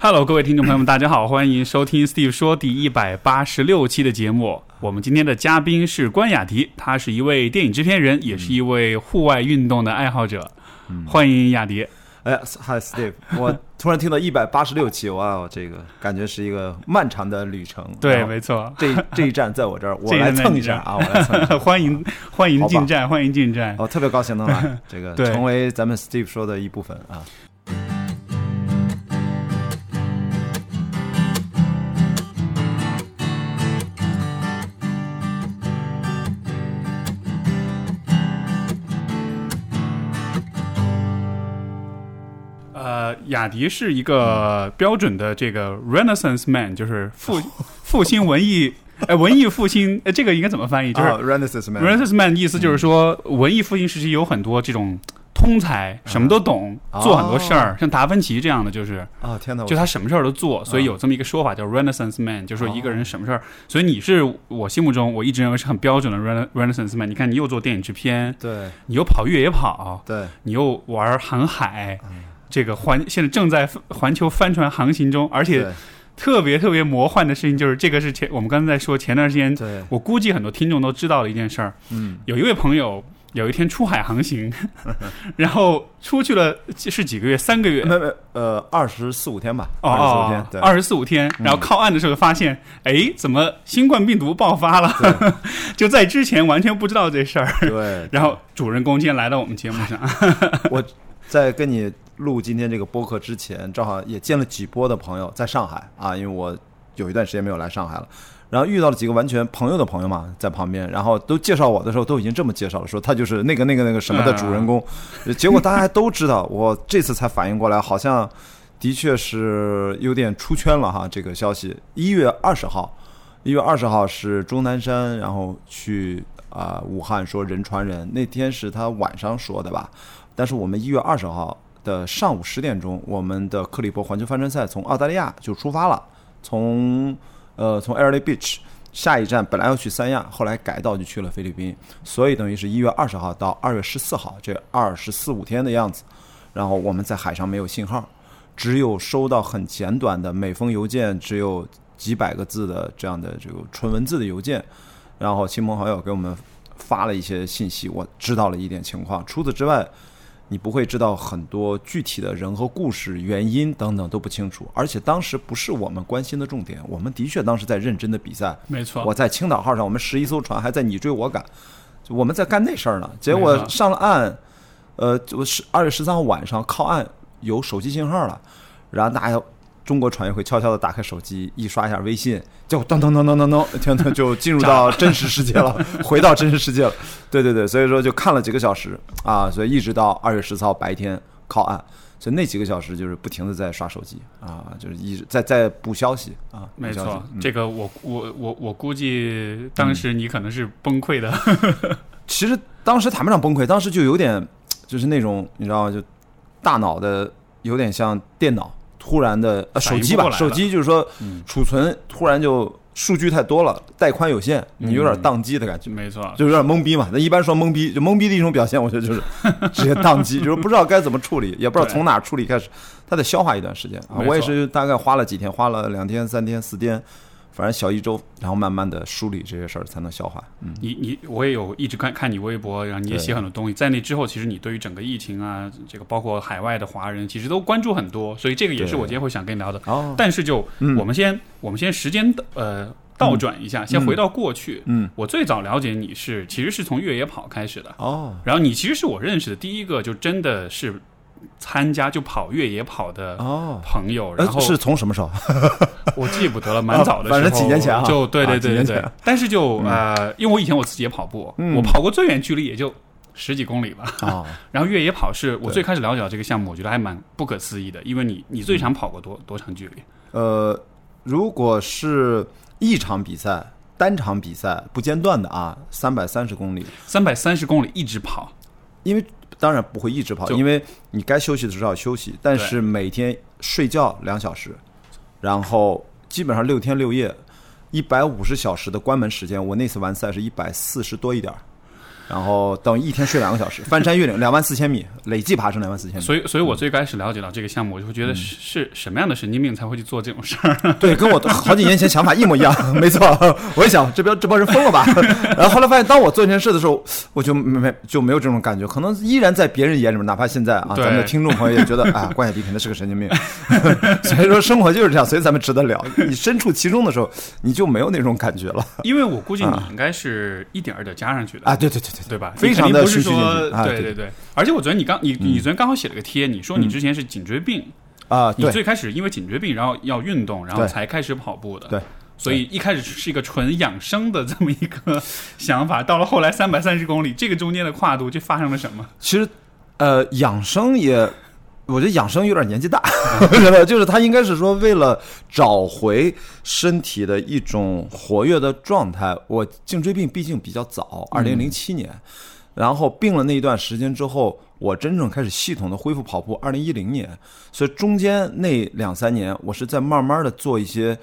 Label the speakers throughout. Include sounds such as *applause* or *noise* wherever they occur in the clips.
Speaker 1: Hello，各位听众朋友们，大家好，欢迎收听 Steve 说第一百八十六期的节目。我们今天的嘉宾是关雅迪，他是一位电影制片人，也是一位户外运动的爱好者。欢迎雅迪。
Speaker 2: 哎，Hi Steve，*laughs* 我突然听到一百八十六期，哇，哦这个感觉是一个漫长的旅程。
Speaker 1: 对，没错，
Speaker 2: 这这一站在我这儿，*laughs* 我来蹭一下啊，我来蹭。*laughs*
Speaker 1: 欢迎欢迎进站，欢迎进站。
Speaker 2: 我特别高兴能来，这个成为咱们 Steve 说的一部分啊。
Speaker 1: 雅迪是一个标准的这个 Renaissance man，就是复 *laughs* 复兴文艺，哎，文艺复兴，哎，这个应该怎么翻译？就是
Speaker 2: Renaissance
Speaker 1: man，Renaissance man 意思就是说，文艺复兴时期有很多这种通才，什么都懂，做很多事儿，像达芬奇这样的，就是
Speaker 2: 啊，天哪，
Speaker 1: 就他什么事儿都做，所以有这么一个说法叫 Renaissance man，就是说一个人什么事儿，所以你是我心目中我一直认为是很标准的 Renaissance man。你看，你又做电影制片，
Speaker 2: 对，
Speaker 1: 你又跑越野跑，
Speaker 2: 对，
Speaker 1: 你又玩航海。这个环现在正在环球帆船航行中，而且特别特别魔幻的事情就是，这个是前我们刚才在说前段时间，我估计很多听众都知道的一件事儿。嗯，有一位朋友有一天出海航行，*laughs* 然后出去了是几个月？三个月？
Speaker 2: 没没呃，二十四五天吧。
Speaker 1: 哦哦，二十四五天。然后靠岸的时候发现，哎，怎么新冠病毒爆发了？*laughs* 就在之前完全不知道这事儿。
Speaker 2: 对。
Speaker 1: 然后主人公今天来到我们节目上，
Speaker 2: 我在跟你。录今天这个播客之前，正好也见了几波的朋友在上海啊，因为我有一段时间没有来上海了，然后遇到了几个完全朋友的朋友嘛，在旁边，然后都介绍我的时候都已经这么介绍了，说他就是那个那个那个什么的主人公，结果大家都知道，我这次才反应过来，好像的确是有点出圈了哈，这个消息。一月二十号，一月二十号是钟南山，然后去啊武汉说人传人，那天是他晚上说的吧，但是我们一月二十号。的上午十点钟，我们的克里伯环球帆船赛从澳大利亚就出发了，从呃从 Airlie Beach 下一站本来要去三亚，后来改道就去了菲律宾，所以等于是一月二十号到二月十四号这二十四五天的样子，然后我们在海上没有信号，只有收到很简短的每封邮件，只有几百个字的这样的这个纯文字的邮件，然后亲朋好友给我们发了一些信息，我知道了一点情况，除此之外。你不会知道很多具体的人和故事、原因等等都不清楚，而且当时不是我们关心的重点。我们的确当时在认真的比赛，
Speaker 1: 没错。
Speaker 2: 我在青岛号上，我们十一艘船还在你追我赶，我们在干那事儿呢。结果上了岸，呃，我是二月十三号晚上靠岸有手机信号了，然后大家。中国船员会悄悄的打开手机，一刷一下微信，就噔噔噔噔噔噔，天呐，就进入到真实世界了，*laughs* 回到真实世界了。对对对，所以说就看了几个小时啊，所以一直到二月十四号白天靠岸，所以那几个小时就是不停的在刷手机啊，就是一直在在补消息啊。
Speaker 1: 没错，这个我我我我估计当时你可能是崩溃的。*laughs*
Speaker 2: 其实当时谈不上崩溃，当时就有点就是那种你知道吗？就大脑的有点像电脑。突然的手机吧，手机就是说储存突然就数据太多了，带宽有限，你有点宕机的感觉。
Speaker 1: 没错，
Speaker 2: 就有点懵逼嘛。那一般说懵逼，就懵逼的一种表现，我觉得就是 *laughs* 直接宕机，就是不知道该怎么处理，也不知道从哪处理开始，它得消化一段时间啊。我也是大概花了几天，花了两天、三天、四天。反正小一周，然后慢慢的梳理这些事儿才能消化。嗯，
Speaker 1: 你你我也有一直看看你微博，然后你也写很多东西。在那之后，其实你对于整个疫情啊，这个包括海外的华人，其实都关注很多。所以这个也是我今天会想跟你聊的。哦，但是就我们先我们先时间呃倒转一下，先回到过去。
Speaker 2: 嗯，
Speaker 1: 我最早了解你是其实是从越野跑开始的。哦，然后你其实是我认识的第一个就真的是。参加就跑越野跑的朋友，然后
Speaker 2: 是从什么时候？*laughs*
Speaker 1: 我记不得了，蛮早的，
Speaker 2: 反正几年前啊，
Speaker 1: 就对对对对。但是就呃，因为我以前我自己也跑步，我跑过最远距离也就十几公里吧。啊，*laughs* 然后越野跑是我最开始了解到这个项目，我觉得还蛮不可思议的。因为你你最长跑过多多长距离？
Speaker 2: 呃，如果是一场比赛，单场比赛不间断的啊，三百三十公里，
Speaker 1: 三百三十公里一直跑，
Speaker 2: 因为。当然不会一直跑，因为你该休息的时候要休息。但是每天睡觉两小时，然后基本上六天六夜，一百五十小时的关门时间。我那次完赛是一百四十多一点儿，然后等一天睡两个小时，翻山越岭两万四千米，累计爬升两万四千米。
Speaker 1: 所以，所以我最开始了解到这个项目，我就会觉得是是什么样的神经病才会去做这种事儿？
Speaker 2: 对，跟我 *laughs* 好几年前想法一模一样。*laughs* 没错，*laughs* 我一想，这边这帮人疯了吧？然后后来发现，当我做这件事的时候，我就没没就没有这种感觉。可能依然在别人眼里面，哪怕现在啊，咱们的听众朋友也觉得啊，关雅迪肯定是个神经病。所以说，生活就是这样，所以咱们值得聊。你身处其中的时候，你就没有那种感觉了。
Speaker 1: 因为我估计你应该是一点儿点加上去的
Speaker 2: 啊，对对对
Speaker 1: 对，吧？
Speaker 2: 非常的
Speaker 1: 循序渐
Speaker 2: 进，
Speaker 1: 对对对。而且我昨天你刚你你昨天刚好写了个贴，你说你之前是颈椎病
Speaker 2: 啊，
Speaker 1: 你最开始因为颈椎病，然后要运动，然后才开始跑步的，
Speaker 2: 对。
Speaker 1: 所以一开始是一个纯养生的这么一个 *laughs* 想法，到了后来三百三十公里，这个中间的跨度就发生了什么？
Speaker 2: 其实，呃，养生也。我觉得养生有点年纪大，*laughs* 就是他应该是说为了找回身体的一种活跃的状态。我颈椎病毕竟比较早，二零零七年，然后病了那一段时间之后，我真正开始系统的恢复跑步，二零一零年。所以中间那两三年，我是在慢慢的做一些。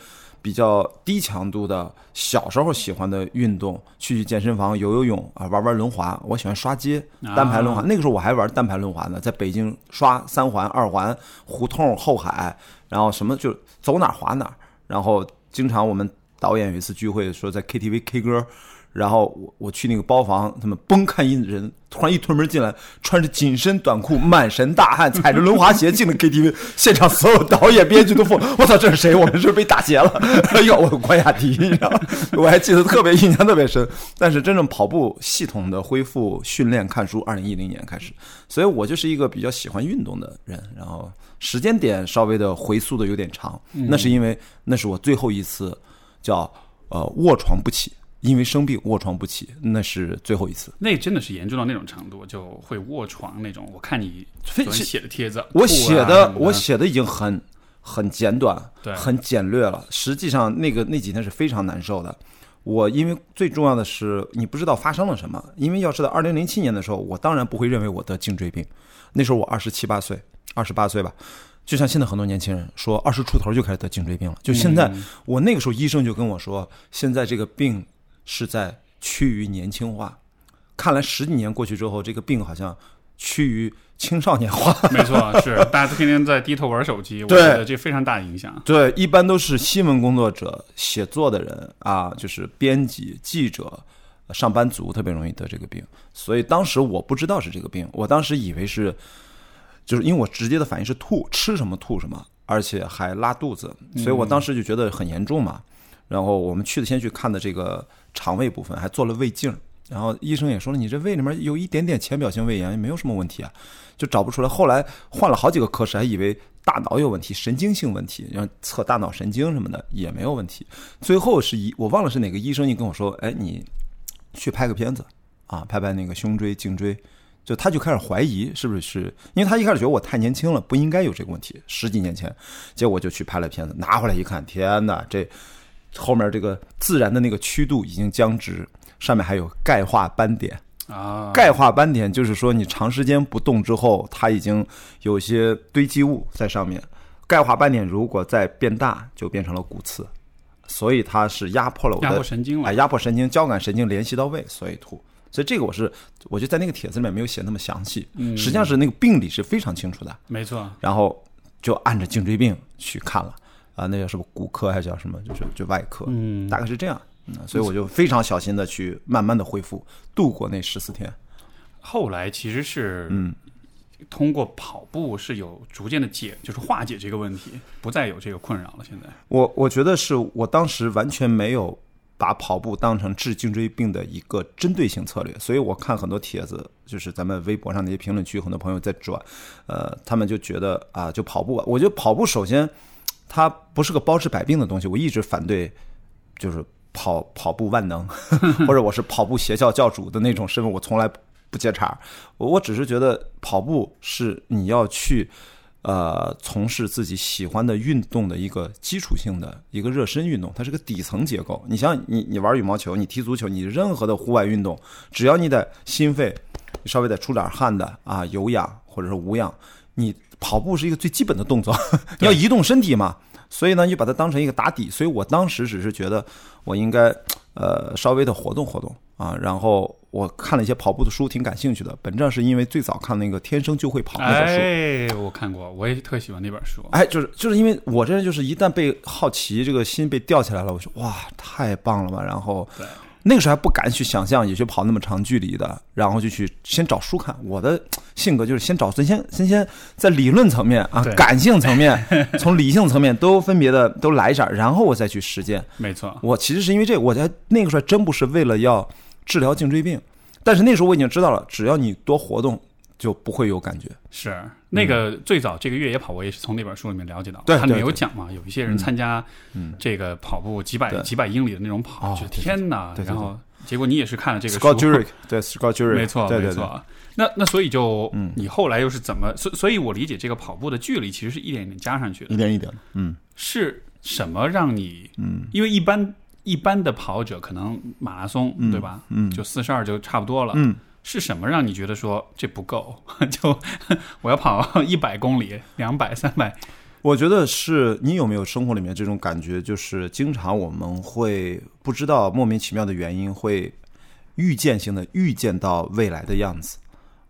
Speaker 2: 比较低强度的小时候喜欢的运动，去健身房游游泳啊，玩玩轮滑。我喜欢刷街单排轮滑，那个时候我还玩单排轮滑呢，在北京刷三环、二环、胡同、后海，然后什么就走哪滑哪。然后经常我们导演有一次聚会说在 KTV K 歌。然后我我去那个包房，他们崩看一人，突然一推门进来，穿着紧身短裤，满身大汗，踩着轮滑鞋进了 KTV，*laughs* 现场所有导演编剧都疯，我操，这是谁？我们是被打劫了？*laughs* 哎呦，我关雅迪，你知道吗？我还记得特别印象特别深。但是真正跑步系统的恢复训练看书，二零一零年开始，所以我就是一个比较喜欢运动的人。然后时间点稍微的回溯的有点长，那是因为那是我最后一次叫呃卧床不起。因为生病卧床不起，那是最后一次。
Speaker 1: 那真的是严重到那种程度，就会卧床那种。我看你写的帖子，
Speaker 2: 我写的我写的已经很很简短，
Speaker 1: 对，
Speaker 2: 很简略了。实际上那个那几天是非常难受的。我因为最重要的是，你不知道发生了什么。因为要知道，二零零七年的时候，我当然不会认为我得颈椎病。那时候我二十七八岁，二十八岁吧。就像现在很多年轻人说，二十出头就开始得颈椎病了。就现在，我那个时候医生就跟我说，现在这个病。是在趋于年轻化，看来十几年过去之后，这个病好像趋于青少年化。
Speaker 1: 没错，*laughs* 是大家都天天在低头玩手机，我觉得这非常大的影响。
Speaker 2: 对，一般都是新闻工作者、写作的人啊，就是编辑、记者、上班族特别容易得这个病。所以当时我不知道是这个病，我当时以为是，就是因为我直接的反应是吐，吃什么吐什么，而且还拉肚子，所以我当时就觉得很严重嘛。然后我们去的先去看的这个。肠胃部分还做了胃镜，然后医生也说了，你这胃里面有一点点浅表性胃炎，没有什么问题啊，就找不出来。后来换了好几个科室，还以为大脑有问题，神经性问题，然后测大脑神经什么的也没有问题。最后是一我忘了是哪个医生，你跟我说，哎，你去拍个片子啊，拍拍那个胸椎、颈椎，就他就开始怀疑是不是是，因为他一开始觉得我太年轻了，不应该有这个问题。十几年前，结果就去拍了片子，拿回来一看，天哪，这。后面这个自然的那个曲度已经僵直，上面还有钙化斑点
Speaker 1: 啊。
Speaker 2: 钙化斑点就是说你长时间不动之后，它已经有些堆积物在上面。钙化斑点如果再变大，就变成了骨刺，所以它是压迫了我的
Speaker 1: 压迫神经了，
Speaker 2: 哎，压迫神经、交感神经联系到位，所以吐。所以这个我是，我就在那个帖子里面没有写那么详细，实际上是那个病理是非常清楚的，
Speaker 1: 没错。
Speaker 2: 然后就按着颈椎病去看了。啊，那叫什么骨科还是叫什么？就是就外科，嗯，大概是这样。嗯所以我就非常小心的去慢慢的恢复，度过那十四天。
Speaker 1: 后来其实是，嗯，通过跑步是有逐渐的解，就是化解这个问题，不再有这个困扰了。现在，
Speaker 2: 我我觉得是我当时完全没有把跑步当成治颈椎病的一个针对性策略，所以我看很多帖子，就是咱们微博上那些评论区，很多朋友在转，呃，他们就觉得啊，就跑步吧，我觉得跑步首先。它不是个包治百病的东西，我一直反对，就是跑跑步万能，*laughs* 或者我是跑步邪教教主的那种身份，我从来不接茬。我我只是觉得跑步是你要去呃从事自己喜欢的运动的一个基础性的一个热身运动，它是个底层结构。你像你你玩羽毛球，你踢足球，你任何的户外运动，只要你的心肺你稍微得出点汗的啊，有氧或者是无氧，你。跑步是一个最基本的动作，*laughs* 要移动身体嘛，所以呢，你把它当成一个打底。所以我当时只是觉得，我应该呃稍微的活动活动啊，然后我看了一些跑步的书，挺感兴趣的。本质上是因为最早看那个《天生就会跑》那本书，
Speaker 1: 哎，我看过，我也特喜欢那本书。
Speaker 2: 哎，就是就是因为我这人就是一旦被好奇这个心被吊起来了，我说哇，太棒了吧！然后那个时候还不敢去想象，也去跑那么长距离的，然后就去先找书看。我的性格就是先找先先先在理论层面啊，感性层面，*laughs* 从理性层面都分别的都来一下，然后我再去实践。
Speaker 1: 没错，
Speaker 2: 我其实是因为这个，我在那个时候真不是为了要。治疗颈椎病，但是那时候我已经知道了，只要你多活动，就不会有感觉。
Speaker 1: 是那个最早这个越野跑，我也是从那本书里面了解到，
Speaker 2: 对，
Speaker 1: 里面有讲嘛，有一些人参加这个跑步几百几百英里的那种跑，就天哪！然后结果你也是看了这个
Speaker 2: 书，*laughs* 对，Scott Jurek，
Speaker 1: 没错，
Speaker 2: 没
Speaker 1: 错。那那所以就你后来又是怎么？所所以，我理解这个跑步的距离其实是一点一点加上去的，
Speaker 2: 一点一点。嗯，
Speaker 1: 是什么让你？嗯，因为一般。一般的跑者可能马拉松，对吧？嗯，就四十二就差不多了。
Speaker 2: 嗯，
Speaker 1: 是什么让你觉得说这不够？*laughs* 就我要跑一百公里、两百、三百？
Speaker 2: 我觉得是你有没有生活里面这种感觉？就是经常我们会不知道莫名其妙的原因，会预见性的预见到未来的样子。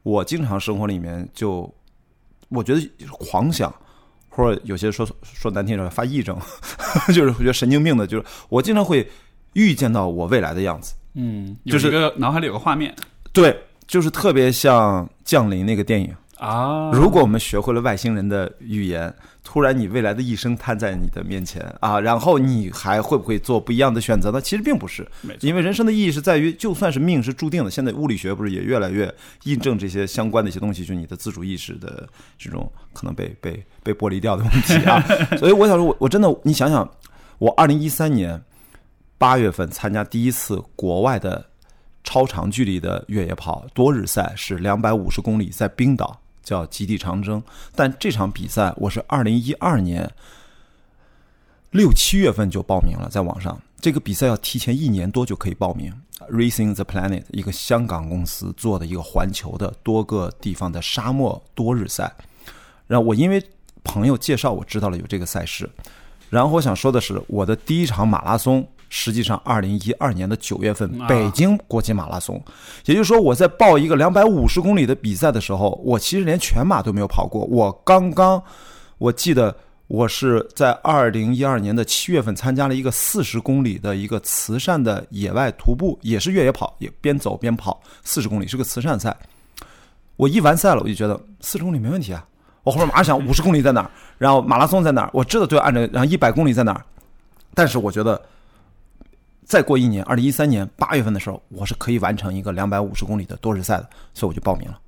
Speaker 2: 我经常生活里面就我觉得狂想。或者有些说说难听点发癔症，*laughs* 就是觉得神经病的，就是我经常会预见到我未来的样子，
Speaker 1: 嗯，
Speaker 2: 就是
Speaker 1: 个脑海里有个画面，
Speaker 2: 对，就是特别像降临那个电影。
Speaker 1: 啊！
Speaker 2: 如果我们学会了外星人的语言，突然你未来的一生摊在你的面前啊，然后你还会不会做不一样的选择呢？其实并不是，因为人生的意义是在于，就算是命是注定的。现在物理学不是也越来越印证这些相关的一些东西，就是你的自主意识的这种可能被被被剥离掉的问题啊。*laughs* 所以我想说，我我真的，你想想，我二零一三年八月份参加第一次国外的超长距离的越野跑多日赛，是两百五十公里，在冰岛。叫极地长征，但这场比赛我是二零一二年六七月份就报名了，在网上。这个比赛要提前一年多就可以报名。Racing the Planet 一个香港公司做的一个环球的多个地方的沙漠多日赛。然后我因为朋友介绍，我知道了有这个赛事。然后我想说的是，我的第一场马拉松。实际上，二零一二年的九月份，北京国际马拉松，也就是说，我在报一个两百五十公里的比赛的时候，我其实连全马都没有跑过。我刚刚，我记得我是在二零一二年的七月份参加了一个四十公里的一个慈善的野外徒步，也是越野跑，也边走边跑，四十公里是个慈善赛。我一完赛了，我就觉得四十公里没问题啊。我后面马上想五十公里在哪儿，然后马拉松在哪儿，我知道就按照，然后一百公里在哪儿，但是我觉得。再过一年，二零一三年八月份的时候，我是可以完成一个两百五十公里的多日赛的，所以我就报名了。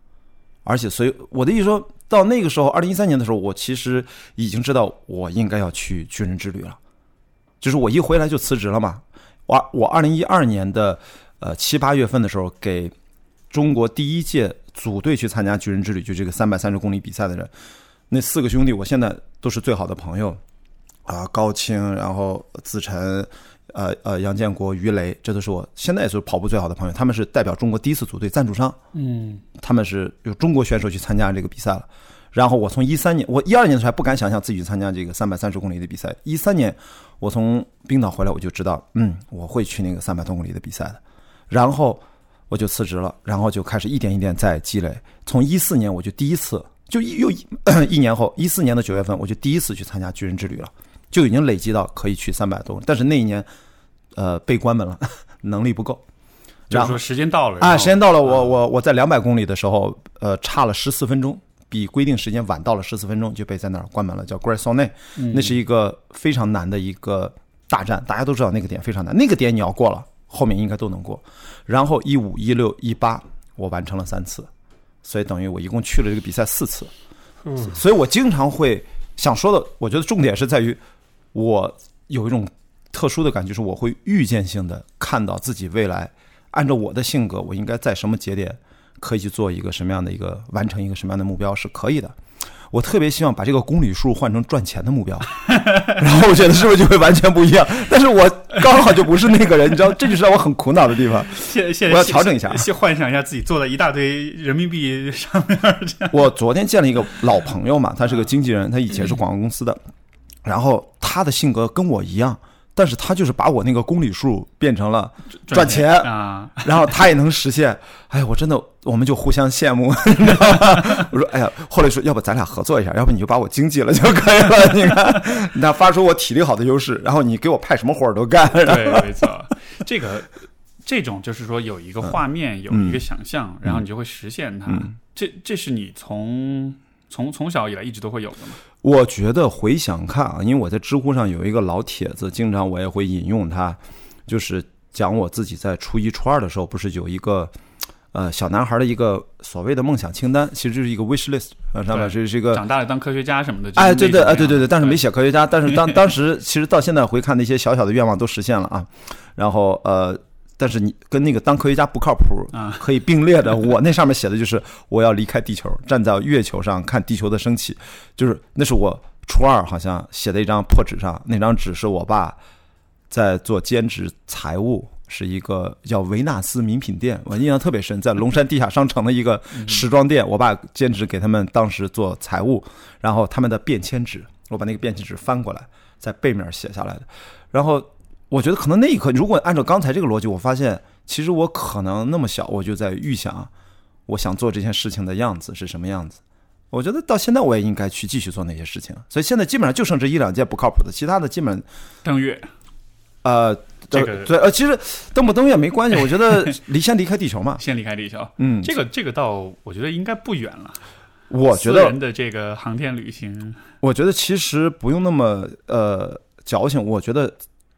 Speaker 2: 而且，所以我的意思说到那个时候，二零一三年的时候，我其实已经知道我应该要去巨人之旅了。就是我一回来就辞职了嘛。我我二零一二年的呃七八月份的时候，给中国第一届组队去参加巨人之旅，就这个三百三十公里比赛的人，那四个兄弟，我现在都是最好的朋友啊，高清，然后子晨。呃呃，杨建国、于雷，这都是我现在也是跑步最好的朋友。他们是代表中国第一次组队赞助商，
Speaker 1: 嗯，
Speaker 2: 他们是有中国选手去参加这个比赛了。然后我从一三年，我一二年的时候还不敢想象自己去参加这个三百三十公里的比赛。一三年我从冰岛回来，我就知道，嗯，我会去那个三百多公里的比赛的。然后我就辞职了，然后就开始一点一点在积累。从一四年我就第一次，就又一 *coughs* 年后，一四年的九月份，我就第一次去参加巨人之旅了。就已经累积到可以去三百多，但是那一年，呃，被关门了，*laughs* 能力不够。
Speaker 1: 就是说时间到了
Speaker 2: 啊，时间到了，我我我在两百公里的时候，呃，差了十四分钟，比规定时间晚到了十四分钟，就被在那儿关门了，叫 Great s o n 那是一个非常难的一个大战，大家都知道那个点非常难，那个点你要过了，后面应该都能过。然后一五一六一八，我完成了三次，所以等于我一共去了这个比赛四次。
Speaker 1: 嗯，
Speaker 2: 所以我经常会想说的，我觉得重点是在于。我有一种特殊的感觉，是我会预见性的看到自己未来，按照我的性格，我应该在什么节点可以去做一个什么样的一个完成一个什么样的目标是可以的。我特别希望把这个公里数换成赚钱的目标，然后我觉得是不是就会完全不一样？但是我刚好就不是那个人，你知道，这就是让我很苦恼的地方。
Speaker 1: 现现
Speaker 2: 我要调整一下，
Speaker 1: 先幻想一下自己坐在一大堆人民币上面这样。*laughs*
Speaker 2: 我昨天见了一个老朋友嘛，他是个经纪人，他以前是广告公司的。然后他的性格跟我一样，但是他就是把我那个公里数变成了
Speaker 1: 赚
Speaker 2: 钱
Speaker 1: 啊，
Speaker 2: 然后他也能实现。哎，我真的，我们就互相羡慕。*laughs* 我说，哎呀，后来说，要不咱俩合作一下，要不你就把我经济了就可以了。*laughs* 你看，那发出我体力好的优势，然后你给我派什么活儿都干。
Speaker 1: 对，没错，这个这种就是说有一个画面，有一个想象，然后你就会实现它。这这是你从从从小以来一直都会有的吗？
Speaker 2: 我觉得回想看啊，因为我在知乎上有一个老帖子，经常我也会引用它，就是讲我自己在初一、初二的时候，不是有一个呃小男孩的一个所谓的梦想清单，其实就是一个 wish list，上面是是一个
Speaker 1: 长大了当科学家什么的。
Speaker 2: 哎，对对，哎对对对，但是没写科学家，但是当当时其实到现在回看那些小小的愿望都实现了啊，然后呃。但是你跟那个当科学家不靠谱啊，可以并列的。*laughs* 我那上面写的就是我要离开地球，站在月球上看地球的升起。就是那是我初二好像写的一张破纸上，那张纸是我爸在做兼职财务，是一个叫维纳斯名品店，我印象特别深，在龙山地下商城的一个时装店，我爸兼职给他们当时做财务，然后他们的便签纸，我把那个便签纸翻过来，在背面写下来的，然后。我觉得可能那一刻，如果按照刚才这个逻辑，我发现其实我可能那么小，我就在预想我想做这件事情的样子是什么样子。我觉得到现在我也应该去继续做那些事情。所以现在基本上就剩这一两件不靠谱的，其他的基本
Speaker 1: 登月。
Speaker 2: 呃，
Speaker 1: 这个
Speaker 2: 对呃，其实登不登月没关系，我觉得离先离开地球嘛，*laughs*
Speaker 1: 先离开地球。
Speaker 2: 嗯，
Speaker 1: 这个这个倒我觉得应该不远了。
Speaker 2: 我觉得
Speaker 1: 人的这个航天旅行，
Speaker 2: 我觉得其实不用那么呃矫情。我觉得。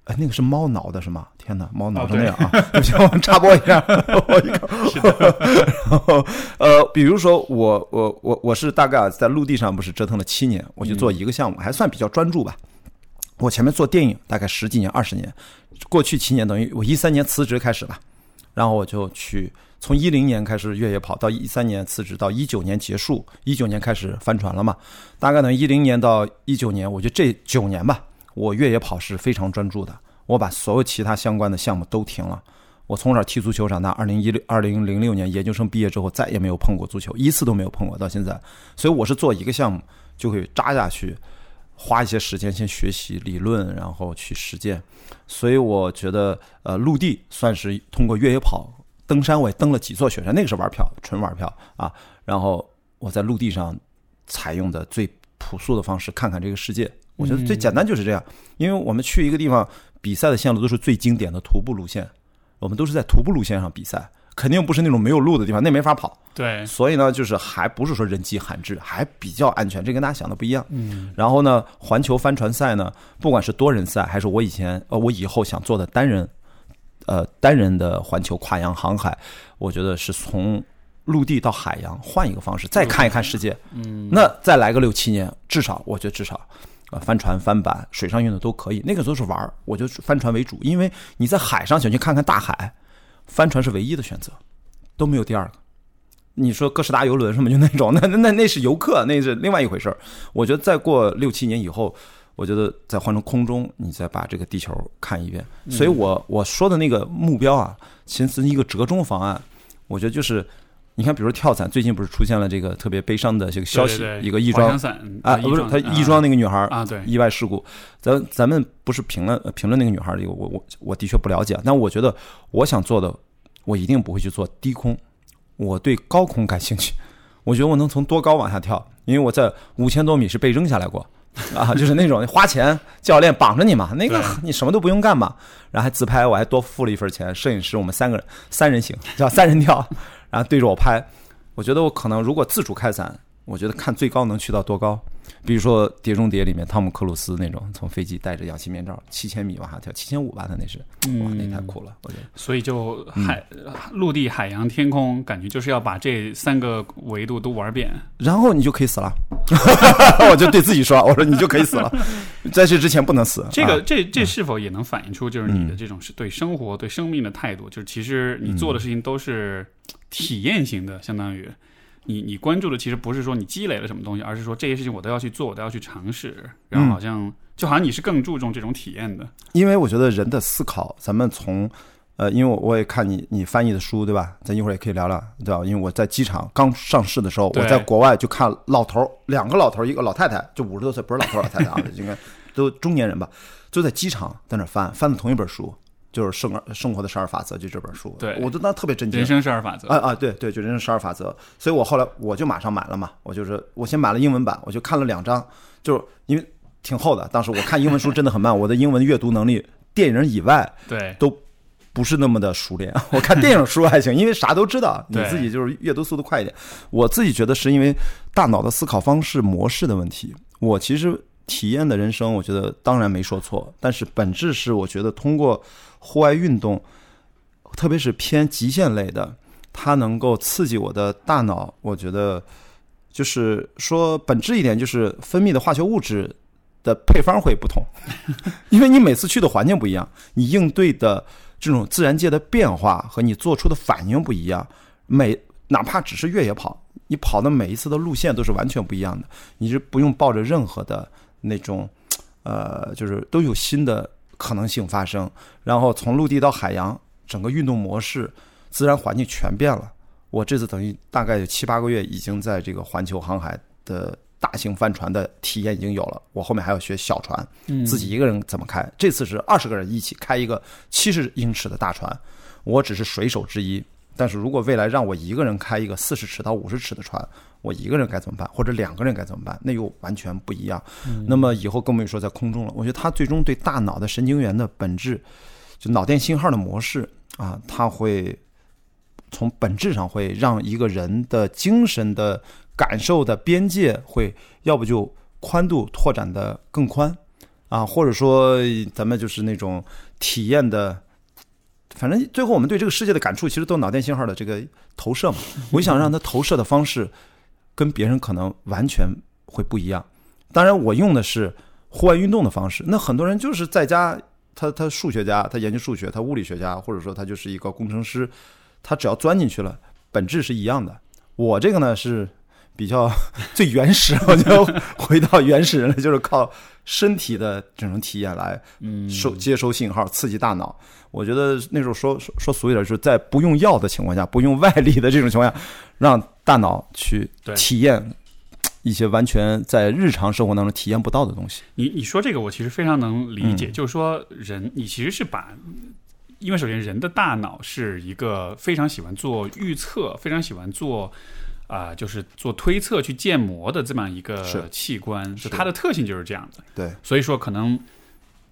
Speaker 2: 哎，那个是猫挠的是吗？天哪，猫挠成那样啊！不行，我们插播一下，我一个。*laughs* *laughs* 然后呃，比如说我我我我是大概在陆地上不是折腾了七年，我就做一个项目，还算比较专注吧。我前面做电影大概十几年、二十年，过去七年等于我一三年辞职开始吧，然后我就去从一零年开始越野跑，到一三年辞职，到一九年结束，一九年开始帆船了嘛。大概等于，一零年到一九年，我觉得这九年吧。我越野跑是非常专注的，我把所有其他相关的项目都停了。我从小踢足球长大，二零一六二零零六年研究生毕业之后，再也没有碰过足球，一次都没有碰过，到现在。所以我是做一个项目就会扎下去，花一些时间先学习理论，然后去实践。所以我觉得，呃，陆地算是通过越野跑、登山，我也登了几座雪山，那个是玩票，纯玩票啊。然后我在陆地上采用的最朴素的方式，看看这个世界。我觉得最简单就是这样，因为我们去一个地方比赛的线路都是最经典的徒步路线，我们都是在徒步路线上比赛，肯定不是那种没有路的地方，那没法跑。
Speaker 1: 对，
Speaker 2: 所以呢，就是还不是说人迹罕至，还比较安全，这跟大家想的不一样。
Speaker 1: 嗯。
Speaker 2: 然后呢，环球帆船赛呢，不管是多人赛，还是我以前呃我以后想做的单人，呃单人的环球跨洋航海，我觉得是从陆地到海洋换一个方式，再看一看世界。
Speaker 1: 嗯。
Speaker 2: 那再来个六七年，至少我觉得至少。啊，帆船、帆板、水上运动都可以，那个都是玩儿，我就帆船为主。因为你在海上想去看看大海，帆船是唯一的选择，都没有第二个。你说哥斯达游轮什么就那种，那那那是游客，那是另外一回事儿。我觉得再过六七年以后，我觉得再换成空中，你再把这个地球看一遍。所以我我说的那个目标啊，其实是一个折中方案，我觉得就是。你看，比如说跳伞，最近不是出现了这个特别悲伤的这个消息，一个亦庄啊，不是他亦庄那个女孩
Speaker 1: 啊，对，
Speaker 2: 意外事故。咱咱们不是评论评论那个女孩这个，我我我的确不了解。但我觉得我想做的，我一定不会去做低空，我对高空感兴趣。我觉得我能从多高往下跳，因为我在五千多米是被扔下来过啊，就是那种花钱教练绑着你嘛，那个你什么都不用干嘛，然后还自拍，我还多付了一份钱，摄影师我们三个人三人行，叫三人跳。然后对着我拍，我觉得我可能如果自主开伞，我觉得看最高能去到多高。比如说《碟中谍》里面汤姆克鲁斯那种，从飞机戴着氧气面罩，七千米往下跳，七千五吧，他那是，哇，那太酷了，我觉得。
Speaker 1: 所以就海、陆地、海洋、天空，感觉就是要把这三个维度都玩遍，
Speaker 2: 然后你就可以死了。*laughs* 我就对自己说，我说你就可以死了，在这之前不能死。*laughs*
Speaker 1: 这个这这是否也能反映出就是你的这种是对生活、对生命的态度？就是其实你做的事情都是体验型的，相当于。你你关注的其实不是说你积累了什么东西，而是说这些事情我都要去做，我都要去尝试，然后好像就好像你是更注重这种体验的。
Speaker 2: 因为我觉得人的思考，咱们从呃，因为我我也看你你翻译的书，对吧？咱一会儿也可以聊聊，对吧？因为我在机场刚上市的时候，我在国外就看老头儿两个老头儿一个老太太，就五十多岁，不是老头老太太啊，*laughs* 应该都中年人吧，就在机场在那翻翻的同一本书。就是生儿生活的十二法则，就这本书，
Speaker 1: 对
Speaker 2: 我就当特别震惊。
Speaker 1: 人生十二法则，
Speaker 2: 啊啊，对对，就人生十二法则。所以我后来我就马上买了嘛，我就是我先买了英文版，我就看了两章，就是因为挺厚的。当时我看英文书真的很慢，我的英文阅读能力，电影以外，
Speaker 1: 对，
Speaker 2: 都不是那么的熟练。*laughs* 我看电影书还行，因为啥都知道，你自己就是阅读速度快一点。我自己觉得是因为大脑的思考方式模式的问题。我其实体验的人生，我觉得当然没说错，但是本质是我觉得通过。户外运动，特别是偏极限类的，它能够刺激我的大脑。我觉得，就是说本质一点，就是分泌的化学物质的配方会不同，*laughs* 因为你每次去的环境不一样，你应对的这种自然界的变化和你做出的反应不一样。每哪怕只是越野跑，你跑的每一次的路线都是完全不一样的。你是不用抱着任何的那种，呃，就是都有新的。可能性发生，然后从陆地到海洋，整个运动模式、自然环境全变了。我这次等于大概有七八个月，已经在这个环球航海的大型帆船的体验已经有了。我后面还要学小船，自己一个人怎么开。这次是二十个人一起开一个七十英尺的大船，我只是水手之一。但是如果未来让我一个人开一个四十尺到五十尺的船，我一个人该怎么办？或者两个人该怎么办？那又完全不一样。那么以后更不用说在空中了。我觉得它最终对大脑的神经元的本质，就脑电信号的模式啊，它会从本质上会让一个人的精神的感受的边界会要不就宽度拓展的更宽啊，或者说咱们就是那种体验的。反正最后我们对这个世界的感触，其实都脑电信号的这个投射嘛。*laughs* 我想让它投射的方式跟别人可能完全会不一样。当然，我用的是户外运动的方式。那很多人就是在家，他他数学家，他研究数学，他物理学家，或者说他就是一个工程师，他只要钻进去了，本质是一样的。我这个呢是比较最原始，*laughs* 我就回到原始人了，就是靠身体的这种体验来嗯收接收信号，刺激大脑。我觉得那时候说说说俗一点，就是在不用药的情况下，不用外力的这种情况下，让大脑去体验一些完全在日常生活当中体验不到的东西。
Speaker 1: 你你说这个，我其实非常能理解。就是说，人你其实是把，因为首先人的大脑是一个非常喜欢做预测、非常喜欢做啊，就是做推测、去建模的这么一个器官，就它的特性就是这样的。
Speaker 2: 对，
Speaker 1: 所以说可能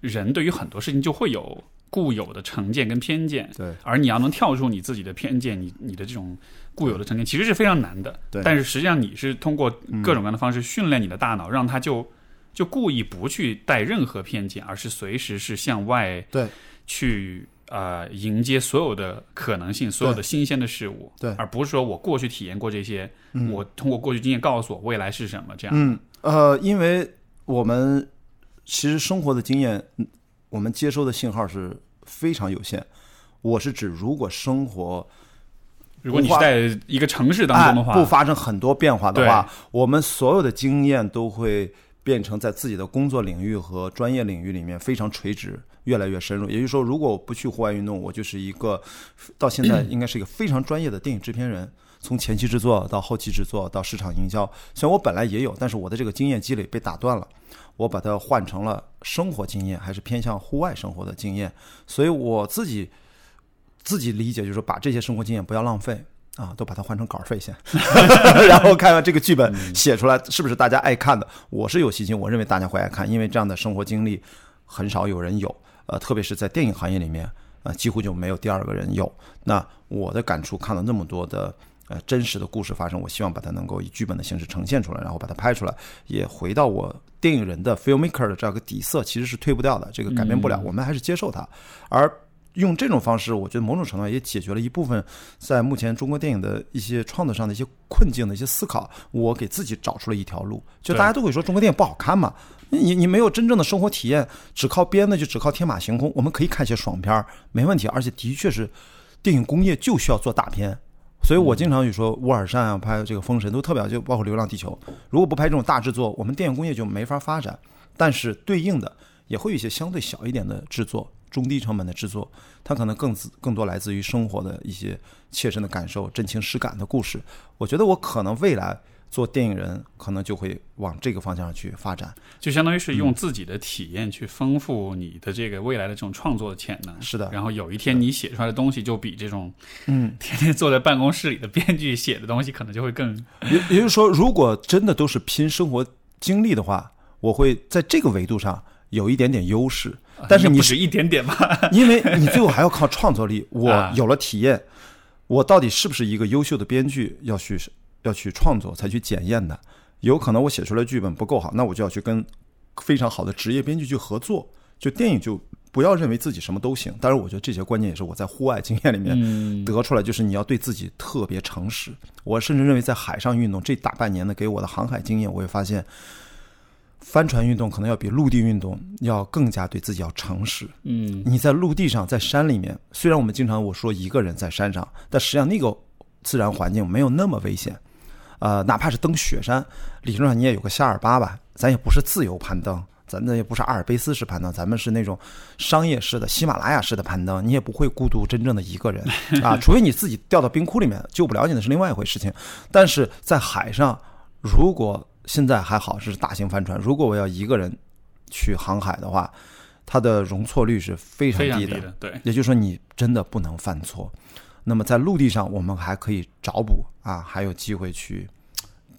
Speaker 1: 人对于很多事情就会有。固有的成见跟偏见，
Speaker 2: 对，
Speaker 1: 而你要能跳出你自己的偏见，你你的这种固有的成见，其实是非常难的。
Speaker 2: 对，
Speaker 1: 但是实际上你是通过各种各样的方式训练你的大脑，让它就就故意不去带任何偏见，而是随时是向外
Speaker 2: 对
Speaker 1: 去呃迎接所有的可能性，所有的新鲜的事物，
Speaker 2: 对，
Speaker 1: 而不是说我过去体验过这些，我通过过去经验告诉我未来是什么这样。
Speaker 2: 嗯呃，因为我们其实生活的经验。我们接收的信号是非常有限。我是指，如果生活，
Speaker 1: 如果你是在一个城市当中的话，
Speaker 2: 不发生很多变化的话，我们所有的经验都会变成在自己的工作领域和专业领域里面非常垂直，越来越深入。也就是说，如果我不去户外运动，我就是一个到现在应该是一个非常专业的电影制片人，从前期制作到后期制作到市场营销。虽然我本来也有，但是我的这个经验积累被打断了。我把它换成了生活经验，还是偏向户外生活的经验，所以我自己自己理解就是说，把这些生活经验不要浪费啊，都把它换成稿费先，*laughs* 然后看看这个剧本写出来是不是大家爱看的。我是有信心，我认为大家会爱看，因为这样的生活经历很少有人有，呃，特别是在电影行业里面，啊，几乎就没有第二个人有。那我的感触，看了那么多的。呃，真实的故事发生，我希望把它能够以剧本的形式呈现出来，然后把它拍出来，也回到我电影人的 filmmaker 的这样个底色，其实是退不掉的，这个改变不了，我们还是接受它。而用这种方式，我觉得某种程度上也解决了一部分在目前中国电影的一些创作上的一些困境的一些思考。我给自己找出了一条路，就大家都会说中国电影不好看嘛，你你没有真正的生活体验，只靠编的就只靠天马行空。我们可以看些爽片，没问题，而且的确是电影工业就需要做大片。所以我经常就说，乌尔善啊，拍这个《封神》都特别好，就包括《流浪地球》。如果不拍这种大制作，我们电影工业就没法发展。但是对应的也会有一些相对小一点的制作，中低成本的制作，它可能更更多来自于生活的一些切身的感受、真情实感的故事。我觉得我可能未来做电影人可能就会往这个方向上去发展，
Speaker 1: 就相当于是用自己的体验去丰富你的这个未来的这种创作的潜能。
Speaker 2: 是的，
Speaker 1: 然后有一天你写出来的东西就比这种
Speaker 2: 嗯
Speaker 1: 天天坐在办公室里的编剧写的东西可能就会更。
Speaker 2: 也也就是说，如果真的都是拼生活经历的话，我会在这个维度上有一点点优势。但是你
Speaker 1: 是一点点吧，*laughs*
Speaker 2: 因为你最后还要靠创作力。我有了体验，我到底是不是一个优秀的编剧？要去。要去创作才去检验的，有可能我写出来剧本不够好，那我就要去跟非常好的职业编剧去合作。就电影就不要认为自己什么都行。当然，我觉得这些观念也是我在户外经验里面得出来，就是你要对自己特别诚实。我甚至认为，在海上运动这大半年的给我的航海经验，我也发现，帆船运动可能要比陆地运动要更加对自己要诚实。
Speaker 1: 嗯，
Speaker 2: 你在陆地上，在山里面，虽然我们经常我说一个人在山上，但实际上那个自然环境没有那么危险。呃，哪怕是登雪山，理论上你也有个夏尔巴吧，咱也不是自由攀登，咱那也不是阿尔卑斯式攀登，咱们是那种商业式的喜马拉雅式的攀登，你也不会孤独真正的一个人 *laughs* 啊，除非你自己掉到冰窟里面救不了你，那是另外一回事情。但是在海上，如果现在还好是大型帆船，如果我要一个人去航海的话，它的容错率是非常
Speaker 1: 低
Speaker 2: 的，
Speaker 1: 对，
Speaker 2: 也就是说你真的不能犯错。那么在陆地上，我们还可以找补啊，还有机会去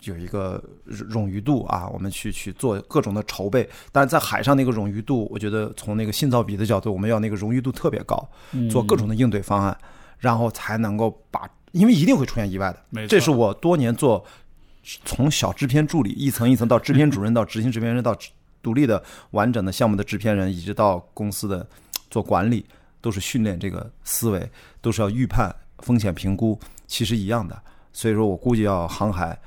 Speaker 2: 有一个冗余度啊，我们去去做各种的筹备。但是在海上那个冗余度，我觉得从那个信噪比的角度，我们要那个冗余度特别高，做各种的应对方案，然后才能够把，因为一定会出现意外的。这是我多年做从小制片助理一层一层到制片主任到执行制片人到独立的完整的项目的制片人，一直到公司的做管理。都是训练这个思维，都是要预判风险评估，其实一样的。所以说我估计要航海，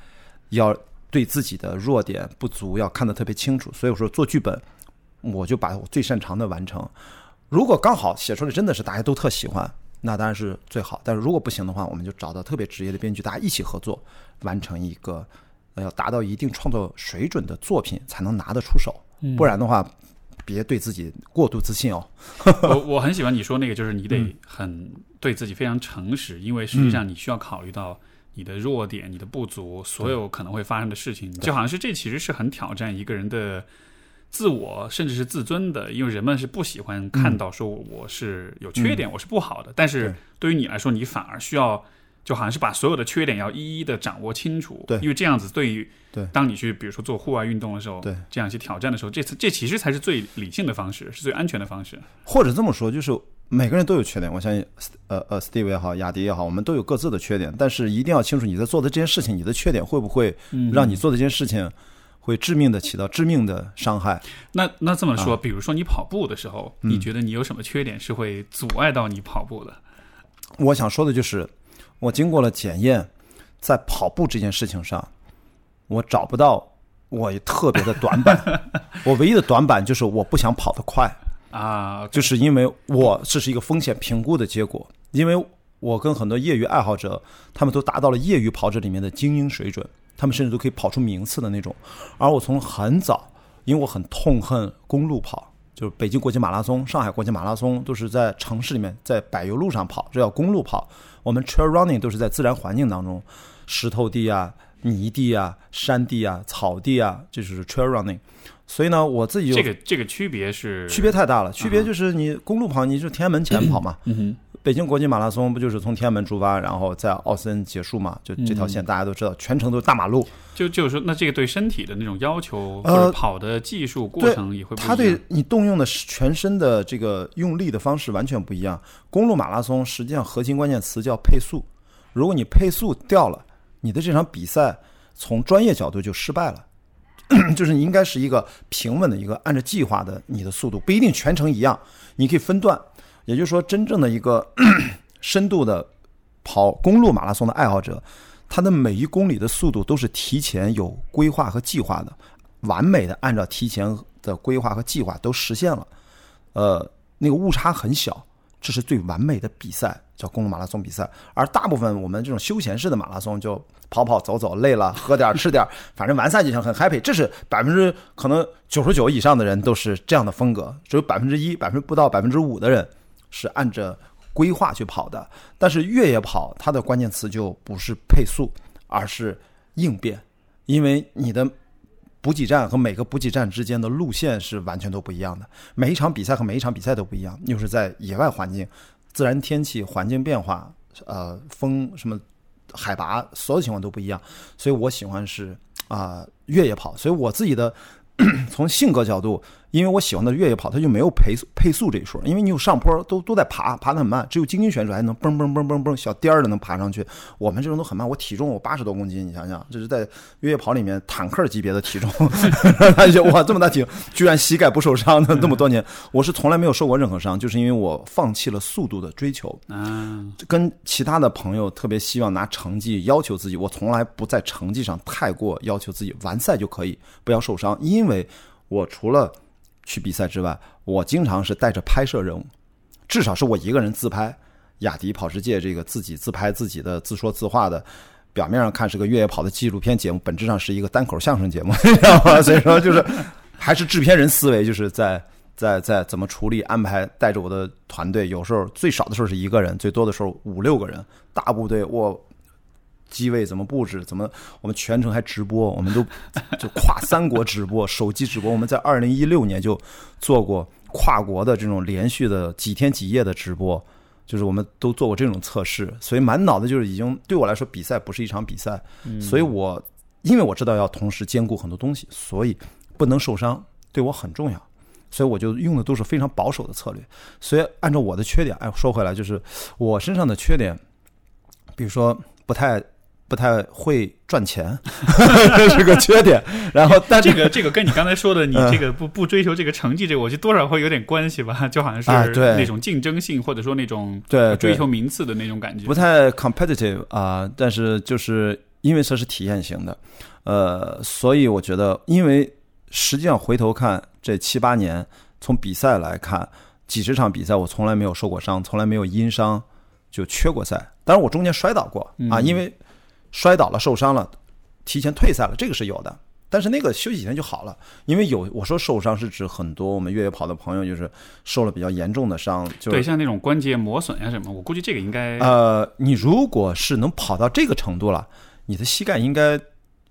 Speaker 2: 要对自己的弱点不足要看得特别清楚。所以我说做剧本，我就把我最擅长的完成。如果刚好写出来真的是大家都特喜欢，那当然是最好。但是如果不行的话，我们就找到特别职业的编剧，大家一起合作，完成一个要达到一定创作水准的作品，才能拿得出手。不然的话。别对自己过度自信哦。*laughs*
Speaker 1: 我我很喜欢你说那个，就是你得很对自己非常诚实，因为实际上你需要考虑到你的弱点、你的不足，所有可能会发生的事情，就好像是这其实是很挑战一个人的自我，甚至是自尊的，因为人们是不喜欢看到说我是有缺点，我是不好的。但是对于你来说，你反而需要。就好像是把所有的缺点要一一的掌握清楚，
Speaker 2: 对，
Speaker 1: 因为这样子对于
Speaker 2: 对，
Speaker 1: 当你去比如说做户外运动的时候，
Speaker 2: 对，
Speaker 1: 这样去挑战的时候，这次这其实才是最理性的方式，是最安全的方式。
Speaker 2: 或者这么说，就是每个人都有缺点，我相信，呃呃，Steve 也好，雅迪也好，我们都有各自的缺点，但是一定要清楚你在做的这件事情，你的缺点会不会让你做的这件事情会致命的起到致命的伤害？
Speaker 1: 那那这么说，比如说你跑步的时候，你觉得你有什么缺点是会阻碍到你跑步的？
Speaker 2: 我想说的就是。我经过了检验，在跑步这件事情上，我找不到我特别的短板。*laughs* 我唯一的短板就是我不想跑得快
Speaker 1: 啊，
Speaker 2: 就是因为我这是一个风险评估的结果。因为我跟很多业余爱好者，他们都达到了业余跑者里面的精英水准，他们甚至都可以跑出名次的那种。而我从很早，因为我很痛恨公路跑，就是北京国际马拉松、上海国际马拉松都是在城市里面，在柏油路上跑，这叫公路跑。我们 trail running 都是在自然环境当中，石头地啊、泥地啊、山地啊、草地啊，这就是 trail running。所以呢，我自己
Speaker 1: 这个这个区别是
Speaker 2: 区别太大了。区别就是你公路跑，你就天安门前跑嘛。嗯北京国际马拉松不就是从天安门出发，然后在奥森结束嘛？就这条线大家都知道，全程都是大马路。
Speaker 1: 就就是说，那这个对身体的那种要求，呃，跑的技术过程也会。
Speaker 2: 它对你动用的全身的这个用力的方式完全不一样。公路马拉松实际上核心关键词叫配速，如果你配速掉了，你的这场比赛从专业角度就失败了。*clears throat* 就是你应该是一个平稳的一个按照计划的你的速度，不一定全程一样，你可以分段。也就是说，真正的一个 *clears throat* 深度的跑公路马拉松的爱好者，他的每一公里的速度都是提前有规划和计划的，完美的按照提前的规划和计划都实现了。呃，那个误差很小，这是最完美的比赛，叫公路马拉松比赛。而大部分我们这种休闲式的马拉松，就跑跑走走，累了 *laughs* 喝点吃点，反正完赛就行，很 happy。这是百分之可能九十九以上的人都是这样的风格，只有百分之一、百分之不到百分之五的人。是按着规划去跑的，但是越野跑它的关键词就不是配速，而是应变。因为你的补给站和每个补给站之间的路线是完全都不一样的，每一场比赛和每一场比赛都不一样，又是在野外环境、自然天气、环境变化，呃，风什么、海拔，所有情况都不一样，所以我喜欢是啊越野跑，所以我自己的 *clears throat* 从性格角度。因为我喜欢的越野跑，它就没有配配速这一说。因为你有上坡，都都在爬，爬得很慢。只有精英选手还能蹦蹦蹦蹦蹦小颠儿的能爬上去。我们这种都很慢。我体重我八十多公斤，你想想，这是在越野跑里面坦克级别的体重。*laughs* 哇这么大体，居然膝盖不受伤的那么多年，我是从来没有受过任何伤，就是因为我放弃了速度的追求。
Speaker 1: 啊，
Speaker 2: 跟其他的朋友特别希望拿成绩要求自己，我从来不在成绩上太过要求自己，完赛就可以，不要受伤。因为我除了去比赛之外，我经常是带着拍摄任务，至少是我一个人自拍。雅迪跑世界这个自己自拍自己的自说自话的，表面上看是个越野跑的纪录片节目，本质上是一个单口相声节目，*laughs* 你知道吗？所以说就是还是制片人思维，就是在在在怎么处理安排，带着我的团队，有时候最少的时候是一个人，最多的时候五六个人，大部队我。机位怎么布置？怎么我们全程还直播？我们都 *laughs* 就跨三国直播，手机直播。我们在二零一六年就做过跨国的这种连续的几天几夜的直播，就是我们都做过这种测试。所以满脑子就是已经对我来说，比赛不是一场比赛。所以我因为我知道要同时兼顾很多东西，所以不能受伤对我很重要。所以我就用的都是非常保守的策略。所以按照我的缺点，哎，说回来就是我身上的缺点，比如说不太。不太会赚钱，*laughs* 这是个缺点。然后，但
Speaker 1: 这个这个跟你刚才说的，你这个不不追求这个成绩，这个我觉得多少会有点关系吧？*laughs* 就好像是那种竞争性，或者说那种
Speaker 2: 对
Speaker 1: 追求名次的那种感觉，
Speaker 2: 不太 competitive 啊。但是就是因为这是体验型的，呃，所以我觉得，因为实际上回头看这七八年，从比赛来看，几十场比赛我从来没有受过伤，从来没有因伤就缺过赛。当然我中间摔倒过啊，因为。摔倒了，受伤了，提前退赛了，这个是有的。但是那个休息几天就好了，因为有我说受伤是指很多我们越野跑的朋友就是受了比较严重的伤，就
Speaker 1: 对，像那种关节磨损呀什么，我估计这个应该
Speaker 2: 呃，你如果是能跑到这个程度了，你的膝盖应该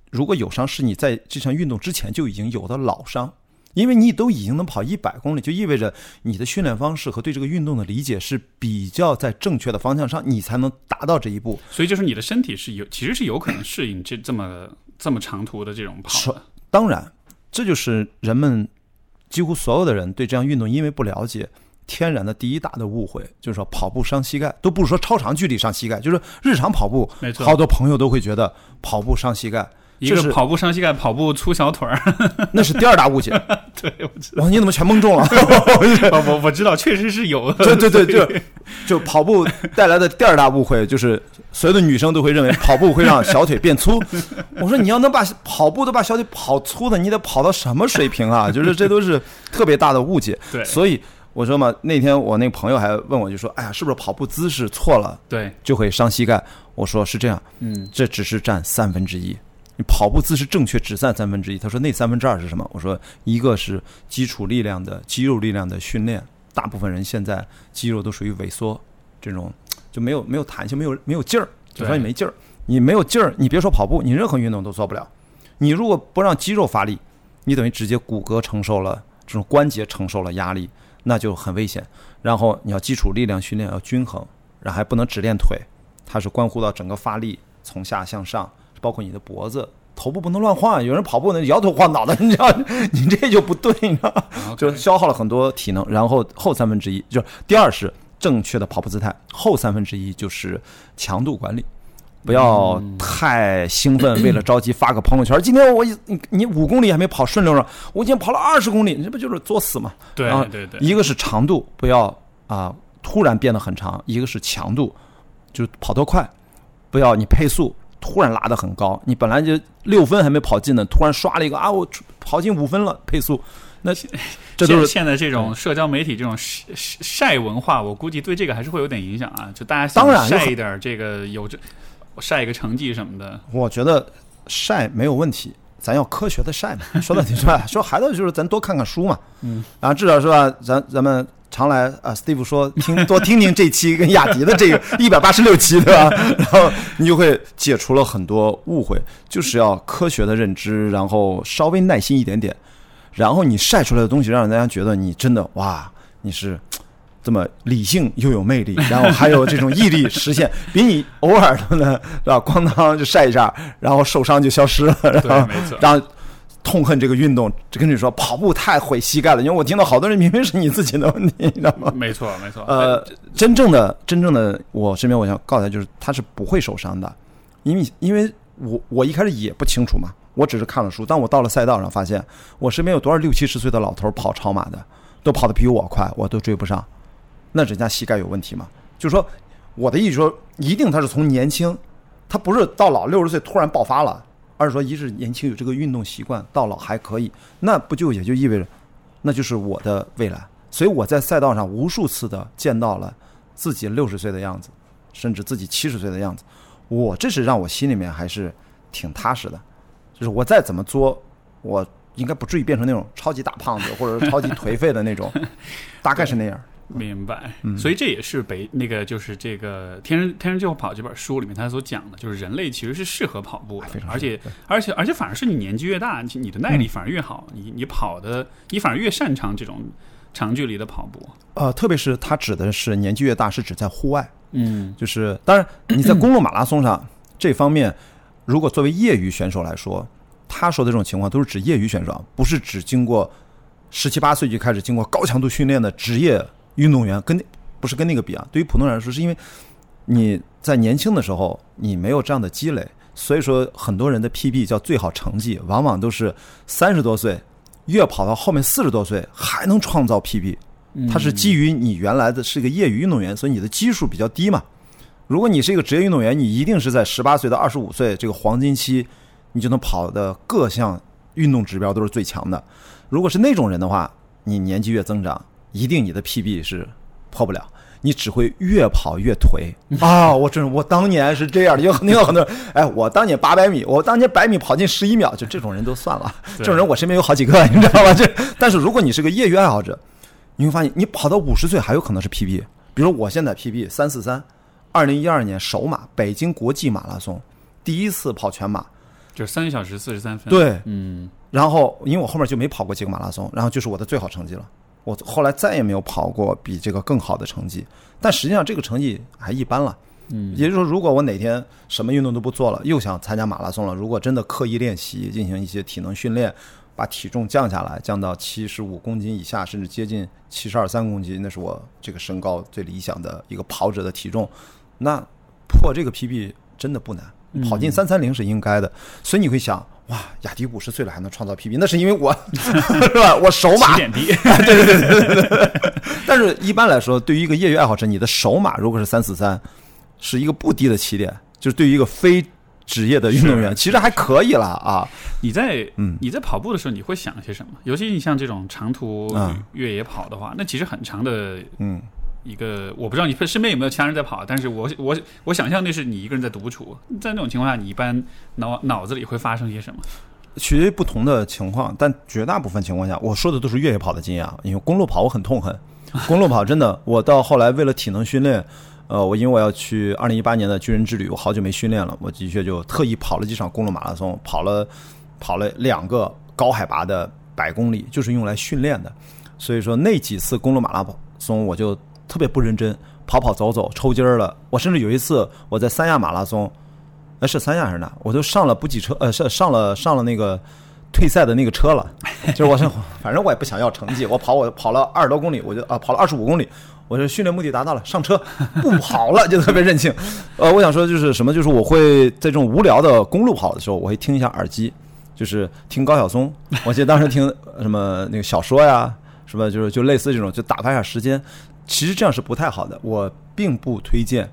Speaker 2: 如果有伤，是你在这项运动之前就已经有的老伤。因为你都已经能跑一百公里，就意味着你的训练方式和对这个运动的理解是比较在正确的方向上，你才能达到这一步。
Speaker 1: 所以就是你的身体是有，其实是有可能适应这这么这么长途的这种跑。
Speaker 2: 当然，这就是人们几乎所有的人对这项运动因为不了解，天然的第一大的误会，就是说跑步伤膝盖，都不是说超长距离伤膝盖，就是日常跑步，
Speaker 1: 没错，
Speaker 2: 好多朋友都会觉得跑步伤膝盖。
Speaker 1: 一个跑步伤膝盖，跑步粗小腿儿，*laughs*
Speaker 2: 那是第二大误解。*laughs*
Speaker 1: 对，我知道。
Speaker 2: 你怎么全蒙中了？*laughs*
Speaker 1: 我我知道，确实是有。
Speaker 2: 对对对，就就跑步带来的第二大误会，就是所有的女生都会认为跑步会让小腿变粗。我说你要能把跑步都把小腿跑粗的，你得跑到什么水平啊？就是这都是特别大的误解。
Speaker 1: 对，
Speaker 2: 所以我说嘛，那天我那个朋友还问我，就说：“哎呀，是不是跑步姿势错了？
Speaker 1: 对，
Speaker 2: 就会伤膝盖。”我说是这样，
Speaker 1: 嗯，
Speaker 2: 这只是占三分之一。跑步姿势正确只占三分之一。他说那三分之二是什么？我说一个是基础力量的肌肉力量的训练。大部分人现在肌肉都属于萎缩，这种就没有没有弹性，没有没有劲儿，就说你没劲儿。你没有劲儿，你别说跑步，你任何运动都做不了。你如果不让肌肉发力，你等于直接骨骼承受了这种关节承受了压力，那就很危险。然后你要基础力量训练要均衡，然后还不能只练腿，它是关乎到整个发力从下向上。包括你的脖子、头部不能乱晃，有人跑步呢摇头晃脑的，*laughs* 你知道，你这就不对，你知道，就消耗了很多体能。然后后三分之一，就是第二是正确的跑步姿态，后三分之一就是强度管理，不要太兴奋，为了着急发个朋友圈。今天我你你五公里还没跑顺溜呢，我已经跑了二十公里，你这不就是作死吗？
Speaker 1: 对对对，
Speaker 2: 一个是长度不要啊突然变得很长，一个是强度就跑多快，不要你配速。突然拉得很高，你本来就六分还没跑进呢，突然刷了一个啊，我跑进五分了，配速。那 *laughs* 这都是
Speaker 1: 现在这种社交媒体这种晒晒文化，我估计对这个还是会有点影响啊。就大家
Speaker 2: 当然
Speaker 1: 晒一点这个有这晒一个成绩什么的，
Speaker 2: 我觉得晒没有问题，咱要科学的晒嘛。*laughs* 说到底是吧，说孩子就是咱多看看书嘛，
Speaker 1: 嗯，
Speaker 2: 然后至少是吧，咱咱们常来啊，Steve 说听多听听这期跟雅迪的这个一百八十六期，对吧？*laughs* 然后你就会解除了很多误会，就是要科学的认知，然后稍微耐心一点点，然后你晒出来的东西，让大家觉得你真的哇，你是这么理性又有魅力，然后还有这种毅力实现，比你偶尔的呢，对吧？咣当就晒一下，然后受伤就消失了，然后然后。痛恨这个运动，就跟你说跑步太毁膝盖了。因为我听到好多人明明是你自己的问题，你知道吗？
Speaker 1: 没错，没错。
Speaker 2: 呃，真正的真正的，我身边我想告诉他，就是他是不会受伤的，因为因为我我一开始也不清楚嘛，我只是看了书。但我到了赛道上，发现我身边有多少六七十岁的老头跑超马的，都跑得比我快，我都追不上。那人家膝盖有问题吗？就是说，我的意思说，一定他是从年轻，他不是到老六十岁突然爆发了。而是说，一是年轻有这个运动习惯，到老还可以，那不就也就意味着，那就是我的未来。所以我在赛道上无数次的见到了自己六十岁的样子，甚至自己七十岁的样子。我这是让我心里面还是挺踏实的，就是我再怎么作，我应该不至于变成那种超级大胖子，或者是超级颓废的那种，大概是那样。
Speaker 1: 明白，所以这也是北那个就是这个《天生天生就会跑》这本书里面他所讲的，就是人类其实是适合跑步的，而且而且而且反而是你年纪越大，你的耐力反而越好，你你跑的你反而越擅长这种长距离的跑步。
Speaker 2: 呃，特别是他指的是年纪越大，是指在户外，嗯，就是当然你在公路马拉松上这方面，如果作为业余选手来说，他说的这种情况都是指业余选手，不是指经过十七八岁就开始经过高强度训练的职业。运动员跟不是跟那个比啊，对于普通人来说，是因为你在年轻的时候你没有这样的积累，所以说很多人的 PB 叫最好成绩，往往都是三十多岁越跑到后面四十多岁还能创造 PB，它是基于你原来的是一个业余运动员，所以你的基数比较低嘛。如果你是一个职业运动员，你一定是在十八岁到二十五岁这个黄金期，你就能跑的各项运动指标都是最强的。如果是那种人的话，你年纪越增长。一定你的 PB 是破不了，你只会越跑越颓啊！我真我当年是这样的，有很多很多人，哎，我当年八百米，我当年百米跑进十一秒，就这种人都算了，这种人我身边有好几个，*laughs* 你知道吧？这但是如果你是个业余爱好者，你会发现你跑到五十岁还有可能是 PB。比如我现在 PB 三四三，二零一二年首马北京国际马拉松，第一次跑全马，
Speaker 1: 就是三小时四十三分。
Speaker 2: 对，
Speaker 1: 嗯，
Speaker 2: 然后因为我后面就没跑过几个马拉松，然后就是我的最好成绩了。我后来再也没有跑过比这个更好的成绩，但实际上这个成绩还一般了。嗯，也就是说，如果我哪天什么运动都不做了，又想参加马拉松了，如果真的刻意练习，进行一些体能训练，把体重降下来，降到七十五公斤以下，甚至接近七十二三公斤，那是我这个身高最理想的一个跑者的体重，那破这个 PB 真的不难，跑进三三零是应该的。所以你会想。哇，雅迪五十岁了还能创造 PB，那是因为我是吧？我手马
Speaker 1: 起点低，
Speaker 2: 对对对对对。但是一般来说，对于一个业余爱好者，你的手马如果是三四三，是一个不低的起点，就是对于一个非职业的运动员，其实还可以了啊。
Speaker 1: 你在嗯你在跑步的时候，你会想些什么？尤其你像这种长途越野跑的话，那其实很长的嗯。一个我不知道你身边有没有其他人在跑，但是我我我想象那是你一个人在独处，在那种情况下，你一般脑脑子里会发生些什么？
Speaker 2: 取决于不同的情况，但绝大部分情况下，我说的都是越野跑的经验啊。因为公路跑我很痛恨，*laughs* 公路跑真的，我到后来为了体能训练，呃，我因为我要去二零一八年的军人之旅，我好久没训练了，我的确就特意跑了几场公路马拉松，跑了跑了两个高海拔的百公里，就是用来训练的。所以说那几次公路马拉松，我就。特别不认真，跑跑走走抽筋儿了。我甚至有一次我在三亚马拉松，那是三亚还是哪？我都上了补给车，呃，上上了上了那个退赛的那个车了。*laughs* 就是我是反正我也不想要成绩，我跑我跑了二十多公里，我就啊跑了二十五公里，我就训练目的达到了，上车 *laughs* 不跑了，就特别任性。呃，我想说就是什么，就是我会在这种无聊的公路跑的时候，我会听一下耳机，就是听高晓松。我记得当时听什么那个小说呀，什么就是就类似这种，就打发一下时间。其实这样是不太好的，我并不推荐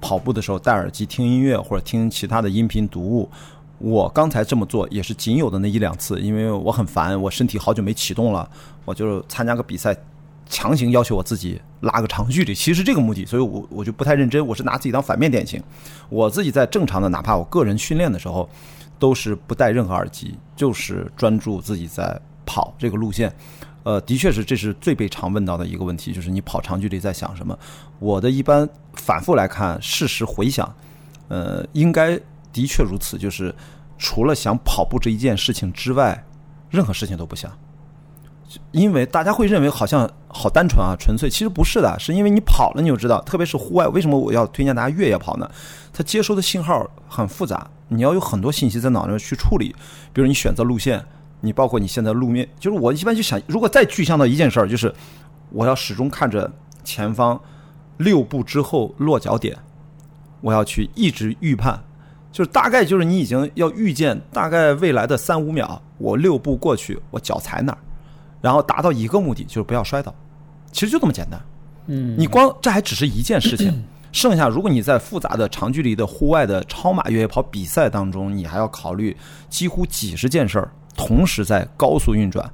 Speaker 2: 跑步的时候戴耳机听音乐或者听其他的音频读物。我刚才这么做也是仅有的那一两次，因为我很烦，我身体好久没启动了，我就参加个比赛，强行要求我自己拉个长距离，其实这个目的，所以我我就不太认真，我是拿自己当反面典型。我自己在正常的，哪怕我个人训练的时候，都是不戴任何耳机，就是专注自己在跑这个路线。呃，的确是这是最被常问到的一个问题，就是你跑长距离在想什么？我的一般反复来看，事实回想，呃，应该的确如此，就是除了想跑步这一件事情之外，任何事情都不想。因为大家会认为好像好单纯啊，纯粹，其实不是的，是因为你跑了你就知道，特别是户外，为什么我要推荐大家越野跑呢？它接收的信号很复杂，你要有很多信息在脑子去处理，比如你选择路线，你包括你现在路面，就是我一般就想，如果再具象到一件事儿，就是我要始终看着前方六步之后落脚点，我要去一直预判，就是大概就是你已经要预见大概未来的三五秒，我六步过去，我脚踩哪儿。然后达到一个目的，就是不要摔倒，其实就这么简单。
Speaker 1: 嗯，*laughs*
Speaker 2: 你光这还只是一件事情，剩下如果你在复杂的长距离的户外的超马越野跑比赛当中，你还要考虑几乎几十件事儿同时在高速运转。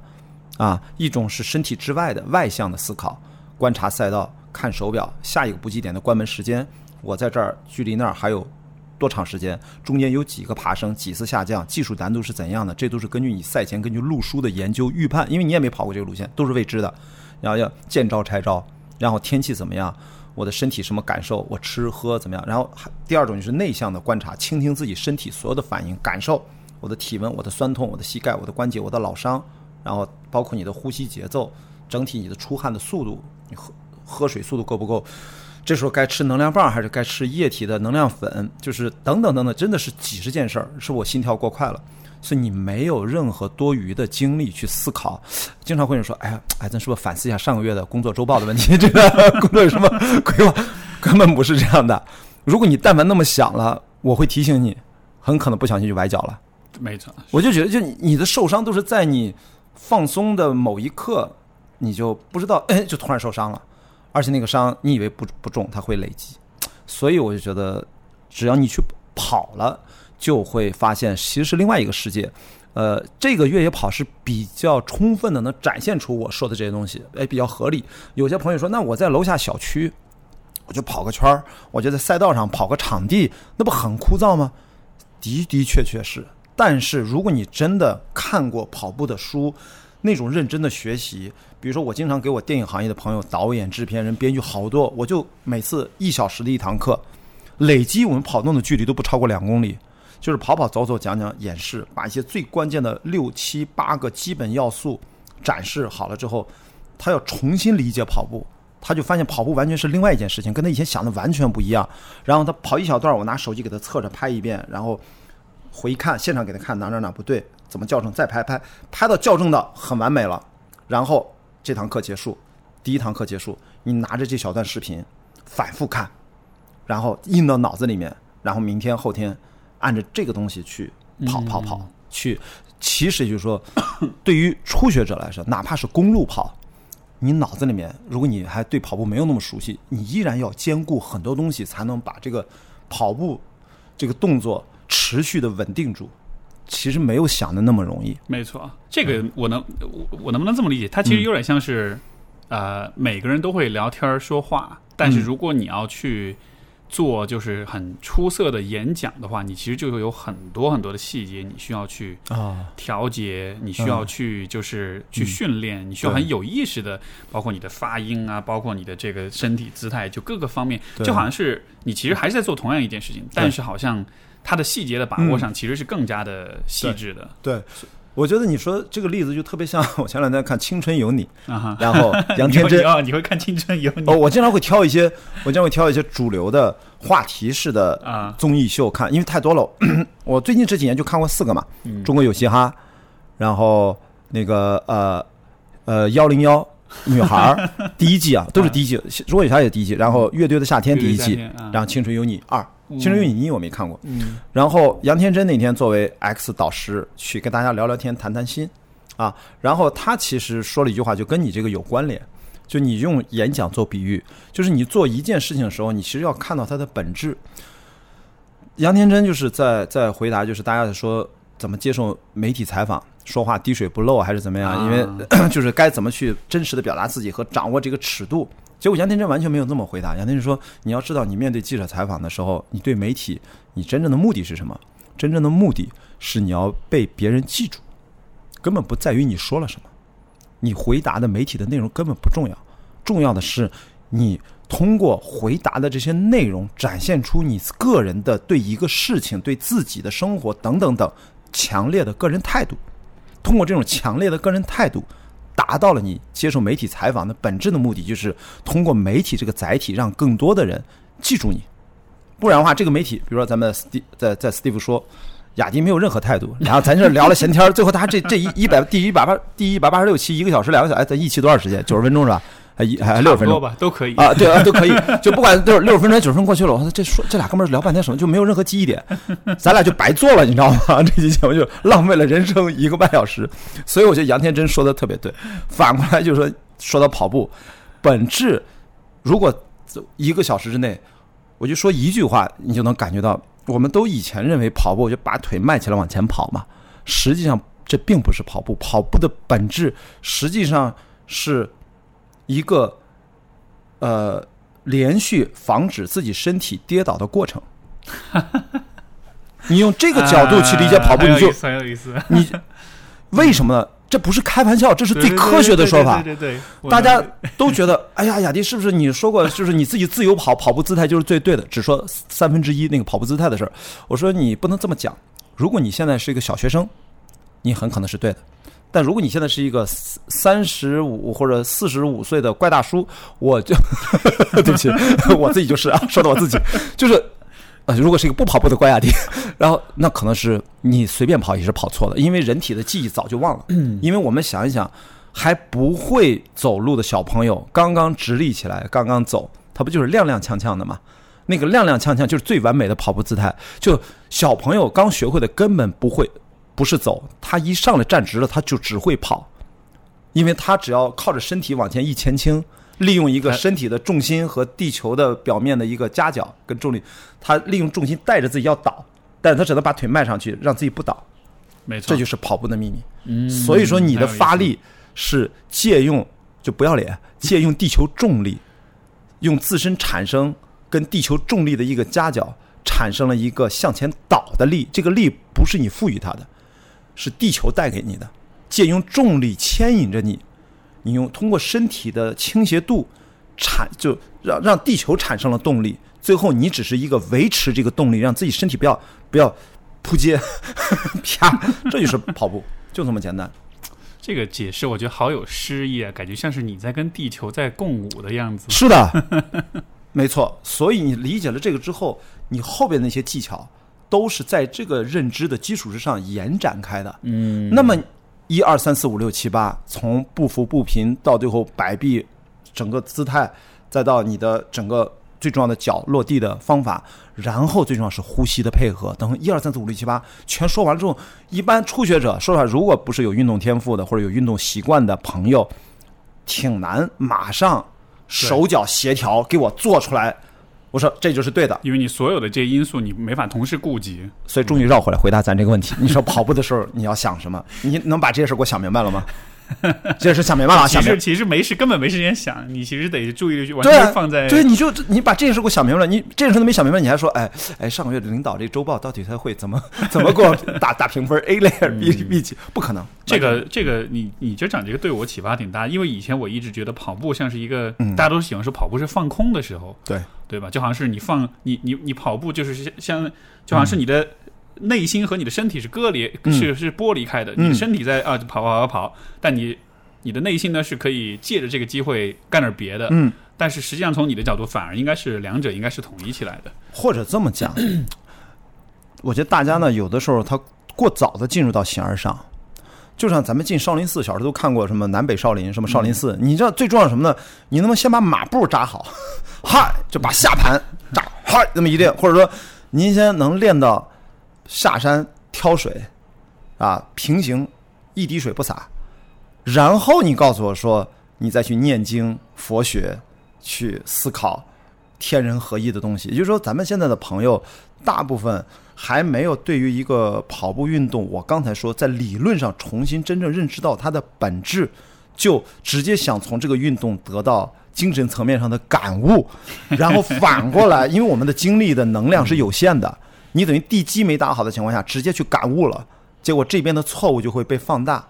Speaker 2: 啊，一种是身体之外的外向的思考，观察赛道，看手表，下一个补给点的关门时间，我在这儿距离那儿还有。多长时间？中间有几个爬升，几次下降？技术难度是怎样的？这都是根据你赛前根据路书的研究预判，因为你也没跑过这个路线，都是未知的。然后要见招拆招，然后天气怎么样？我的身体什么感受？我吃喝怎么样？然后还第二种就是内向的观察，倾听自己身体所有的反应感受，我的体温、我的酸痛、我的膝盖、我的关节、我的老伤，然后包括你的呼吸节奏，整体你的出汗的速度，你喝喝水速度够不够？这时候该吃能量棒还是该吃液体的能量粉？就是等等等等，真的是几十件事儿，是我心跳过快了，所以你没有任何多余的精力去思考。经常会有人说：“哎呀，哎，咱是不是反思一下上个月的工作周报的问题？这个工作有什么规划？根本不是这样的。如果你但凡那么想了，我会提醒你，很可能不小心就崴脚了。
Speaker 1: 没错，
Speaker 2: 我就觉得，就你的受伤都是在你放松的某一刻，你就不知道，哎，就突然受伤了。而且那个伤，你以为不不重，它会累积，所以我就觉得，只要你去跑了，就会发现其实是另外一个世界。呃，这个越野跑是比较充分的，能展现出我说的这些东西，哎，比较合理。有些朋友说，那我在楼下小区，我就跑个圈儿，我就在赛道上跑个场地，那不很枯燥吗？的的确确是。但是如果你真的看过跑步的书，那种认真的学习。比如说，我经常给我电影行业的朋友、导演、制片人、编剧好多，我就每次一小时的一堂课，累积我们跑动的距离都不超过两公里，就是跑跑走走、讲讲演示，把一些最关键的六七八个基本要素展示好了之后，他要重新理解跑步，他就发现跑步完全是另外一件事情，跟他以前想的完全不一样。然后他跑一小段，我拿手机给他侧着拍一遍，然后回看现场给他看哪哪哪不对，怎么校正，再拍拍，拍到校正的很完美了，然后。这堂课结束，第一堂课结束，你拿着这小段视频反复看，然后印到脑子里面，然后明天后天按着这个东西去跑跑跑去。其实就是说，对于初学者来说，哪怕是公路跑，你脑子里面如果你还对跑步没有那么熟悉，你依然要兼顾很多东西，才能把这个跑步这个动作持续的稳定住。其实没有想的那么容易。
Speaker 1: 没错，这个我能我我能不能这么理解？它其实有点像是，呃，每个人都会聊天说话，但是如果你要去做就是很出色的演讲的话，你其实就会有很多很多的细节，你需要去
Speaker 2: 啊
Speaker 1: 调节，你需要去就是去训练，你需要很有意识的，包括你的发音啊，包括你的这个身体姿态，就各个方面，就好像是你其实还是在做同样一件事情，但是好像。它的细节的把握上其实是更加的细致的。
Speaker 2: 对，我觉得你说这个例子就特别像我前两天看《青春有你》，然后 *laughs* 杨天真
Speaker 1: 啊，你会看《青春有你》？
Speaker 2: 哦，我经常会挑一些，我经常会挑一些主流的话题式的啊综艺秀看，因为太多了。*clears throat* 我最近这几年就看过四个嘛，《中国有嘻哈》，然后那个呃呃幺零幺女孩 *laughs* 第一季啊，都是第一季，《中国有嘻哈》也第一季，然后《乐队的夏天》第一季，然后《青春有你二》。《青春有你》我没看过，然后杨天真那天作为 X 导师去跟大家聊聊天、谈谈心，啊，然后他其实说了一句话，就跟你这个有关联，就你用演讲做比喻，就是你做一件事情的时候，你其实要看到它的本质。杨天真就是在在回答，就是大家在说怎么接受媒体采访，说话滴水不漏还是怎么样，因为 *clears throat* 就是该怎么去真实的表达自己和掌握这个尺度。结果杨天真完全没有这么回答。杨天真说：“你要知道，你面对记者采访的时候，你对媒体，你真正的目的是什么？真正的目的是你要被别人记住，根本不在于你说了什么。你回答的媒体的内容根本不重要，重要的是你通过回答的这些内容展现出你个人的对一个事情、对自己的生活等等等强烈的个人态度。通过这种强烈的个人态度，达到了你接受媒体采访的本质的目的，就是通过媒体这个载体，让更多的人记住你。不然的话，这个媒体，比如说咱们斯在在斯蒂夫说。雅迪没有任何态度，*laughs* 然后咱这聊了闲天最后他这这一一百第一百八第一百八十六期一个小时两个小时，咱一期多少时间？九十分钟是吧？还一还六十分钟
Speaker 1: 吧，都可以
Speaker 2: 啊，对啊，都可以，就不管六六十分钟九十分钟过去了，我说这说这俩哥们儿聊半天什么，就没有任何记忆点，咱俩就白做了，你知道吗？这期节目就浪费了人生一个半小时，所以我觉得杨天真说的特别对。反过来就是说，说到跑步，本质如果一个小时之内，我就说一句话，你就能感觉到。我们都以前认为跑步就把腿迈起来往前跑嘛，实际上这并不是跑步。跑步的本质实际上是一个呃连续防止自己身体跌倒的过程。*laughs* 你用这个角度去理解跑步，你就
Speaker 1: 很有意思。
Speaker 2: 你为什么呢？这不是开玩笑，这是最科学的说法。
Speaker 1: 对对
Speaker 2: 对，大家都觉得，*laughs* 哎呀，雅迪是不是你说过，就是你自己自由跑跑步姿态就是最对的？只说三分之一那个跑步姿态的事儿。我说你不能这么讲。如果你现在是一个小学生，你很可能是对的；但如果你现在是一个三十五或者四十五岁的怪大叔，我就 *laughs* 对不起，*laughs* 我自己就是啊，说的我自己就是。呃，如果是一个不跑步的怪雅迪，*laughs* 然后那可能是你随便跑也是跑错了，因为人体的记忆早就忘了。嗯，因为我们想一想，还不会走路的小朋友刚刚直立起来，刚刚走，他不就是踉踉跄跄的吗？那个踉踉跄跄就是最完美的跑步姿态。就小朋友刚学会的根本不会，不是走，他一上来站直了，他就只会跑，因为他只要靠着身体往前一前倾。利用一个身体的重心和地球的表面的一个夹角跟重力，他利用重心带着自己要倒，但是他只能把腿迈上去，让自己不倒。
Speaker 1: 没错，
Speaker 2: 这就是跑步的秘密。嗯，所以说你的发力是借用，就不要脸，借用地球重力，用自身产生跟地球重力的一个夹角，产生了一个向前倒的力。这个力不是你赋予它的，是地球带给你的，借用重力牵引着你。你用通过身体的倾斜度产就让让地球产生了动力，最后你只是一个维持这个动力，让自己身体不要不要扑街，*laughs* 啪，这就是跑步，*laughs* 就这么简单。
Speaker 1: 这个解释我觉得好有诗意啊，感觉像是你在跟地球在共舞的样子。
Speaker 2: 是的，没错。所以你理解了这个之后，你后边那些技巧都是在这个认知的基础之上延展开的。嗯，那么。一二三四五六七八，从不服不平到最后摆臂，整个姿态，再到你的整个最重要的脚落地的方法，然后最重要是呼吸的配合。等一二三四五六七八全说完了之后，一般初学者说实话，如果不是有运动天赋的或者有运动习惯的朋友，挺难马上手脚协调给我做出来。我说这就是对的，
Speaker 1: 因为你所有的这些因素你没法同时顾及，
Speaker 2: 所以终于绕回来回答咱这个问题。你说跑步的时候你要想什么？*laughs* 你能把这些事给我想明白了吗？*laughs* 这是想明白了。
Speaker 1: 其实其实没事，根本没时间想。你其实得注意力完全放在
Speaker 2: 对，你就你把这件事给我想明白了。你这件事都没想明白，你还说哎哎，上个月的领导这周报到底他会怎么怎么给我 *laughs* 打打评分？A 类 B B 级不可能。
Speaker 1: 这个这个，你你就讲这个对我启发挺大，因为以前我一直觉得跑步像是一个大家都喜欢说跑步是放空的时候，
Speaker 2: 对
Speaker 1: 对吧？就好像是你放你你你跑步就是像就好像是你的。内心和你的身体是割裂，是是剥离开的。你的身体在啊跑跑跑跑，但你你的内心呢是可以借着这个机会干点别的。嗯，但是实际上从你的角度，反而应该是两者应该是统一起来的。
Speaker 2: 或者这么讲，*clears throat* 我觉得大家呢有的时候他过早的进入到形而上，就像咱们进少林寺，小时候都看过什么南北少林，什么少林寺。你知道最重要什么呢？你能不能先把马步扎好，嗨，就把下盘扎嗨，那么一练，或者说您先能练到。下山挑水，啊，平行，一滴水不洒。然后你告诉我说，你再去念经、佛学，去思考天人合一的东西。也就是说，咱们现在的朋友大部分还没有对于一个跑步运动，我刚才说在理论上重新真正认知到它的本质，就直接想从这个运动得到精神层面上的感悟，*laughs* 然后反过来，因为我们的精力的能量是有限的。你等于地基没打好的情况下，直接去感悟了，结果这边的错误就会被放大，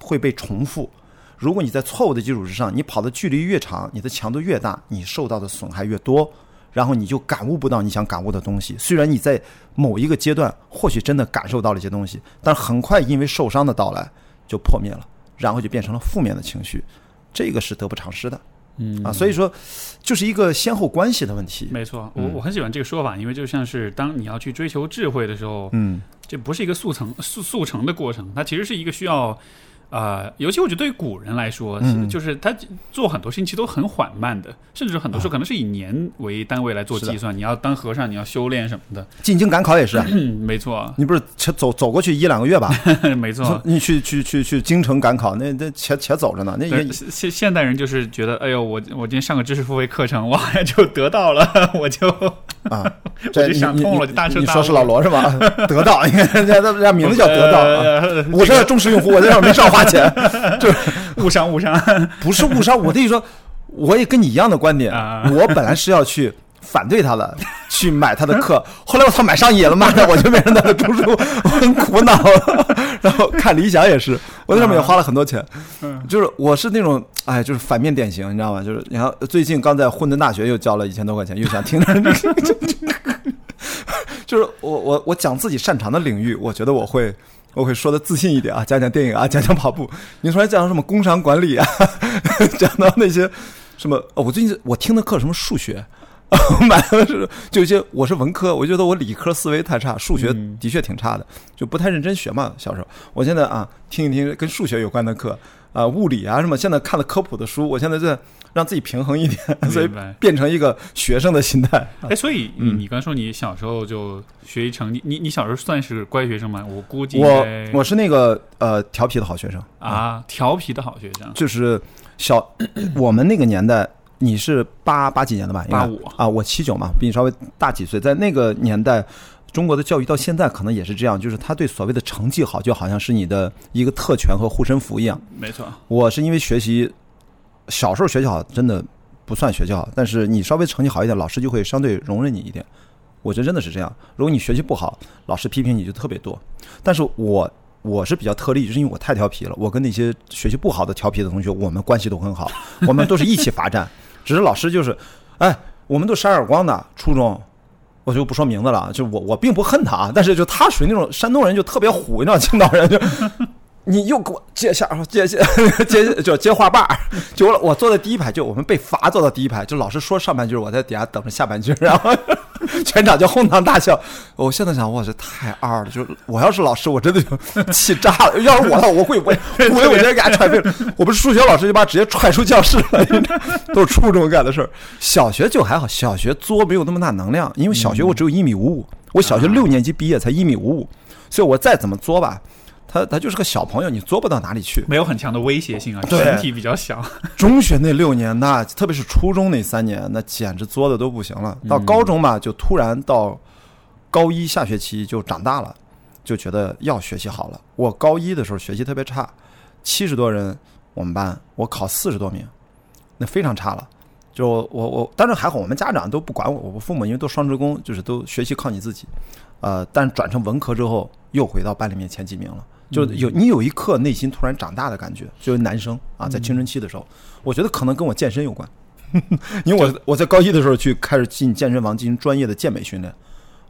Speaker 2: 会被重复。如果你在错误的基础之上，你跑的距离越长，你的强度越大，你受到的损害越多，然后你就感悟不到你想感悟的东西。虽然你在某一个阶段或许真的感受到了一些东西，但很快因为受伤的到来就破灭了，然后就变成了负面的情绪，这个是得不偿失的。
Speaker 1: 嗯
Speaker 2: 啊，所以说就是一个先后关系的问题。
Speaker 1: 没错，我我很喜欢这个说法，因为就像是当你要去追求智慧的时候，
Speaker 2: 嗯，
Speaker 1: 这不是一个速成速速成的过程，它其实是一个需要。呃，尤其我觉得对于古人来说，就是他做很多事情其实都很缓慢的，甚至很多时候可能是以年为单位来做计算。你要当和尚，你要修炼什么的，
Speaker 2: 进京赶考也是。
Speaker 1: 嗯没错，
Speaker 2: 你不是且走走过去一两个月吧？*laughs*
Speaker 1: 没错，
Speaker 2: 你去去去去京城赶考，那那且且走着呢。那
Speaker 1: 现现代人就是觉得，哎呦，我我今天上个知识付费课程，哇，*laughs* 就得到了，我就
Speaker 2: 啊，*laughs*
Speaker 1: 这就想通了，就大彻
Speaker 2: 你说是老罗是吧？得到，你看人家人家名字叫得到。我是忠实用户，我在上没少花钱，*laughs* 就是
Speaker 1: 误伤误伤，*laughs*
Speaker 2: 不是误伤。我的意思说，我也跟你一样的观点。我本来是要去反对他的，去买他的课。后来我操，买上瘾了，妈的，我就变成他的读书，我很苦恼。*laughs* 然后看理想也是，我在上面也花了很多钱。就是我是那种，哎，就是反面典型，你知道吗？就是你看，最近刚在混沌大学又交了一千多块钱，又想听着。就是我我我讲自己擅长的领域，我觉得我会。我会说的自信一点啊，讲讲电影啊，讲讲跑步。你突然讲什么工商管理啊，*laughs* 讲到那些什么？哦，我最近我听的课什么数学，*laughs* 买的是就一些我是文科，我觉得我理科思维太差，数学的确挺差的，就不太认真学嘛。小时候，我现在啊，听一听跟数学有关的课啊，物理啊什么，现在看了科普的书，我现在在。让自己平衡一点，*laughs* 所以变成一个学生的心态。
Speaker 1: 哎，所以你你刚说你小时候就学习成绩，你你小时候算是乖学生吗？我估计
Speaker 2: 我我是那个呃调皮的好学生
Speaker 1: 啊，调皮的好学生，
Speaker 2: 就是小我们那个年代，你是八八几年的吧？
Speaker 1: 八五
Speaker 2: 啊，我七九嘛，比你稍微大几岁。在那个年代，中国的教育到现在可能也是这样，就是他对所谓的成绩好，就好像是你的一个特权和护身符一样。
Speaker 1: 没错，
Speaker 2: 我是因为学习。小时候学习好真的不算学习好，但是你稍微成绩好一点，老师就会相对容忍你一点。我觉得真的是这样。如果你学习不好，老师批评你就特别多。但是我我是比较特例，就是因为我太调皮了。我跟那些学习不好的调皮的同学，我们关系都很好，*laughs* 我们都是一起罚站。只是老师就是，哎，我们都扇耳光的。初中我就不说名字了，就我我并不恨他啊，但是就他属于那种山东人，就特别虎，你知道，青岛人就。你又给我接下，接接 *laughs* 接就接话把儿，就我我坐在第一排，就我们被罚坐到第一排，就老师说上半句，我在底下等着下半句，然后 *laughs* 全场就哄堂大笑。我现在想，哇，这太二了！就我要是老师，我真的就气炸了。要是我，我会我我我直接给他踹飞了。我不是数学老师，就把直接踹出教室了。*laughs* 都是初中干的事儿，小学就还好，小学作没有那么大能量，因为小学我只有一米五五，我小学六年级毕业才一米五五，所以我再怎么作吧。他他就是个小朋友，你作不到哪里去，
Speaker 1: 没有很强的威胁性啊，身体比较小。*laughs*
Speaker 2: 中学那六年，那特别是初中那三年，那简直作的都不行了。到高中嘛，就突然到高一下学期就长大了，就觉得要学习好了。我高一的时候学习特别差，七十多人我们班，我考四十多名，那非常差了。就我我，但是还好，我们家长都不管我，我父母因为都双职工，就是都学习靠你自己。呃，但转成文科之后，又回到班里面前几名了。就有你有一刻内心突然长大的感觉，就是男生啊，在青春期的时候，我觉得可能跟我健身有关，*laughs* 因为我我在高一的时候去开始进健身房进行专业的健美训练，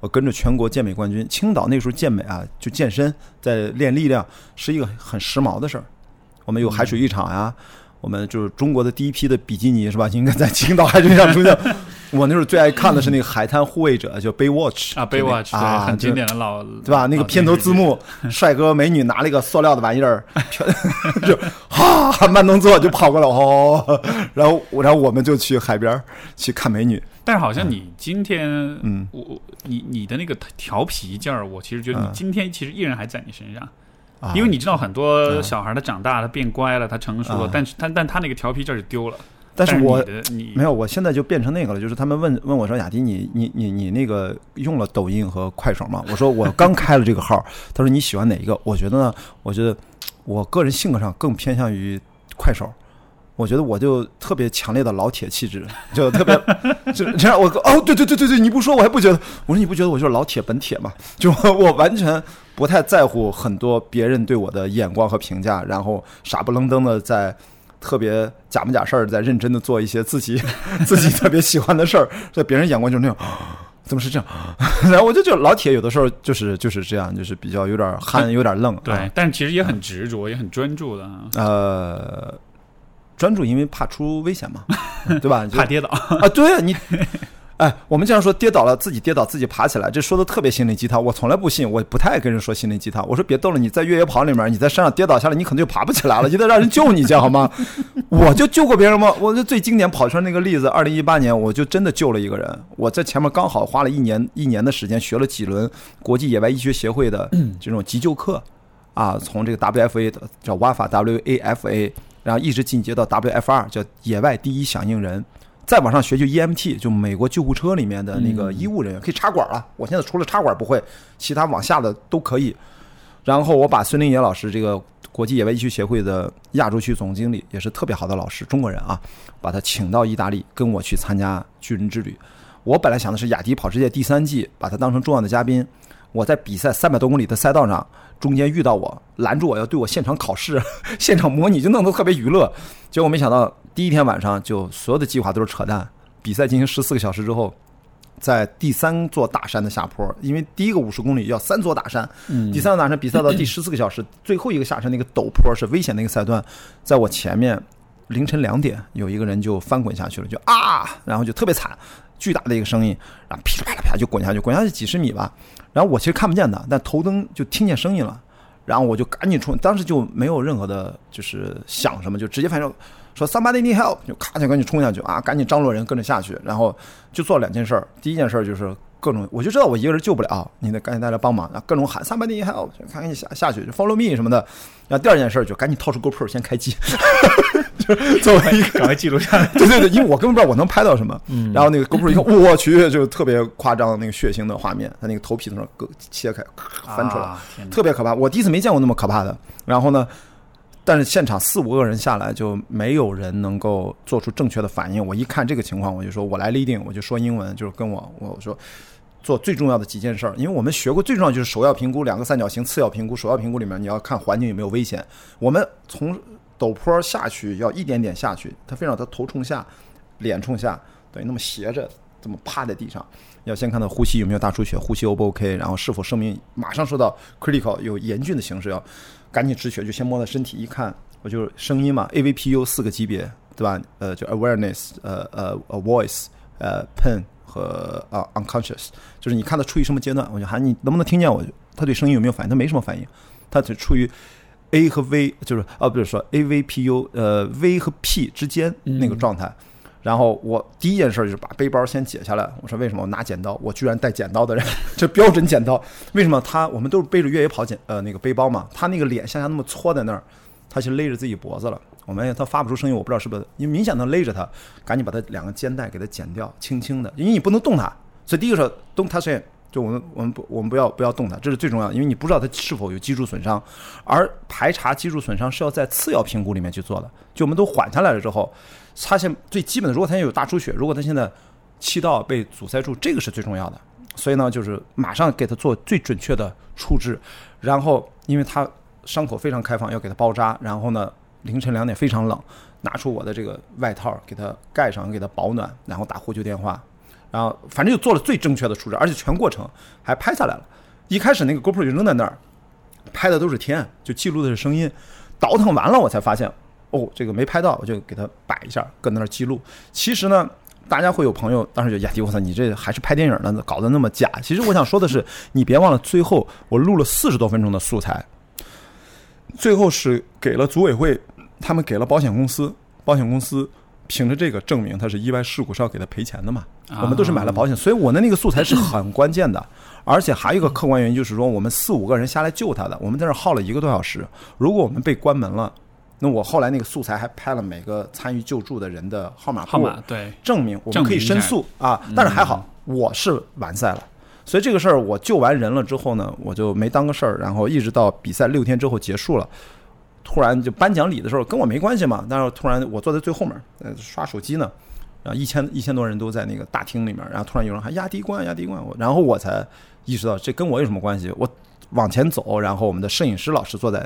Speaker 2: 我跟着全国健美冠军，青岛那时候健美啊，就健身在练力量是一个很时髦的事儿，我们有海水浴场呀。我们就是中国的第一批的比基尼是吧？应该在青岛海水上出现。*laughs* 我那时候最爱看的是那个《海滩护卫者》，叫《Baywatch》
Speaker 1: 啊，《Baywatch》啊，很经典的老
Speaker 2: 对吧？那个片头字幕，*laughs* 帅哥美女拿了一个塑料的玩意儿，*laughs* 就哈慢动作就跑过来哦，然后然后我们就去海边去看美女。
Speaker 1: 但是好像你今天，嗯，我你你的那个调皮劲儿，我其实觉得你今天其实依然还在你身上。因为你知道很多小孩他长大他变乖了他成熟了，但是他但他那个调皮劲儿就丢了。
Speaker 2: 但
Speaker 1: 是
Speaker 2: 我没有，我现在就变成那个了。就是他们问问我说：“雅迪，你你你你那个用了抖音和快手吗？”我说：“我刚开了这个号。”他说：“你喜欢哪一个？”我觉得呢，我觉得我个人性格上更偏向于快手。我觉得我就特别强烈的老铁气质，*laughs* 就特别就这样。我哦，对对对对对，你不说我还不觉得。我说你不觉得我就是老铁本铁嘛？就我完全不太在乎很多别人对我的眼光和评价，然后傻不愣登的在特别假模假式儿在认真的做一些自己 *laughs* 自己特别喜欢的事儿，在别人眼光就是那种。怎么是这样？*laughs* 然后我就觉得老铁有的时候就是就是这样，就是比较有点憨，有点愣。
Speaker 1: 对，但其实也很执着，也很专注的。
Speaker 2: 呃，专注，因为怕出危险嘛，*laughs* 对吧？
Speaker 1: 怕跌倒
Speaker 2: 啊！对啊，你。哎，我们经常说跌倒了自己跌倒自己爬起来，这说的特别心灵鸡汤。我从来不信，我不太爱跟人说心灵鸡汤。我说别逗了，你在越野跑里面，你在山上跌倒下来，你可能就爬不起来了，*laughs* 你得让人救你去好吗？我就救过别人吗？我就最经典跑圈那个例子，二零一八年我就真的救了一个人。我在前面刚好花了一年一年的时间学了几轮国际野外医学协会的这种急救课，啊，从这个 WFA 的叫 WAFA WAFA，然后一直进阶到 WFR 叫野外第一响应人。再往上学就 EMT，就美国救护车里面的那个医务人员可以插管了。我现在除了插管不会，其他往下的都可以。然后我把孙林野老师，这个国际野外医学协会的亚洲区总经理，也是特别好的老师，中国人啊，把他请到意大利跟我去参加巨人之旅。我本来想的是雅迪跑世界第三季，把他当成重要的嘉宾。我在比赛三百多公里的赛道上，中间遇到我，拦住我要对我现场考试、*laughs* 现场模拟，就弄得特别娱乐。结果没想到第一天晚上就所有的计划都是扯淡。比赛进行十四个小时之后，在第三座大山的下坡，因为第一个五十公里要三座大山，第三座大山比赛到第 *clears throat* 十四个小时，最后一个下山那个陡坡是危险的一个赛段，在我前面凌晨两点有一个人就翻滚下去了，就啊，然后就特别惨，巨大的一个声音，然后噼里啪啦啪就滚下去，滚下去几十米吧。然后我其实看不见他，但头灯就听见声音了，然后我就赶紧冲，当时就没有任何的，就是想什么，就直接反正说 somebody need help，就咔就赶紧冲下去啊，赶紧张罗人跟着下去，然后就做了两件事。第一件事就是各种，我就知道我一个人救不了，你得赶紧带来帮忙，然后各种喊 somebody need help，赶紧下下去就 follow me 什么的。然后第二件事就赶紧掏出 GoPro 先开机。*laughs* *laughs* 作为一个
Speaker 1: 赶快记录下来，*laughs*
Speaker 2: 对对对，因为我根本不知道我能拍到什么。嗯，然后那个 GoPro 一看，我去，就特别夸张那个血腥的画面，他那个头皮从那割切开，翻出来，特别可怕。我第一次没见过那么可怕的。然后呢，但是现场四五个人下来，就没有人能够做出正确的反应。我一看这个情况，我就说我来 leading，我就说英文，就是跟我我说做最重要的几件事儿。因为我们学过最重要就是首要评估两个三角形，次要评估。首要评估里面你要看环境有没有危险。我们从陡坡下去要一点点下去，他非让他头冲下，脸冲下，等于那么斜着，这么趴在地上。要先看到呼吸有没有大出血，呼吸 O 不 OK，然后是否生命马上受到 critical 有严峻的形式，要赶紧止血，就先摸他身体，一看我就是声音嘛，AVPU 四个级别，对吧？呃，就 awareness，呃呃，a voice，呃 pain 和啊 unconscious，就是你看他处于什么阶段，我就喊你能不能听见我？他对声音有没有反应？他没什么反应，他只处于。A 和 V 就是啊，不是说 AVPU，呃，V 和 P 之间那个状态。然后我第一件事就是把背包先解下来。我说为什么我拿剪刀？我居然带剪刀的人，*laughs* 这标准剪刀。为什么他我们都是背着越野跑剪呃那个背包嘛？他那个脸向下那么搓在那儿，他其实勒着自己脖子了。我们他发不出声音，我不知道是不是因为明显的勒着他，赶紧把他两个肩带给他剪掉，轻轻的，因为你不能动他。所以第一个说动他是。就我们我们不我们不要不要动它，这是最重要的，因为你不知道它是否有脊柱损伤，而排查脊柱损伤是要在次要评估里面去做的。就我们都缓下来了之后，发现最基本的，如果他有大出血，如果他现在气道被阻塞住，这个是最重要的。所以呢，就是马上给他做最准确的处置，然后因为他伤口非常开放，要给他包扎，然后呢凌晨两点非常冷，拿出我的这个外套给他盖上，给他保暖，然后打呼救电话。然后反正就做了最正确的处置，而且全过程还拍下来了。一开始那个 GoPro 就扔在那儿，拍的都是天，就记录的是声音。倒腾完了，我才发现，哦，这个没拍到，我就给它摆一下，搁那儿记录。其实呢，大家会有朋友当时就呀，我操，你这还是拍电影呢，搞得那么假。其实我想说的是，你别忘了，最后我录了四十多分钟的素材，最后是给了组委会，他们给了保险公司，保险公司。凭着这个证明他是意外事故是要给他赔钱的嘛？我们都是买了保险，所以我的那个素材是很关键的。*clears throat* 而且还有一个客观原因就是说，我们四五个人下来救他的，我们在那耗了一个多小时。如果我们被关门了，那我后来那个素材还拍了每个参与救助的人的号码
Speaker 1: 号码，对，
Speaker 2: 证明我们可以申诉啊。但是还好，我是完赛了，所以这个事儿我救完人了之后呢，我就没当个事儿，然后一直到比赛六天之后结束了。突然就颁奖礼的时候跟我没关系嘛，但是突然我坐在最后面，呃，刷手机呢，然后一千一千多人都在那个大厅里面，然后突然有人喊压低冠压低冠，我然后我才意识到这跟我有什么关系？我往前走，然后我们的摄影师老师坐在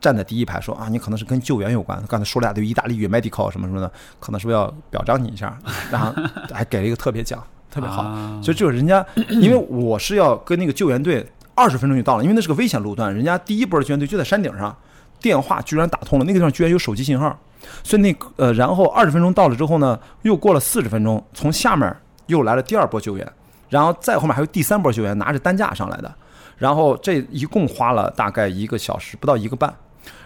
Speaker 2: 站在第一排，说啊，你可能是跟救援有关。刚才说了俩对意大利语 medical 什么什么的，可能是不是要表彰你一下？*laughs* 然后还给了一个特别奖，特别好。所以就是人家，因为我是要跟那个救援队二十分钟就到了，因为那是个危险路段，人家第一波的救援队就在山顶上，电话居然打通了，那个地方居然有手机信号。所以那呃，然后二十分钟到了之后呢，又过了四十分钟，从下面又来了第二波救援，然后再后面还有第三波救援，拿着担架上来的，然后这一共花了大概一个小时不到一个半，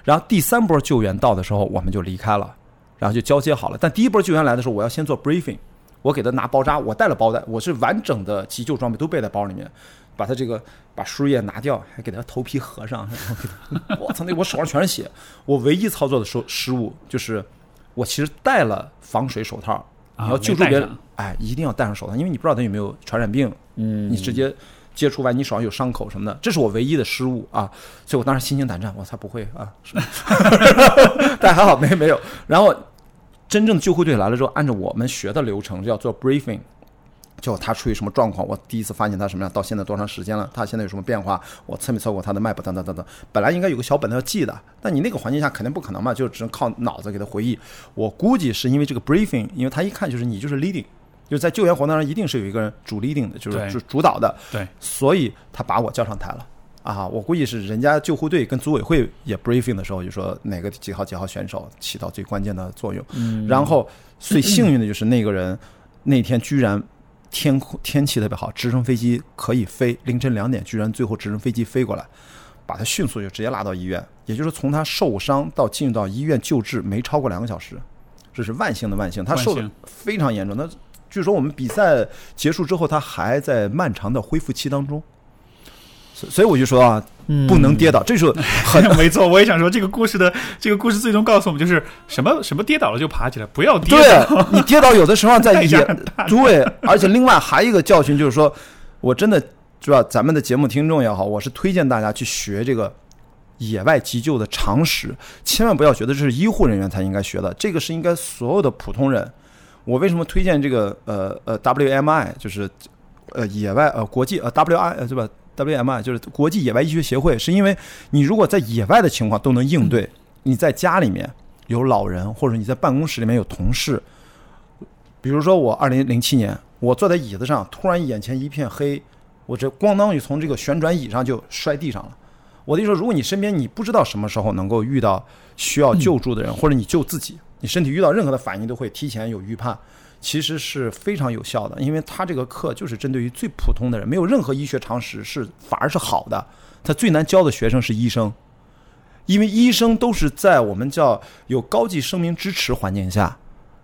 Speaker 2: 然后第三波救援到的时候，我们就离开了，然后就交接好了。但第一波救援来的时候，我要先做 briefing，我给他拿包扎，我带了包带，我是完整的急救装备都备在包里面。把他这个把输液拿掉，还给他头皮合上。*laughs* 我操！那我手上全是血。我唯一操作的失失误就是，我其实戴了防水手套。你要救助别人，哎，一定要戴上手套，因为你不知道他有没有传染病。嗯。你直接接触完，你手上有伤口什么的，这是我唯一的失误啊！所以我当时心惊胆战。我才不会啊！*laughs* 但还好没没有。然后真正的救护队来了之后，按照我们学的流程，要做 briefing。就他处于什么状况？我第一次发现他什么样？到现在多长时间了？他现在有什么变化？我测没测过他的脉搏？等等等等。本来应该有个小本子要记的，但你那个环境下肯定不可能嘛，就只能靠脑子给他回忆。我估计是因为这个 briefing，因为他一看就是你就是 leading，就在救援活动上一定是有一个人主 leading 的，就是主主导的。
Speaker 1: 对，
Speaker 2: 所以他把我叫上台了啊！我估计是人家救护队跟组委会也 briefing 的时候就说哪个几号几号选手起到最关键的作用。嗯。然后最幸运的就是那个人那天居然。天空天气特别好，直升飞机可以飞。凌晨两点，居然最后直升飞机飞过来，把他迅速就直接拉到医院。也就是从他受伤到进入到医院救治，没超过两个小时，这是万幸的万幸。他受的非常严重，那据说我们比赛结束之后，他还在漫长的恢复期当中。所以我就说啊，不能跌倒，这是很 *laughs*
Speaker 1: 没错。我也想说，这个故事的这个故事最终告诉我们，就是什么什么跌倒了就爬起来，不要跌
Speaker 2: 倒。你跌倒有的时候在 *laughs* 野，对，而且另外还有一个教训就是说，我真的是吧？咱们的节目听众也好，我是推荐大家去学这个野外急救的常识，千万不要觉得这是医护人员才应该学的，这个是应该所有的普通人。我为什么推荐这个呃呃 WMI，就是呃野外呃国际呃 WI 呃对吧？WMI 就是国际野外医学协会，是因为你如果在野外的情况都能应对，你在家里面有老人，或者你在办公室里面有同事，比如说我二零零七年，我坐在椅子上，突然眼前一片黑，我这咣当就从这个旋转椅上就摔地上了。我的意思说，如果你身边你不知道什么时候能够遇到需要救助的人，或者你救自己，你身体遇到任何的反应都会提前有预判。其实是非常有效的，因为他这个课就是针对于最普通的人，没有任何医学常识，是反而是好的。他最难教的学生是医生，因为医生都是在我们叫有高级生命支持环境下，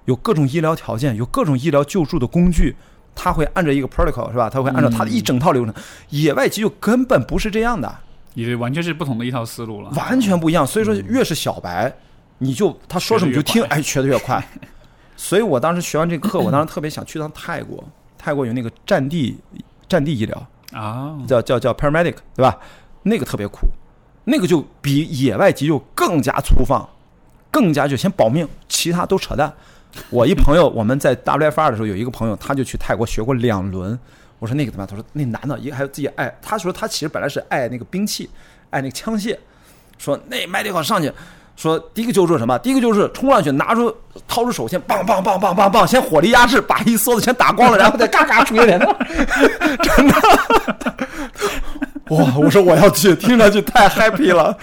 Speaker 2: 有各种医疗条件，有各种医疗救助的工具，他会按照一个 protocol 是吧？他会按照他的一整套流程。野外急救根本不是这样的，
Speaker 1: 也完全是不同的一套思路了，
Speaker 2: 完全不一样。所以说，越是小白，你就他说什么就听，哎，学的越快。所以我当时学完这个课，*clears throat* 我当时特别想去趟泰国。泰国有那个战地战地医疗
Speaker 1: 啊，
Speaker 2: 叫叫叫 paramedic，对吧？那个特别苦，那个就比野外急救更加粗放，更加就先保命，其他都扯淡。我一朋友，我们在 WFR 的时候有一个朋友，他就去泰国学过两轮。我说那个怎么样？他说那男的，一个还有自己爱，他说他其实本来是爱那个兵器，爱那个枪械，说那 medical 上去。说第一个救助什么？第一个就是冲上去，拿出掏出手，先棒棒棒棒棒棒，先火力压制，把一梭子全打光了，然后再嘎嘎出一脸，*laughs* 真的，哇！我说我要去，听上去太 happy 了，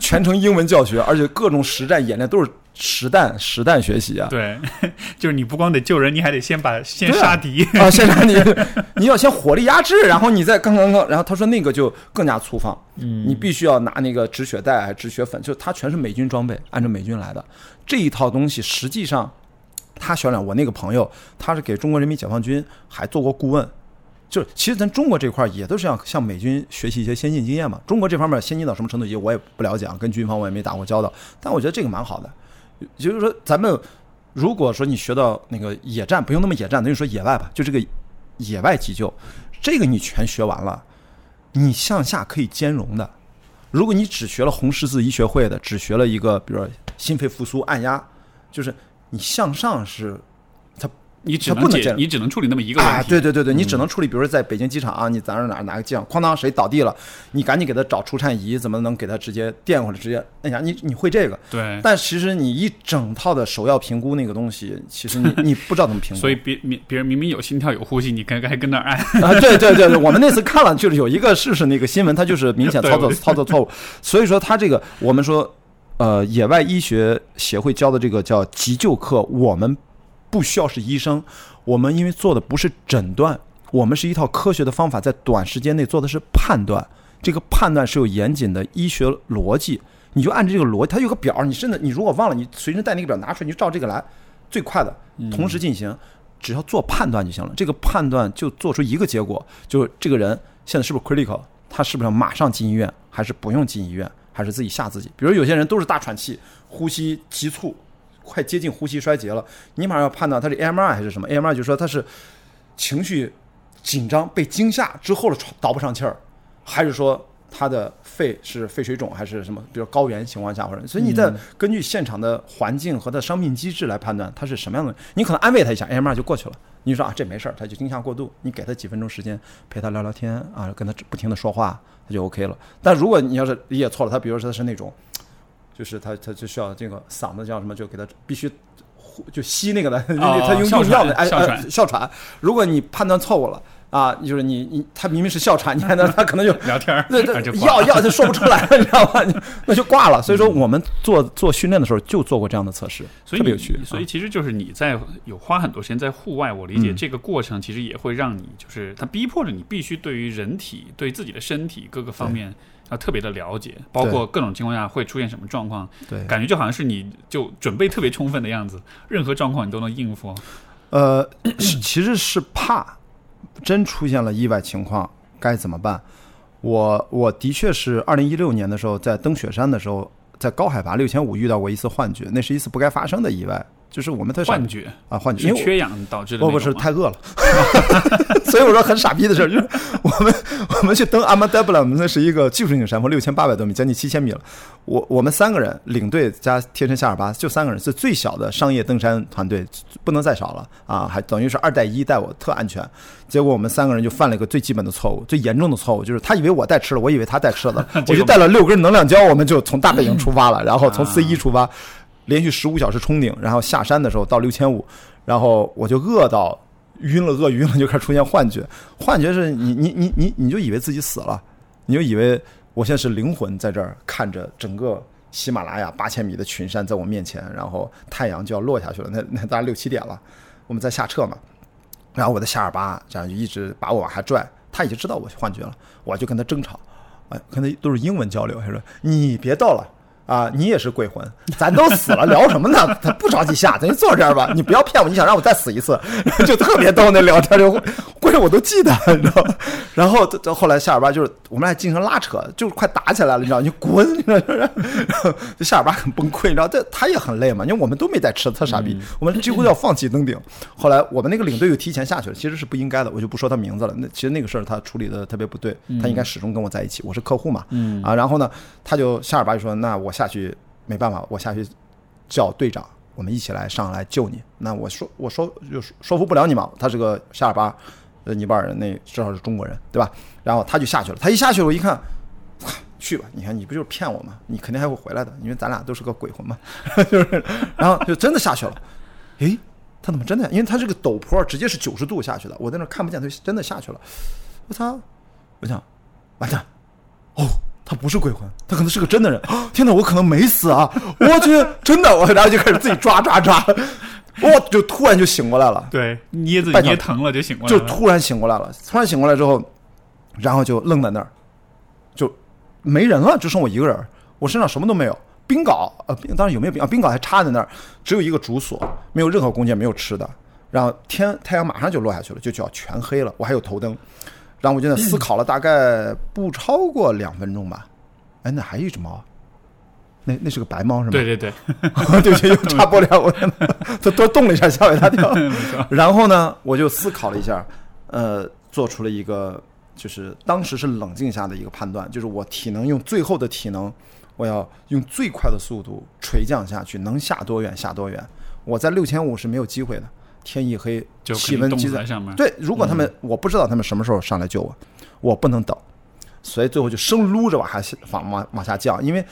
Speaker 2: 全程英文教学，而且各种实战演练都是。实弹实弹学习啊！
Speaker 1: 对，*laughs* 就是你不光得救人，你还得先把先杀敌
Speaker 2: 啊！先杀敌，*laughs* 你要先火力压制，然后你再刚刚刚，然后他说那个就更加粗放，嗯，你必须要拿那个止血带、止血粉，就它全是美军装备，按照美军来的这一套东西，实际上他小两，我那个朋友他是给中国人民解放军还做过顾问，就是其实咱中国这块也都是要向美军学习一些先进经验嘛。中国这方面先进到什么程度，也我也不了解啊，跟军方我也没打过交道，但我觉得这个蛮好的。也就是说，咱们如果说你学到那个野战，不用那么野战，等于说野外吧，就这个野外急救，这个你全学完了，你向下可以兼容的。如果你只学了红十字医学会的，只学了一个，比如说心肺复苏按压，就是你向上是
Speaker 1: 你只能解，你只能处理那么一个问题。
Speaker 2: 对对对对，你只能处理，比如说在北京机场啊，你咱这哪哪个机场，哐当谁倒地了，你赶紧给他找除颤仪，怎么能给他直接电或者直接摁下？你你会这个？
Speaker 1: 对。
Speaker 2: 但其实你一整套的首要评估那个东西，其实你 *laughs* 你不知道怎么评估。
Speaker 1: 所以别别别人明明有心跳有呼吸，你该该跟那按
Speaker 2: 啊？对对对对，我们那次看了，就是有一个试试那个新闻，他就是明显 *laughs* 操作操作错误。所以说他这个我们说，呃，野外医学协会教的这个叫急救课，我们不需要是医生。我们因为做的不是诊断，我们是一套科学的方法，在短时间内做的是判断。这个判断是有严谨的医学逻辑，你就按照这个逻辑，它有个表，你甚至你如果忘了，你随身带那个表拿出来，你就照这个来，最快的同时进行，只要做判断就行了。这个判断就做出一个结果，就是这个人现在是不是 critical，他是不是要马上进医院，还是不用进医院，还是自己吓自己？比如有些人都是大喘气，呼吸急促。快接近呼吸衰竭了，你马上要判断他是 AMR 还是什么？AMR 就说他是情绪紧张、被惊吓之后了倒不上气儿，还是说他的肺是肺水肿还是什么？比如高原情况下或者，所以你在根据现场的环境和他伤病机制来判断他是什么样的。你可能安慰他一下，AMR 就过去了。你说啊，这没事儿，他就惊吓过度。你给他几分钟时间陪他聊聊天啊，跟他不停的说话，他就 OK 了。但如果你要是理解错了，他比如说他是那种。就是他，他就需要这个嗓子叫什么，就给他必须呼，就吸那个的，*laughs* 他用用药的，哎，哮喘。如果你判断错误了啊，就是你你他明明是哮喘，你还能他可能就
Speaker 1: 聊天，
Speaker 2: 那那药药就说不出来了，你知道吧？那就挂了。所以说我们做做训练的时候就做过这样的测试，特别有趣。
Speaker 1: 所以其实就是你在有花很多时间在户外，我理解这个过程其实也会让你，就是他逼迫着你必须对于人体、对自己的身体各个方面。要特别的了解，包括各种情况下会出现什么状况，
Speaker 2: 对，
Speaker 1: 感觉就好像是你就准备特别充分的样子，任何状况你都能应付。
Speaker 2: 呃，其实是怕真出现了意外情况该怎么办。我我的确是二零一六年的时候在登雪山的时候，在高海拔六千五遇到过一次幻觉，那是一次不该发生的意外。就是我们特
Speaker 1: 幻觉
Speaker 2: 啊，幻觉，因
Speaker 1: 为缺氧导致的。
Speaker 2: 不不是太饿了，*laughs* 所以我说很傻逼的事儿，就是 *laughs* 我们我们去登阿玛德布拉，那是一个技术性山峰，六千八百多米，将近七千米了。我我们三个人，领队加贴身夏尔巴，就三个人是最小的商业登山团队，不能再少了啊！还等于是二带一带我特安全。结果我们三个人就犯了一个最基本的错误，最严重的错误就是他以为我带吃的，我以为他带吃的，*laughs* 我就带了六根能量胶，我们就从大本营出发了，然后从 C 一出发。连续十五小时冲顶，然后下山的时候到六千五，然后我就饿到晕了，饿晕了就开始出现幻觉。幻觉是你你你你你就以为自己死了，你就以为我现在是灵魂在这儿看着整个喜马拉雅八千米的群山在我面前，然后太阳就要落下去了。那那大概六七点了，我们在下撤嘛，然后我的夏尔巴这样就一直把我往下拽，他已经知道我幻觉了，我就跟他争吵，哎，跟他都是英文交流，他说你别到了。啊，你也是鬼魂，咱都死了，聊什么呢？他不着急下，咱就坐这儿吧。你不要骗我，你想让我再死一次，*laughs* 就特别逗那聊天，就过去我都记得，你知道。然后到后来夏尔巴就是我们俩进行拉扯，就是快打起来了，你知道？你滚，你知道？*laughs* 就夏尔巴很崩溃，你知道？这他也很累嘛，因为我们都没在吃，他傻逼，我们几乎要放弃登顶。后来我们那个领队又提前下去了，其实是不应该的，我就不说他名字了。那其实那个事儿他处理的特别不对，他应该始终跟我在一起，我是客户嘛。嗯啊，然后呢，他就夏尔巴就说：“那我。”下去没办法，我下去叫队长，我们一起来上来救你。那我说我说就说服不了你嘛，他是个夏尔巴，呃，尼泊尔人，那至少是中国人，对吧？然后他就下去了，他一下去了，我一看，去吧，你看你不就是骗我吗？你肯定还会回来的，因为咱俩都是个鬼魂嘛，*laughs* 就是，然后就真的下去了。诶，他怎么真的？因为他这个陡坡直接是九十度下去的，我在那看不见，他真的下去了。我操！我想，完蛋，哦。他不是鬼魂，他可能是个真的人。*gasps* 天哪，我可能没死啊！*laughs* 我去，真的，我然后就开始自己抓抓抓，*laughs* 我就突然就醒过来了。
Speaker 1: 对，捏自己捏疼了就醒过
Speaker 2: 来了，就突然醒过来了。突然醒过来之后，然后就愣在那儿，就没人了，只剩我一个人。我身上什么都没有，冰镐呃，当然有没有冰啊？冰镐还插在那儿，只有一个竹锁，没有任何弓箭，没有吃的。然后天太阳马上就落下去了，就就要全黑了。我还有头灯。然后我就在思考了大概不超过两分钟吧，哎，那还有一只猫，那那是个白猫是吗？
Speaker 1: 对对对，
Speaker 2: 对不起，*laughs* 又插播了，我 *laughs* 它多动了一下，吓我一大跳。*laughs* 然后呢，我就思考了一下，呃，做出了一个就是当时是冷静下的一个判断，就是我体能用最后的体能，我要用最快的速度垂降下去，能下多远下多远。我在六千五是没有机会的。天一黑，
Speaker 1: 就
Speaker 2: 气温
Speaker 1: 就在上面。
Speaker 2: 对，如果他们我不知道他们什么时候上来救我，我不能等，所以最后就生撸着往下往往往下降。因为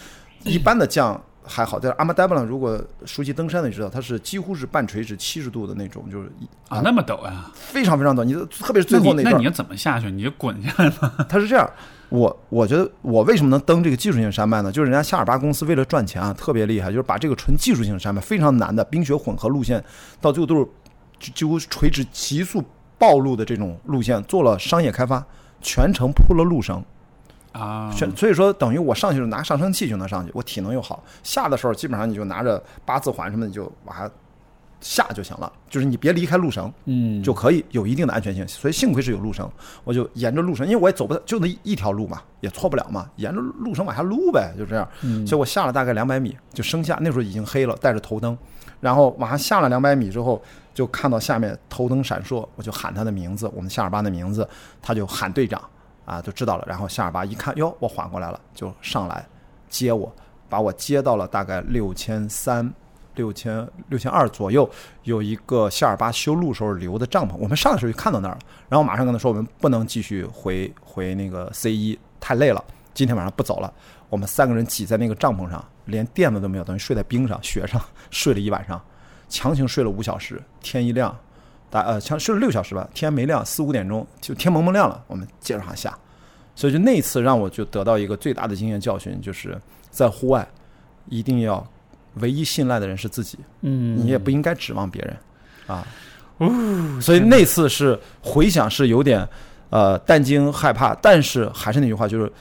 Speaker 2: 一般的降还好，但是阿玛达布朗，如果熟悉登山的你知道，它是几乎是半垂直七十度的那种，就是
Speaker 1: 啊那么陡啊，
Speaker 2: 非常非常陡。你特别是最后
Speaker 1: 那
Speaker 2: 那
Speaker 1: 你要怎么下去？你就滚下来吗？
Speaker 2: 它是这样。我我觉得我为什么能登这个技术性山脉呢？就是人家夏尔巴公司为了赚钱啊，特别厉害，就是把这个纯技术性山脉非常难的冰雪混合路线，到最后都是几乎垂直急速暴露的这种路线做了商业开发，全程铺了路绳
Speaker 1: 啊，
Speaker 2: 所以说等于我上去就拿上升器就能上去，我体能又好，下的时候基本上你就拿着八字环什么的就往下。下就行了，就是你别离开路绳，
Speaker 1: 嗯，
Speaker 2: 就可以有一定的安全性。所以幸亏是有路绳，我就沿着路绳，因为我也走不就那一条路嘛，也错不了嘛，沿着路绳往下撸呗，就这样。所以我下了大概两百米就升下，那时候已经黑了，带着头灯，然后往下下了两百米之后，就看到下面头灯闪烁，我就喊他的名字，我们夏尔巴的名字，他就喊队长啊，就知道了。然后夏尔巴一看，哟，我缓过来了，就上来接我，把我接到了大概六千三。六千六千二左右有一个夏尔巴修路时候留的帐篷，我们上的时候就看到那儿了。然后马上跟他说，我们不能继续回回那个 C 一，太累了，今天晚上不走了。我们三个人挤在那个帐篷上，连垫子都没有，等于睡在冰上、雪上睡了一晚上，强行睡了五小时。天一亮，大呃强睡了六小时吧，天没亮，四五点钟就天蒙蒙亮了，我们接着往下。所以就那一次让我就得到一个最大的经验教训，就是在户外一定要。唯一信赖的人是自己，
Speaker 1: 嗯，
Speaker 2: 你也不应该指望别人，啊，
Speaker 1: 哦，
Speaker 2: 所以那次是回想是有点呃担惊害怕，但是还是那句话，就是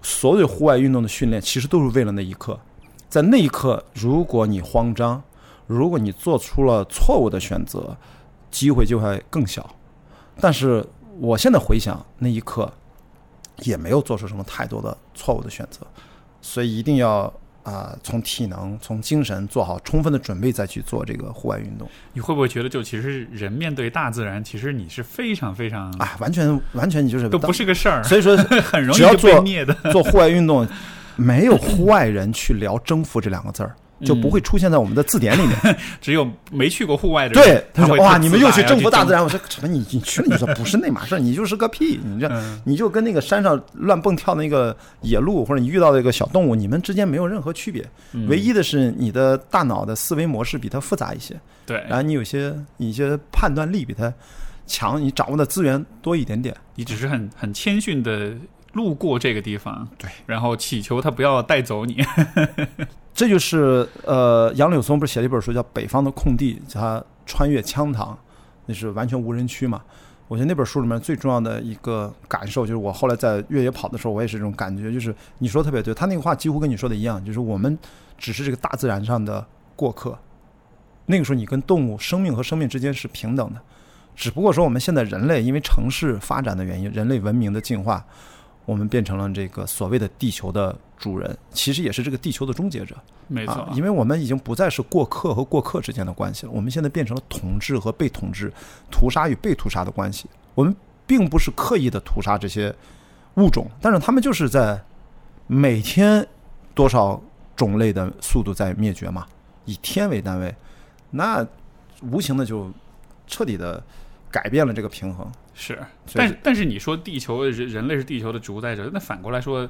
Speaker 2: 所有户外运动的训练其实都是为了那一刻，在那一刻，如果你慌张，如果你做出了错误的选择，机会就会更小。但是我现在回想那一刻，也没有做出什么太多的错误的选择，所以一定要。啊，从体能、从精神做好充分的准备，再去做这个户外运动。
Speaker 1: 你会不会觉得，就其实人面对大自然，其实你是非常非常
Speaker 2: 啊，完全完全你就是
Speaker 1: 都不是个事儿。*laughs*
Speaker 2: 所以说，*laughs*
Speaker 1: 很容易
Speaker 2: 就被
Speaker 1: 灭的。
Speaker 2: 做户外运动，没有户外人去聊征服这两个字儿。就不会出现在我们的字典里面。*laughs*
Speaker 1: 只有没去过户外的
Speaker 2: 人，对他
Speaker 1: 说
Speaker 2: 哇，你们又去征服大自然。
Speaker 1: 我
Speaker 2: 说什么？你你去了？你说不是那码事，你就是个屁。你这你就跟那个山上乱蹦跳那个野鹿，或者你遇到的一个小动物，你们之间没有任何区别。唯一的是你的大脑的思维模式比它复杂一些。
Speaker 1: 对，
Speaker 2: 然后你有些一些判断力比它强，你掌握的资源多一点点。
Speaker 1: 你只是很很谦逊的路过这个地方，
Speaker 2: 对，
Speaker 1: 然后祈求他不要带走你。
Speaker 2: 这就是呃，杨柳松不是写了一本书叫《北方的空地》，他穿越羌塘，那是完全无人区嘛。我觉得那本书里面最重要的一个感受，就是我后来在越野跑的时候，我也是这种感觉，就是你说特别对，他那个话几乎跟你说的一样，就是我们只是这个大自然上的过客。那个时候，你跟动物生命和生命之间是平等的，只不过说我们现在人类因为城市发展的原因，人类文明的进化。我们变成了这个所谓的地球的主人，其实也是这个地球的终结者。
Speaker 1: 没错，
Speaker 2: 因为我们已经不再是过客和过客之间的关系了，我们现在变成了统治和被统治、屠杀与被屠杀的关系。我们并不是刻意的屠杀这些物种，但是他们就是在每天多少种类的速度在灭绝嘛，以天为单位，那无形的就彻底的改变了这个平衡。
Speaker 1: 是，但但是你说地球人人类是地球的主宰者，那反过来说，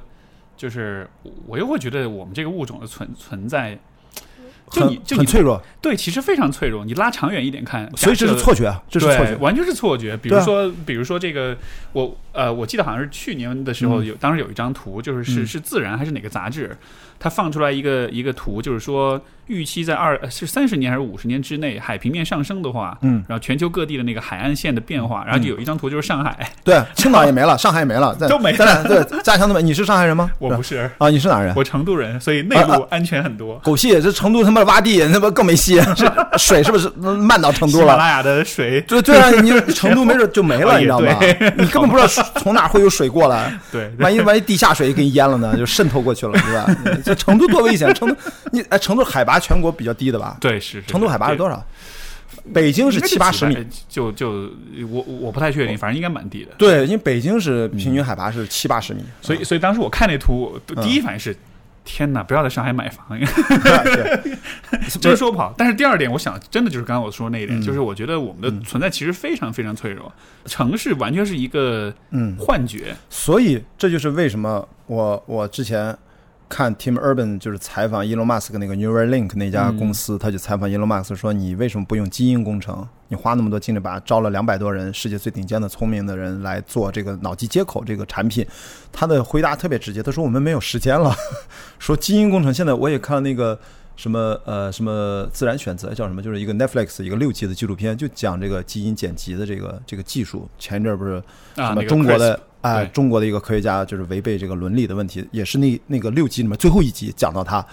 Speaker 1: 就是我又会觉得我们这个物种的存存在，就你就
Speaker 2: 很脆弱，
Speaker 1: 对，其实非常脆弱。你拉长远一点看，
Speaker 2: 所以这是错觉啊，这是错觉，
Speaker 1: 完全是错觉。比如说，比如说这个，我呃，我记得好像是去年的时候有，当时有一张图，就是是是自然还是哪个杂志，它放出来一个一个图，就是说。预期在二是三十年还是五十年之内，海平面上升的话，
Speaker 2: 嗯，
Speaker 1: 然后全球各地的那个海岸线的变化，然后就有一张图就是上海，
Speaker 2: 对，青岛也没了，*laughs* 上海也没了，
Speaker 1: 都没了，
Speaker 2: 对，家乡都没。你是上海人吗？*laughs*
Speaker 1: 我不是
Speaker 2: 啊，你是哪人？
Speaker 1: 我成都人，所以内陆安全很多。
Speaker 2: 狗屁，这成都他妈洼地，那不更没戏，*laughs* 水是不是漫到成都了？喜
Speaker 1: 马拉雅的水，
Speaker 2: 对对啊，你成都没准就没了，你知道吗？你根本不知道从哪会有水过来，*laughs*
Speaker 1: 对，
Speaker 2: 万一万一地下水给你淹了呢，就渗透过去了，对吧？*laughs* 这成都多危险，成都你哎，成都海拔全国比较低的。吧，
Speaker 1: 对，是
Speaker 2: 成都海拔是多少？北京是七八十米，
Speaker 1: 就就我我不太确定，反正应该蛮低的。
Speaker 2: 对，因为北京是平均海拔是七八十米，
Speaker 1: 所以所以当时我看那图，第一反应是。天哪，不要在上海买房。*laughs* 真 *laughs* 说不好。但是第二点，我想真的就是刚刚我说那一点，就是我觉得我们的存在其实非常非常脆弱，城市完全是一个嗯幻觉。
Speaker 2: 所以这就是为什么我我之前。看 Tim Urban 就是采访 Elon Musk 那个 Neuralink 那家公司，他就采访 Elon Musk 说：“你为什么不用基因工程？你花那么多精力把招了两百多人，世界最顶尖的聪明的人来做这个脑机接口这个产品？”他的回答特别直接，他说：“我们没有时间了。*laughs* ”说基因工程现在我也看了那个什么呃什么自然选择叫什么，就是一个 Netflix 一个六集的纪录片，就讲这个基因剪辑的这个这个技术。前一阵不是什么中国的。哎，中国的一个科学家就是违背这个伦理的问题，也是那那个六集里面最后一集讲到他，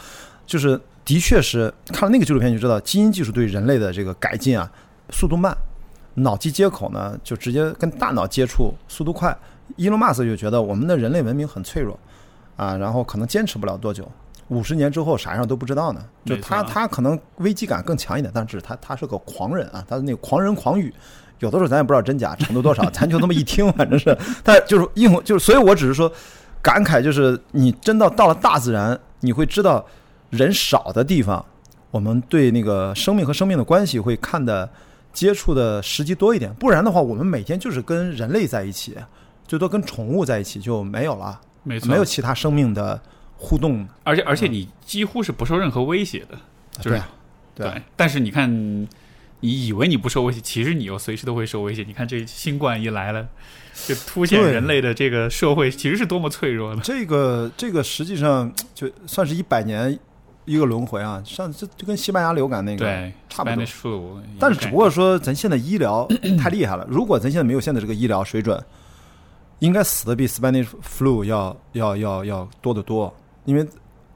Speaker 2: 就是的确是看了那个纪录片就知道，基因技术对人类的这个改进啊，速度慢，脑机接口呢就直接跟大脑接触，速度快。伊隆马斯就觉得我们的人类文明很脆弱啊，然后可能坚持不了多久，五十年之后啥样都不知道呢。就他他可能危机感更强一点，但是他他是个狂人啊，他的那个狂人狂语。有的时候咱也不知道真假程度多少，咱就那么一听，反正是，但就是硬就是，所以我只是说，感慨就是你真到到了大自然，你会知道人少的地方，我们对那个生命和生命的关系会看的接触的时机多一点，不然的话，我们每天就是跟人类在一起，最多跟宠物在一起就没有了，
Speaker 1: 没错，
Speaker 2: 没有其他生命的互动，
Speaker 1: 而且而且你几乎是不受任何威胁的，对
Speaker 2: 对，
Speaker 1: 但是你看。你以为你不受威胁，其实你又随时都会受威胁。你看这新冠一来了，就凸显人类的这个社会其实是多么脆弱的。
Speaker 2: 这个这个实际上就算是一百年一个轮回啊，上这就跟西班牙流感那个
Speaker 1: 对
Speaker 2: 差不多。
Speaker 1: 但
Speaker 2: 是只不过说咱现在医疗太厉害了，如果咱现在没有现在这个医疗水准，应该死的比 Spanish flu 要要要要多得多。因为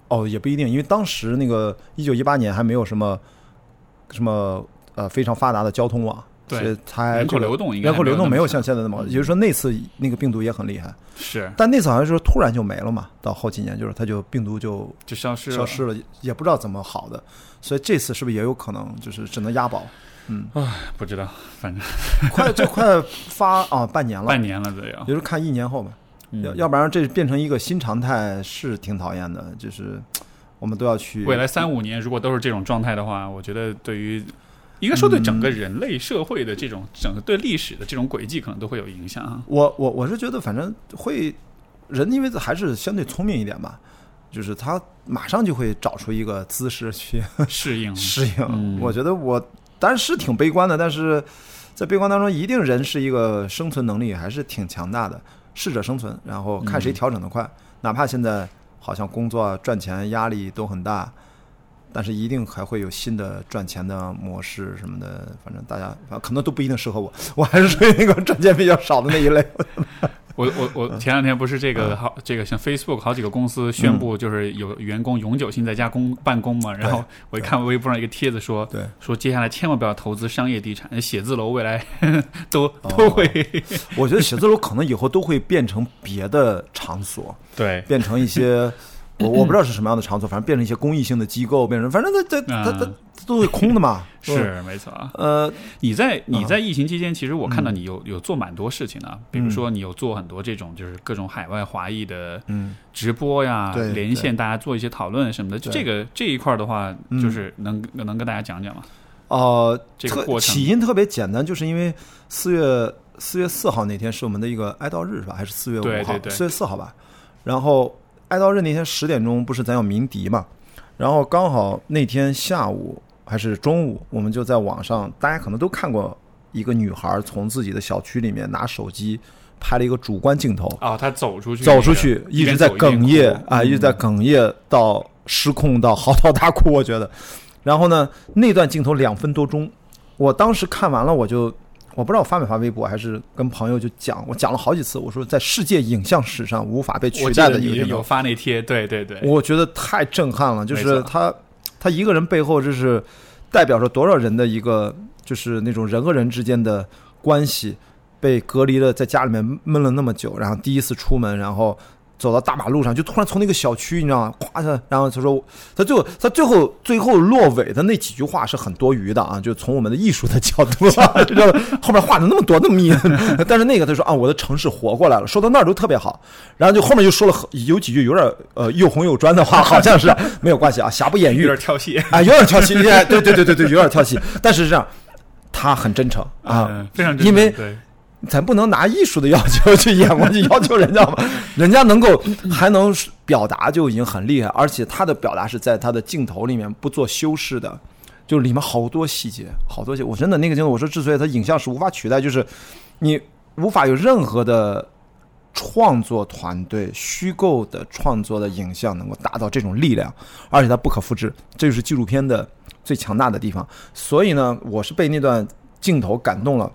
Speaker 2: 哦也不一定，因为当时那个一九一八年还没有什么什么。呃，非常发达的交通网，
Speaker 1: 对，
Speaker 2: 它
Speaker 1: 人口流动应该
Speaker 2: 人口流动没有像现在那么，也就是说那次那个病毒也很厉害，
Speaker 1: 是，
Speaker 2: 但那次好像是突然就没了嘛，到后几年就是它就病毒就
Speaker 1: 就消失
Speaker 2: 消失了，也不知道怎么好的，所以这次是不是也有可能就是只能押宝？嗯，
Speaker 1: 唉，不知道，反正
Speaker 2: 快就快发啊，半年了，*laughs*
Speaker 1: 半年了这样，
Speaker 2: 也是看一年后吧，要要不然这变成一个新常态是挺讨厌的，就是我们都要去
Speaker 1: 未来三五年如果都是这种状态的话，我觉得对于。应该说，对整个人类社会的这种整个对历史的这种轨迹，可能都会有影响啊。
Speaker 2: 我我我是觉得，反正会人，因为还是相对聪明一点吧，就是他马上就会找出一个姿势去
Speaker 1: 适应 *laughs*
Speaker 2: 适应。我觉得我当然是挺悲观的，但是在悲观当中，一定人是一个生存能力还是挺强大的，适者生存，然后看谁调整的快。哪怕现在好像工作赚钱压力都很大。但是一定还会有新的赚钱的模式什么的，反正大家可能都不一定适合我，*laughs* 我还是属于那个赚钱比较少的那一类。*laughs*
Speaker 1: 我我我前两天不是这个好这个像 Facebook 好几个公司宣布就是有员工永久性在家工办公嘛，然后我一看微博上一个帖子说，
Speaker 2: 对，
Speaker 1: 说接下来千万不要投资商业地产，写字楼未来 *laughs* 都都会。
Speaker 2: 我觉得写字楼可能以后都会变成别的场所，
Speaker 1: 对，
Speaker 2: 变成一些。我我不知道是什么样的场所，反正变成一些公益性的机构，变成反正它它它它都是空的嘛。*laughs*
Speaker 1: 是没错。
Speaker 2: 呃，
Speaker 1: 你在你在疫情期间，其实我看到你有有做蛮多事情的，比如说你有做很多这种就是各种海外华裔的直播呀，连线大家做一些讨论什么的。就这个这一块的话，就是能能跟大家讲讲吗？
Speaker 2: 哦，
Speaker 1: 这个
Speaker 2: 起因特别简单，就是因为四月四月四号那天是我们的一个哀悼日，是吧？还是四月五号？四月四号吧。然后。哀悼日那天十点钟不是咱要鸣笛嘛，然后刚好那天下午还是中午，我们就在网上，大家可能都看过一个女孩从自己的小区里面拿手机拍了一个主观镜头
Speaker 1: 啊，她走出去，
Speaker 2: 走出去一直在哽咽啊，一直在哽咽到失控到嚎啕大哭，我觉得，然后呢，那段镜头两分多钟，我当时看完了我就。我不知道我发没发微博，还是跟朋友就讲，我讲了好几次。我说，在世界影像史上无法被取代的一个
Speaker 1: 有发那贴，对对对，
Speaker 2: 我觉得太震撼了。就是他，他一个人背后，就是代表着多少人的一个，就是那种人和人之间的关系被隔离了，在家里面闷了那么久，然后第一次出门，然后走到大马路上，就突然从那个小区，你知道吗？咵他，然后他说，他最后他最后最后落尾的那几句话是很多余的啊，*laughs* 就从我们的艺术的角度，*laughs* 知道后面画的那么多那么密，但是那个他说啊，我的城市活过来了，说到那儿都特别好，然后就后面就说了有几句有点呃又红又专的话，*laughs* 好像是没有关系啊，瑕不掩瑜，
Speaker 1: 有点跳戏
Speaker 2: 啊，有点跳戏，对对对对对，有点跳戏，但是是这样，他很真诚啊，
Speaker 1: 非常
Speaker 2: 因为。咱不能拿艺术的要求去眼光去要求人家嘛，*laughs* 人家能够还能表达就已经很厉害，而且他的表达是在他的镜头里面不做修饰的，就里面好多细节，好多细节。我真的那个镜头，我说之所以它影像是无法取代，就是你无法有任何的创作团队虚构的创作的影像能够达到这种力量，而且它不可复制，这就是纪录片的最强大的地方。所以呢，我是被那段镜头感动了。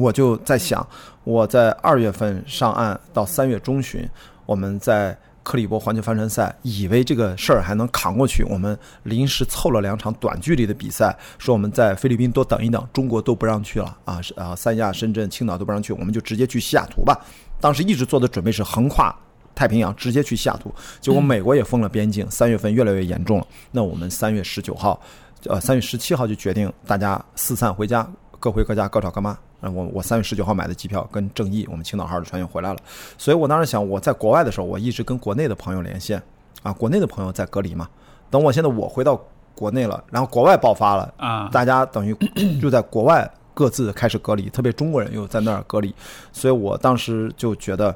Speaker 2: 我就在想，我在二月份上岸到三月中旬，我们在克里伯环球帆船赛，以为这个事儿还能扛过去，我们临时凑了两场短距离的比赛，说我们在菲律宾多等一等，中国都不让去了啊，啊，三亚、深圳、青岛都不让去，我们就直接去西雅图吧。当时一直做的准备是横跨太平洋，直接去西雅图。结果美国也封了边境，三月份越来越严重了。那我们三月十九号，呃，三月十七号就决定大家四散回家，各回各家，各找各妈。啊，我我三月十九号买的机票，跟正义我们青岛号的船员回来了，所以我当时想，我在国外的时候，我一直跟国内的朋友连线，啊，国内的朋友在隔离嘛。等我现在我回到国内了，然后国外爆发了啊，大家等于就在国外各自开始隔离，特别中国人又在那儿隔离，所以我当时就觉得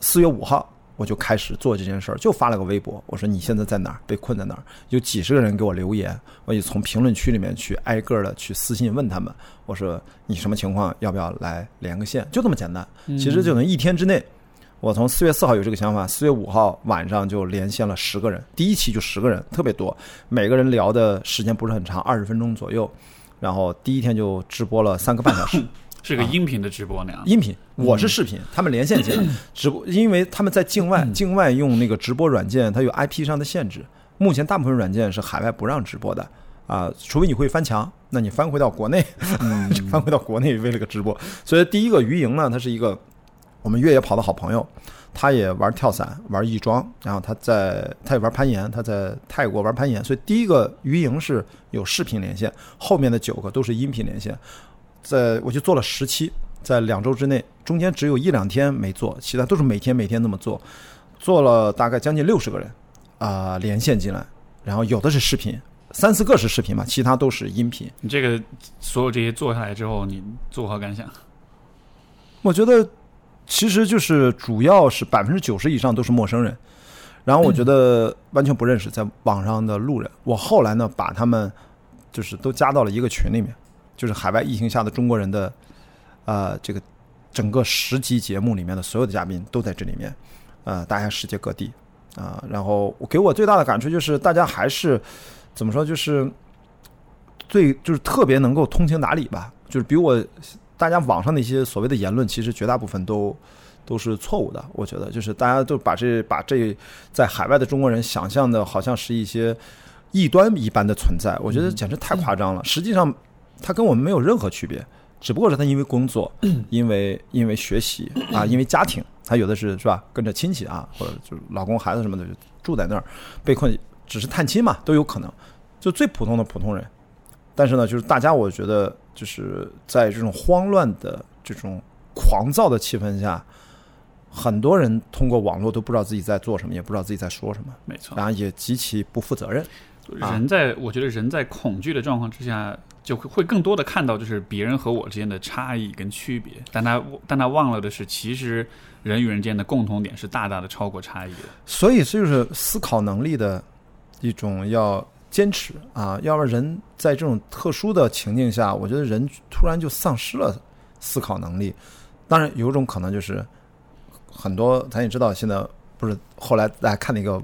Speaker 2: 四月五号。我就开始做这件事儿，就发了个微博，我说你现在在哪儿？被困在哪儿？有几十个人给我留言，我也从评论区里面去挨个的去私信问他们，我说你什么情况？要不要来连个线？就这么简单。其实就能一天之内，我从四月四号有这个想法，四月五号晚上就连线了十个人，第一期就十个人，特别多，每个人聊的时间不是很长，二十分钟左右，然后第一天就直播了三个半小时。*laughs*
Speaker 1: 是个音频的直播那样，
Speaker 2: 音频，我是视频，他们连线进来 *clears throat* 直播，因为他们在境外，境外用那个直播软件，它有 IP 上的限制。目前大部分软件是海外不让直播的啊，除非你会翻墙，那你翻回到国内，*laughs* 翻回到国内为了个直播。所以第一个于莹呢，他是一个我们越野跑的好朋友，他也玩跳伞，玩翼装，然后他在他也玩攀岩，他在泰国玩攀岩。所以第一个鱼营是有视频连线，后面的九个都是音频连线。在我就做了十期，在两周之内，中间只有一两天没做，其他都是每天每天那么做，做了大概将近六十个人啊连线进来，然后有的是视频，三四个是视频嘛，其他都是音频。
Speaker 1: 你这个所有这些做下来之后，你作何感想？
Speaker 2: 我觉得其实就是主要是百分之九十以上都是陌生人，然后我觉得完全不认识在网上的路人，我后来呢把他们就是都加到了一个群里面。就是海外疫情下的中国人的，呃，这个整个十集节目里面的所有的嘉宾都在这里面，呃，大家世界各地啊，然后给我最大的感触就是大家还是怎么说，就是最就是特别能够通情达理吧，就是比我大家网上的一些所谓的言论，其实绝大部分都都是错误的。我觉得就是大家都把这把这在海外的中国人想象的好像是一些异端一般的存在，我觉得简直太夸张了。实际上。他跟我们没有任何区别，只不过是他因为工作，*clears throat* 因为因为学习啊，因为家庭，他有的是是吧，跟着亲戚啊，或者就老公孩子什么的就住在那儿，被困只是探亲嘛，都有可能，就最普通的普通人。但是呢，就是大家我觉得就是在这种慌乱的这种狂躁的气氛下，很多人通过网络都不知道自己在做什么，也不知道自己在说什么，
Speaker 1: 没错，
Speaker 2: 然后也极其不负责任。
Speaker 1: 人在我觉得人在恐惧的状况之下。就会会更多的看到，就是别人和我之间的差异跟区别，但他但他忘了的是，其实人与人之间的共同点是大大的超过差异的。
Speaker 2: 所以这就是思考能力的一种要坚持啊，要不然人在这种特殊的情境下，我觉得人突然就丧失了思考能力。当然，有种可能就是很多咱也知道，现在不是后来大家看那个。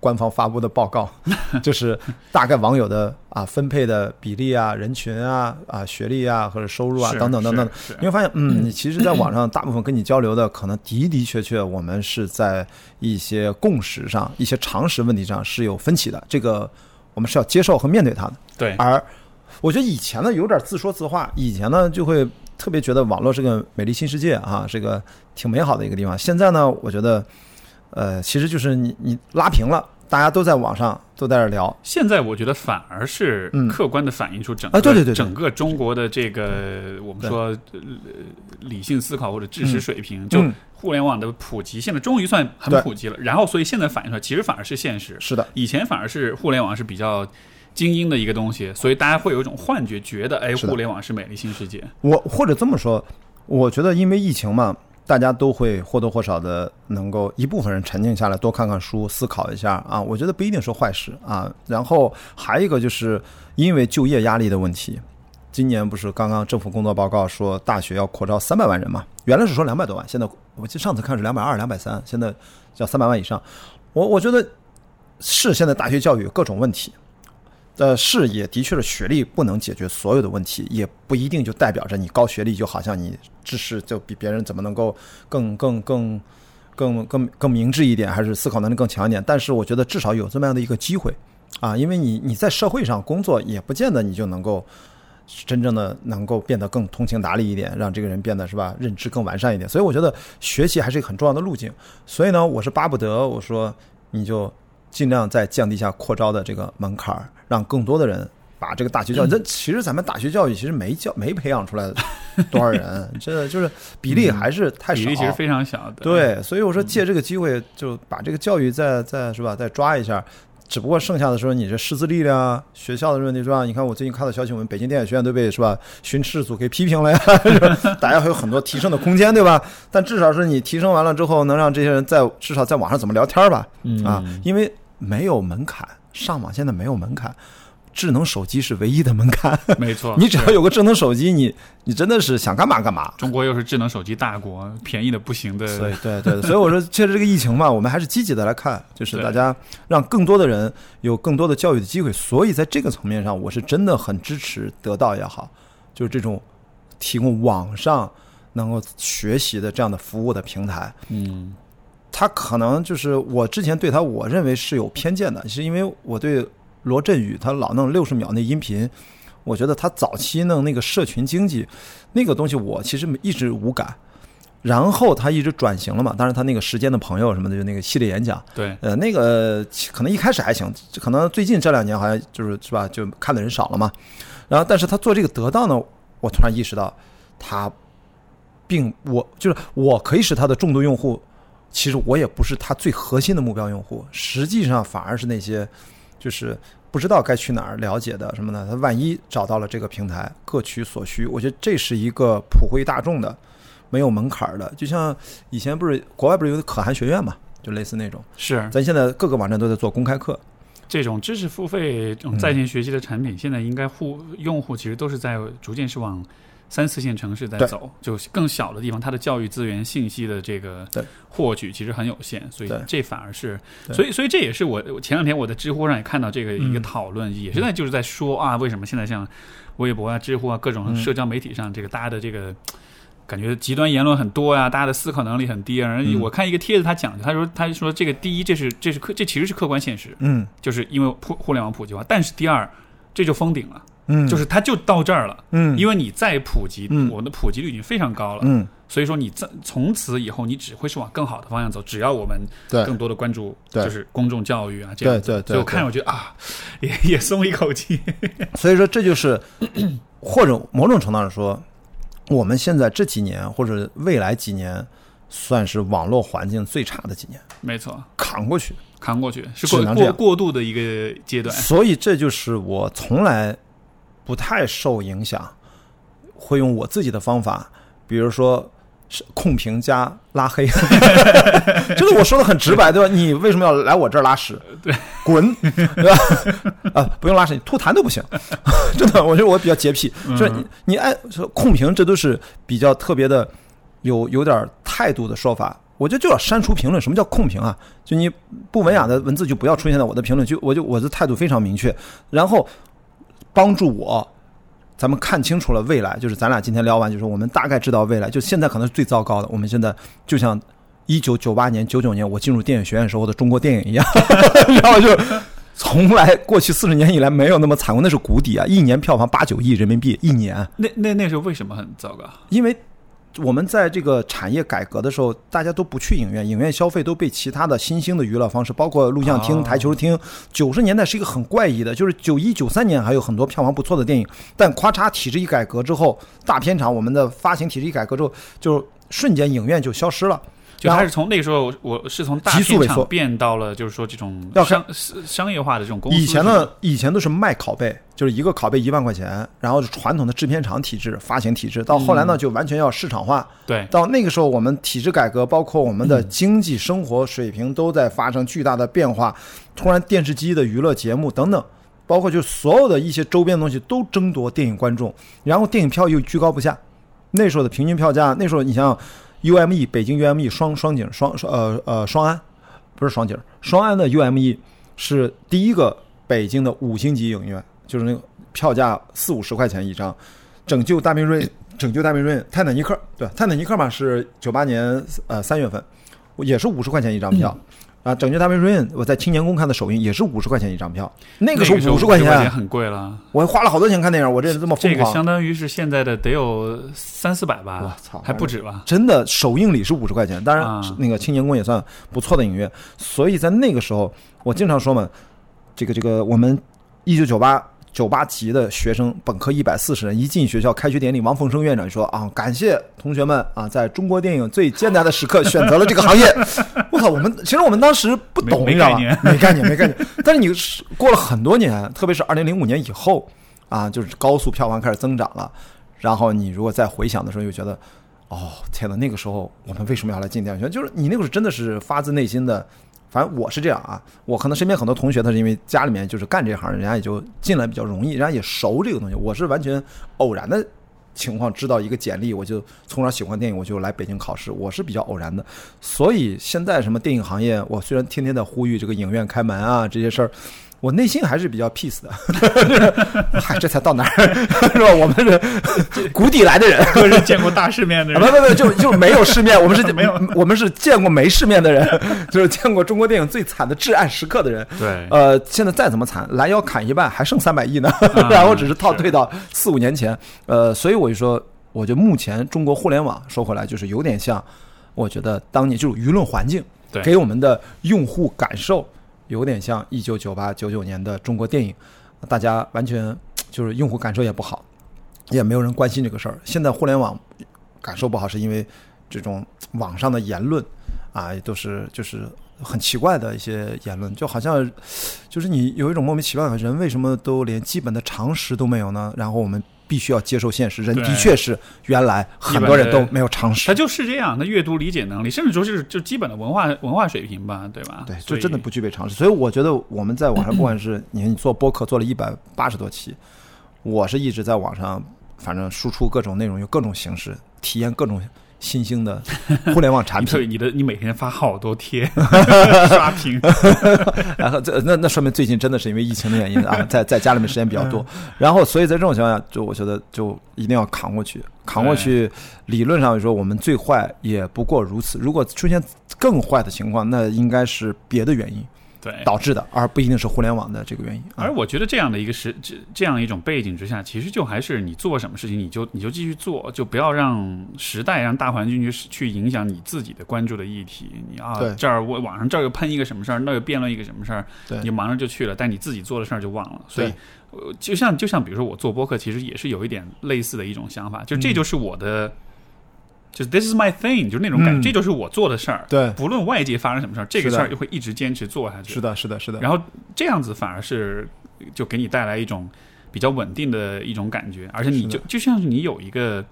Speaker 2: 官方发布的报告，*laughs* 就是大概网友的啊分配的比例啊、人群啊、啊学历啊或者收入啊等等等等，你会发现，嗯，你其实，在网上大部分跟你交流的，可能的的确确，我们是在一些共识上、一些常识问题上是有分歧的，这个我们是要接受和面对它的。
Speaker 1: 对。
Speaker 2: 而我觉得以前呢，有点自说自话，以前呢就会特别觉得网络是个美丽新世界啊，是个挺美好的一个地方。现在呢，我觉得。呃，其实就是你你拉平了，大家都在网上都在这聊。
Speaker 1: 现在我觉得反而是客观的反映出整
Speaker 2: 啊，对对对，
Speaker 1: 整个中国的这个我们说理性思考或者知识水平，就互联网的普及，现在终于算很普及了。然后，所以现在反映出来，其实反而是现实。
Speaker 2: 是的，
Speaker 1: 以前反而是互联网是比较精英的一个东西，所以大家会有一种幻觉，觉得哎，互联网是美丽新世界。
Speaker 2: 我或者这么说，我觉得因为疫情嘛。大家都会或多或少的能够一部分人沉静下来，多看看书，思考一下啊。我觉得不一定是坏事啊。然后还有一个就是因为就业压力的问题，今年不是刚刚政府工作报告说大学要扩招三百万人嘛？原来是说两百多万，现在我记得上次看是两百二、两百三，现在叫三百万以上。我我觉得是现在大学教育各种问题。呃，是也的确是学历不能解决所有的问题，也不一定就代表着你高学历就好像你知识就比别人怎么能够更更更更更更明智一点，还是思考能力更强一点。但是我觉得至少有这么样的一个机会啊，因为你你在社会上工作，也不见得你就能够真正的能够变得更通情达理一点，让这个人变得是吧认知更完善一点。所以我觉得学习还是一个很重要的路径。所以呢，我是巴不得我说你就。尽量再降低一下扩招的这个门槛儿，让更多的人把这个大学教育。这其实咱们大学教育其实没教没培养出来多少人，*laughs* 这就是比例还是太少，
Speaker 1: 比例其实非常小。
Speaker 2: 对，所以我说借这个机会就把这个教育再再是吧再抓一下。只不过剩下的时候，你这师资力量、学校的问题是吧？你看我最近看到消息，我们北京电影学院都被是吧巡视组给批评了呀。*laughs* 大家还有很多提升的空间，对吧？但至少是你提升完了之后，能让这些人在至少在网上怎么聊天吧？啊，因为没有门槛，上网现在没有门槛。智能手机是唯一的门槛，
Speaker 1: 没错。*laughs*
Speaker 2: 你只要有个智能手机，你你真的是想干嘛干嘛。
Speaker 1: 中国又是智能手机大国，便宜的不行的。
Speaker 2: 对对对，*laughs* 所以我说，借着这个疫情嘛，我们还是积极的来看，就是大家让更多的人有更多的教育的机会。所以在这个层面上，我是真的很支持得到也好，就是这种提供网上能够学习的这样的服务的平台。
Speaker 1: 嗯，
Speaker 2: 他可能就是我之前对他，我认为是有偏见的，是因为我对。罗振宇他老弄六十秒那音频，我觉得他早期弄那个社群经济那个东西，我其实一直无感。然后他一直转型了嘛，当然他那个时间的朋友什么的，就那个系列演讲，
Speaker 1: 对，
Speaker 2: 呃，那个可能一开始还行，可能最近这两年好像就是是吧，就看的人少了嘛。然后，但是他做这个得到呢，我突然意识到，他并我就是我可以是他的重度用户，其实我也不是他最核心的目标用户，实际上反而是那些。就是不知道该去哪儿了解的什么呢？他万一找到了这个平台，各取所需。我觉得这是一个普惠大众的，没有门槛的。就像以前不是国外不是有可汗学院嘛，就类似那种。
Speaker 1: 是，
Speaker 2: 咱现在各个网站都在做公开课。
Speaker 1: 这种知识付费、这种在线学习的产品，现在应该户用户其实都是在逐渐是往。三四线城市在走，就更小的地方，它的教育资源、信息的这个获取其实很有限，所以这反而是，所以所以这也是我前两天我在知乎上也看到这个一个讨论，也是在就是在说啊，为什么现在像微博啊、知乎啊各种社交媒体上，这个大家的这个感觉极端言论很多呀，大家的思考能力很低啊。我看一个帖子，他讲，他说他说这个第一，这是这是客，这其实是客观现实，
Speaker 2: 嗯，
Speaker 1: 就是因为互互联网普及化，但是第二，这就封顶了。
Speaker 2: 嗯，
Speaker 1: 就是它就到这儿了，
Speaker 2: 嗯，
Speaker 1: 因为你再普及，嗯，我的普及率已经非常高了，
Speaker 2: 嗯，
Speaker 1: 所以说你在从此以后，你只会是往更好的方向走，只要我们更多的关注，就是公众教育啊，这样，
Speaker 2: 对对，
Speaker 1: 所以我看我觉得啊，*laughs* 也也松一口气，*laughs*
Speaker 2: 所以说这就是 *clears throat* 或者某种程度上说，我们现在这几年或者未来几年，算是网络环境最差的几年，
Speaker 1: 没错，
Speaker 2: 扛过去，
Speaker 1: 扛过去是过过过渡的一个阶段，
Speaker 2: 所以这就是我从来。不太受影响，会用我自己的方法，比如说是控评加拉黑，这 *laughs* 个我说的很直白，对吧？你为什么要来我这儿拉屎？
Speaker 1: 对，
Speaker 2: 滚，*laughs* 对吧？啊，不用拉屎，你吐痰都不行，*laughs* 真的，我觉得我比较洁癖，就是你你爱控评，这都是比较特别的有有点态度的说法。我觉得就要删除评论。什么叫控评啊？就你不文雅的文字就不要出现在我的评论，区我就我的态度非常明确，然后。帮助我，咱们看清楚了未来。就是咱俩今天聊完，就是我们大概知道未来。就现在可能是最糟糕的。我们现在就像一九九八年、九九年我进入电影学院时候的中国电影一样，*laughs* 然后就从来过去四十年以来没有那么惨过，那是谷底啊！一年票房八九亿人民币，一年。
Speaker 1: 那那那时候为什么很糟糕？
Speaker 2: 因为我们在这个产业改革的时候，大家都不去影院，影院消费都被其他的新兴的娱乐方式，包括录像厅、台球厅。九十年代是一个很怪异的，就是九一九三年还有很多票房不错的电影，但咔嚓体制一改革之后，大片场我们的发行体制一改革之后，就瞬间影院就消失了。
Speaker 1: 就还是从那个时候，我是从大片场变到了，就是说这种要商商业化的这种公司。
Speaker 2: 以前呢，以前都是卖拷贝，就是一个拷贝一万块钱，然后是传统的制片厂体制、发行体制。到后来呢，就完全要市场化。
Speaker 1: 对，
Speaker 2: 到那个时候，我们体制改革，包括我们的经济生活水平都在发生巨大的变化。突然，电视机的娱乐节目等等，包括就所有的一些周边东西都争夺电影观众，然后电影票又居高不下。那时候的平均票价，那时候你想想。UME 北京 UME 双双井双呃呃双安，不是双井双安的 UME 是第一个北京的五星级影院，就是那个票价四五十块钱一张，拯救大兵瑞拯救大兵瑞泰坦尼克对泰坦尼克嘛是九八年呃三月份，也是五十块钱一张票。啊！拯救大兵瑞恩，我在青年宫看的首映也是五十块钱一张票。那个时候五十块钱
Speaker 1: 很贵了。
Speaker 2: 我花了好多钱看电影，我这是这么疯
Speaker 1: 狂。这个相当于是现在的得有三四百吧？我操，还不止吧？
Speaker 2: 真的，首映礼是五十块钱。当然，那个青年宫也算不错的影院。所以在那个时候，我经常说嘛，这个这个，我们一九九八。九八级的学生，本科一百四十人，一进学校，开学典礼，王凤生院长说啊，感谢同学们啊，在中国电影最艰难的时刻 *laughs* 选择了这个行业。我操，我们其实我们当时不懂，
Speaker 1: 你知道吧，
Speaker 2: 没概念，没概念。*laughs* 但是你过了很多年，特别是二零零五年以后啊，就是高速票房开始增长了，然后你如果再回想的时候，又觉得，哦，天哪，那个时候我们为什么要来进电影学院？就是你那个时候真的是发自内心的。反正我是这样啊，我可能身边很多同学，他是因为家里面就是干这行，人家也就进来比较容易，人家也熟这个东西。我是完全偶然的情况知道一个简历，我就从小喜欢电影，我就来北京考试。我是比较偶然的，所以现在什么电影行业，我虽然天天在呼吁这个影院开门啊这些事儿。我内心还是比较 peace 的，*laughs* 嗨，这才到哪儿 *laughs* 是吧？我们是谷底来的人，
Speaker 1: 都是见过大世面的人。
Speaker 2: 不不不，就就没有世面，我们是 *laughs* 没有，我们是见过没世面的人，就是见过中国电影最惨的至暗时刻的人。
Speaker 1: 对，
Speaker 2: 呃，现在再怎么惨，拦腰砍一半，还剩三百亿呢，然后只是套退到四五年前。呃，所以我就说，我觉得目前中国互联网说回来，就是有点像，我觉得当年就是舆论环境给我们的用户感受。有点像一九九八九九年的中国电影，大家完全就是用户感受也不好，也没有人关心这个事儿。现在互联网感受不好，是因为这种网上的言论啊，都是就是很奇怪的一些言论，就好像就是你有一种莫名其妙的人为什么都连基本的常识都没有呢？然后我们。必须要接受现实，人的确是原来很多人都没有常识。
Speaker 1: 他就是这样，他阅读理解能力，甚至说是就基本的文化文化水平吧，对吧？
Speaker 2: 对，就真的不具备常识。所以我觉得我们在网上，*clears throat* 不管是你你做播客做了一百八十多期，我是一直在网上，反正输出各种内容，用各种形式体验各种。新兴的 *laughs* 互联网产品，
Speaker 1: 你的你每天发好多贴 *laughs* 刷屏，*laughs*
Speaker 2: 然后这那那说明最近真的是因为疫情的原因啊，在在家里面时间比较多，然后所以在这种情况下，就我觉得就一定要扛过去，扛过去。理论上来说，我们最坏也不过如此。如果出现更坏的情况，那应该是别的原因。
Speaker 1: 对
Speaker 2: 导致的，而不一定是互联网的这个原因。
Speaker 1: 而我觉得这样的一个是这这样一种背景之下，其实就还是你做什么事情，你就你就继续做，就不要让时代、让大环境去去影响你自己的关注的议题。你啊，这儿我网上这儿又喷一个什么事儿，那又辩论一个什么事儿，你忙着就去了，但你自己做的事儿就忘了。所以，就像就像比如说我做播客，其实也是有一点类似的一种想法，就这就是我的。就是 This is my thing，就是那种感觉，这就是我做的事儿。
Speaker 2: 对，
Speaker 1: 不论外界发生什么事儿，这个事儿就会一直坚持做下去。
Speaker 2: 是的，是的，是的。
Speaker 1: 然后这样子反而是就给你带来一种比较稳定的一种感觉，而且你就就像是你有一个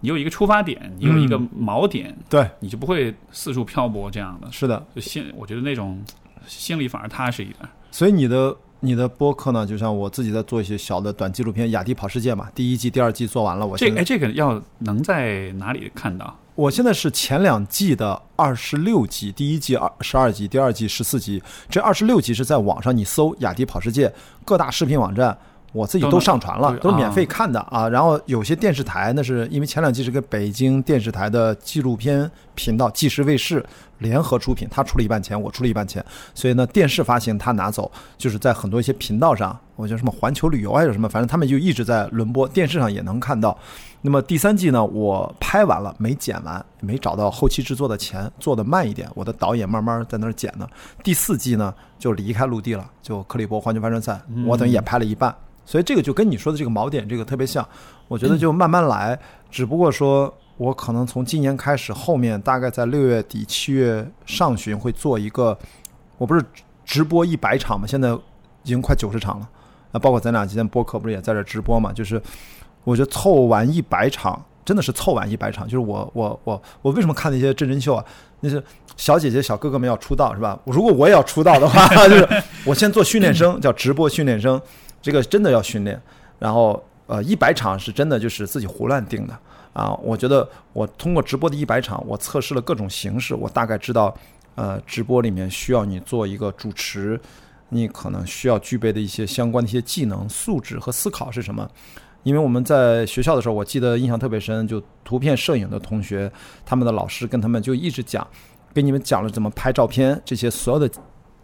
Speaker 1: 你有一个出发点，你有一个锚点，
Speaker 2: 对，
Speaker 1: 你就不会四处漂泊这样的。
Speaker 2: 是的，
Speaker 1: 就心我觉得那种心里反而踏实一点。
Speaker 2: 所以你的。你的播客呢？就像我自己在做一些小的短纪录片，《雅迪跑世界》嘛，第一季、第二季做完了。我
Speaker 1: 这哎，这个要能在哪里看到？
Speaker 2: 我现在是前两季的二十六集，第一季二十二集，第二季十四集。这二十六集是在网上，你搜《雅迪跑世界》，各大视频网站，我自己都上传了，都是免费看的啊。然后有些电视台那是因为前两季是个北京电视台的纪录片频道纪实卫视联合出品，他出了一半钱，我出了一半钱，所以呢电视发行他拿走，就是在很多一些频道上，我叫什么环球旅游还是什么，反正他们就一直在轮播，电视上也能看到。那么第三季呢，我拍完了没剪完，没找到后期制作的钱，做的慢一点，我的导演慢慢在那儿剪呢。第四季呢就离开陆地了，就克利伯环球帆船赛，我等于也拍了一半。所以这个就跟你说的这个锚点这个特别像，我觉得就慢慢来。只不过说我可能从今年开始，后面大概在六月底七月上旬会做一个，我不是直播一百场嘛，现在已经快九十场了。那包括咱俩今天播客不是也在这直播嘛？就是我觉得凑完一百场，真的是凑完一百场。就是我我我我为什么看那些真人秀啊？那些小姐姐小哥哥们要出道是吧？如果我也要出道的话，就是我先做训练生，叫直播训练生。这个真的要训练，然后呃，一百场是真的就是自己胡乱定的啊。我觉得我通过直播的一百场，我测试了各种形式，我大概知道呃，直播里面需要你做一个主持，你可能需要具备的一些相关的一些技能、素质和思考是什么。因为我们在学校的时候，我记得印象特别深，就图片摄影的同学，他们的老师跟他们就一直讲，给你们讲了怎么拍照片这些所有的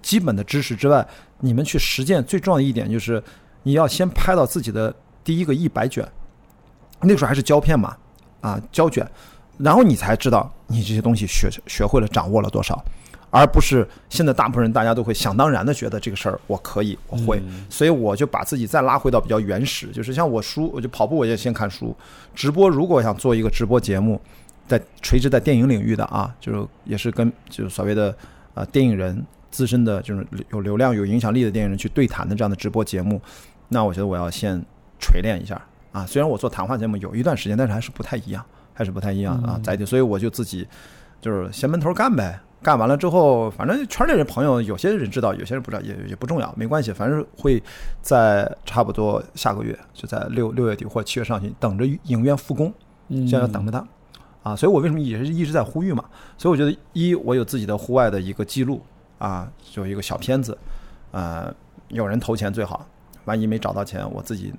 Speaker 2: 基本的知识之外，你们去实践最重要的一点就是。你要先拍到自己的第一个一百卷，那时候还是胶片嘛，啊胶卷，然后你才知道你这些东西学学会了掌握了多少，而不是现在大部分人大家都会想当然的觉得这个事儿我可以我会，所以我就把自己再拉回到比较原始，就是像我书，我就跑步我也先看书，直播如果想做一个直播节目，在垂直在电影领域的啊，就是也是跟就是所谓的呃电影人自身的就是有流量有影响力的电影人去对谈的这样的直播节目。那我觉得我要先锤炼一下啊！虽然我做谈话节目有一段时间，但是还是不太一样，还是不太一样啊！在所以我就自己就是先闷头干呗。干完了之后，反正圈里人朋友有些人知道，有些人不知道，也也不重要，没关系。反正会在差不多下个月，就在六六月底或七月上旬，等着影院复工，现在要等着他啊！所以我为什么也是一直在呼吁嘛？所以我觉得，一我有自己的户外的一个记录啊，就一个小片子，呃，有人投钱最好。万一没找到钱，我自己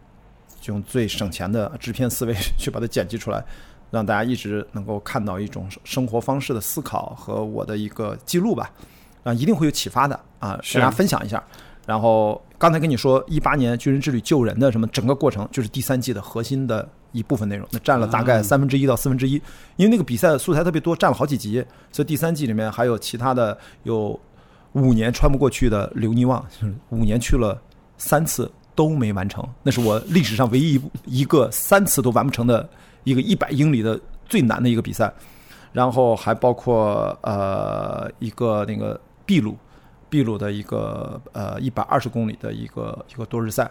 Speaker 2: 就用最省钱的制片思维去把它剪辑出来，让大家一直能够看到一种生活方式的思考和我的一个记录吧，啊，一定会有启发的啊，跟大家分享一下。然后刚才跟你说，一八年军人之旅救人的什么整个过程，就是第三季的核心的一部分内容，那占了大概三分之一到四分之一，因为那个比赛素材特别多，占了好几集，所以第三季里面还有其他的有五年穿不过去的刘尼旺，五年去了。三次都没完成，那是我历史上唯一一个三次都完不成的一个一百英里的最难的一个比赛。然后还包括呃一个那个秘鲁，秘鲁的一个呃一百二十公里的一个一个多日赛，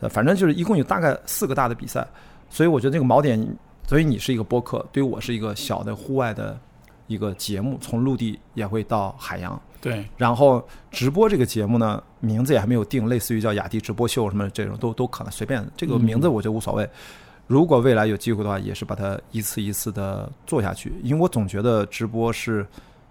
Speaker 2: 呃反正就是一共有大概四个大的比赛。所以我觉得这个锚点，所以你是一个播客，对于我是一个小的户外的一个节目，从陆地也会到海洋。
Speaker 1: 对，
Speaker 2: 然后直播这个节目呢，名字也还没有定，类似于叫雅迪直播秀什么这种，都都可能随便。这个名字我觉得无所谓。如果未来有机会的话，也是把它一次一次的做下去，因为我总觉得直播是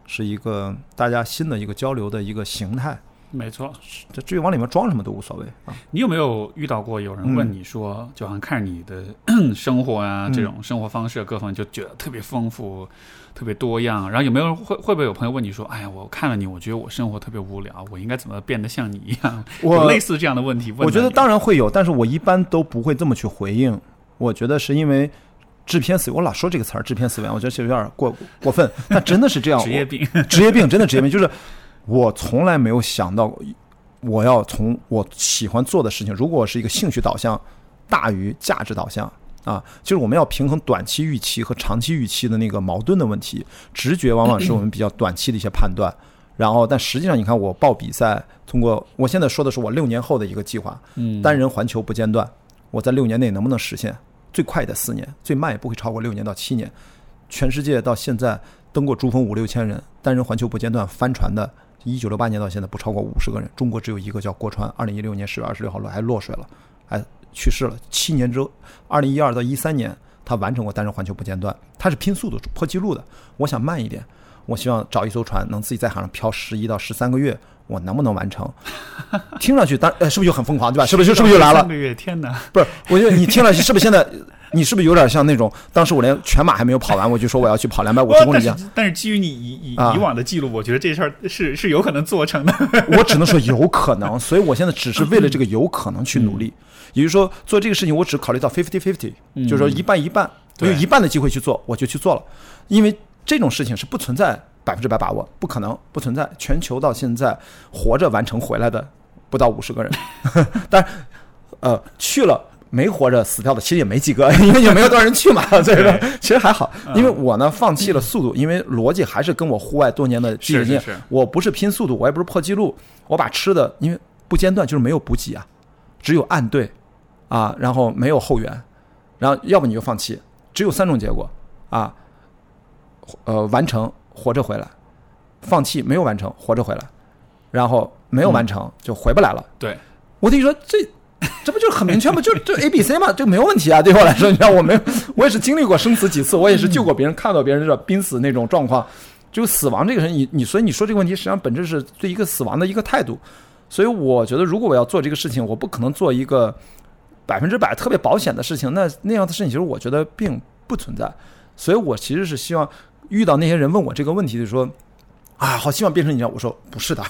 Speaker 2: 是一个大家新的一个交流的一个形态。
Speaker 1: 没错，
Speaker 2: 这至于往里面装什么都无所谓啊。
Speaker 1: 你有没有遇到过有人问你说，就好像看你的 *clears throat* 生活啊，这种生活方式各方面就觉得特别丰富、特别多样。然后有没有人会会不会有朋友问你说，哎呀，我看了你，我觉得我生活特别无聊，我应该怎么变得像你一样？
Speaker 2: 我
Speaker 1: 类似这样的问题，
Speaker 2: 我觉得当然会有，但是我一般都不会这么去回应。我觉得是因为制片思维，我老说这个词儿，制片思维，我觉得是有点过过分。那真的是这样，
Speaker 1: 职业病，
Speaker 2: 职业病，真的职业病，就是。我从来没有想到，我要从我喜欢做的事情，如果是一个兴趣导向大于价值导向啊，就是我们要平衡短期预期和长期预期的那个矛盾的问题。直觉往往是我们比较短期的一些判断，然后但实际上你看我报比赛，通过我现在说的是我六年后的一个计划，单人环球不间断，我在六年内能不能实现？最快的四年，最慢也不会超过六年到七年。全世界到现在登过珠峰五六千人，单人环球不间断帆船的。一九六八年到现在不超过五十个人，中国只有一个叫郭川，二零一六年十月二十六号落还落水了，还去世了。七年之后，二零一二到一三年他完成过单人环球不间断，他是拼速度破纪录的。我想慢一点，我希望找一艘船能自己在海上漂十一到十三个月，我能不能完成？*laughs* 听上去，当呃，是不是就很疯狂，对吧？是不是是不是就来了？
Speaker 1: 三个月，天哪！
Speaker 2: 不是，我觉得你听上去是不是现在？你是不是有点像那种当时我连全马还没有跑完，我就说我要去跑两百五十公里一样？
Speaker 1: 但是基于你以以以往的记录，我觉得这事儿是是有可能做成的。
Speaker 2: 我只能说有可能，*laughs* 所以我现在只是为了这个有可能去努力。也就是说，做这个事情我只考虑到 fifty fifty，就是说一半一半，我有一半的机会去做，我就去做了。因为这种事情是不存在百分之百把握，不可能不存在。全球到现在活着完成回来的不到五十个人，*laughs* 但呃去了。没活着死掉的其实也没几个，*laughs* 因为也没有多少人去嘛，所以说其实还好。因为我呢放弃了速度，因为逻辑还是跟我户外多年的经验，我不是拼速度，我也不是破纪录，我把吃的因为不间断就是没有补给啊，只有暗队啊，然后没有后援，然后要不你就放弃，只有三种结果啊，呃完成活着回来，放弃没有完成活着回来，然后没有完成就回不来了。
Speaker 1: 对，
Speaker 2: 我跟你说这。这不就很明确吗？就就 A B C 嘛，就没有问题啊。对我来说，你看，我没我也是经历过生死几次，我也是救过别人，看到别人这濒死那种状况。就死亡这个人，你你所以你说这个问题，实际上本质是对一个死亡的一个态度。所以我觉得，如果我要做这个事情，我不可能做一个百分之百特别保险的事情。那那样的事情，其实我觉得并不存在。所以我其实是希望遇到那些人问我这个问题，就说。啊，好希望变成你这样。我说不是的，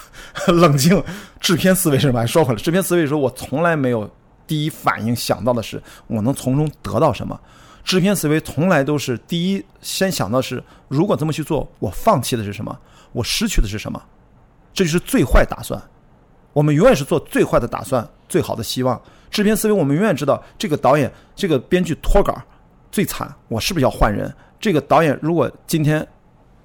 Speaker 2: *laughs* 冷静，制片思维是什么？说回来，制片思维说，我从来没有第一反应想到的是我能从中得到什么。制片思维从来都是第一先想到是，如果这么去做，我放弃的是什么？我失去的是什么？这就是最坏打算。我们永远是做最坏的打算，最好的希望。制片思维，我们永远知道这个导演、这个编剧脱稿最惨，我是不是要换人？这个导演如果今天。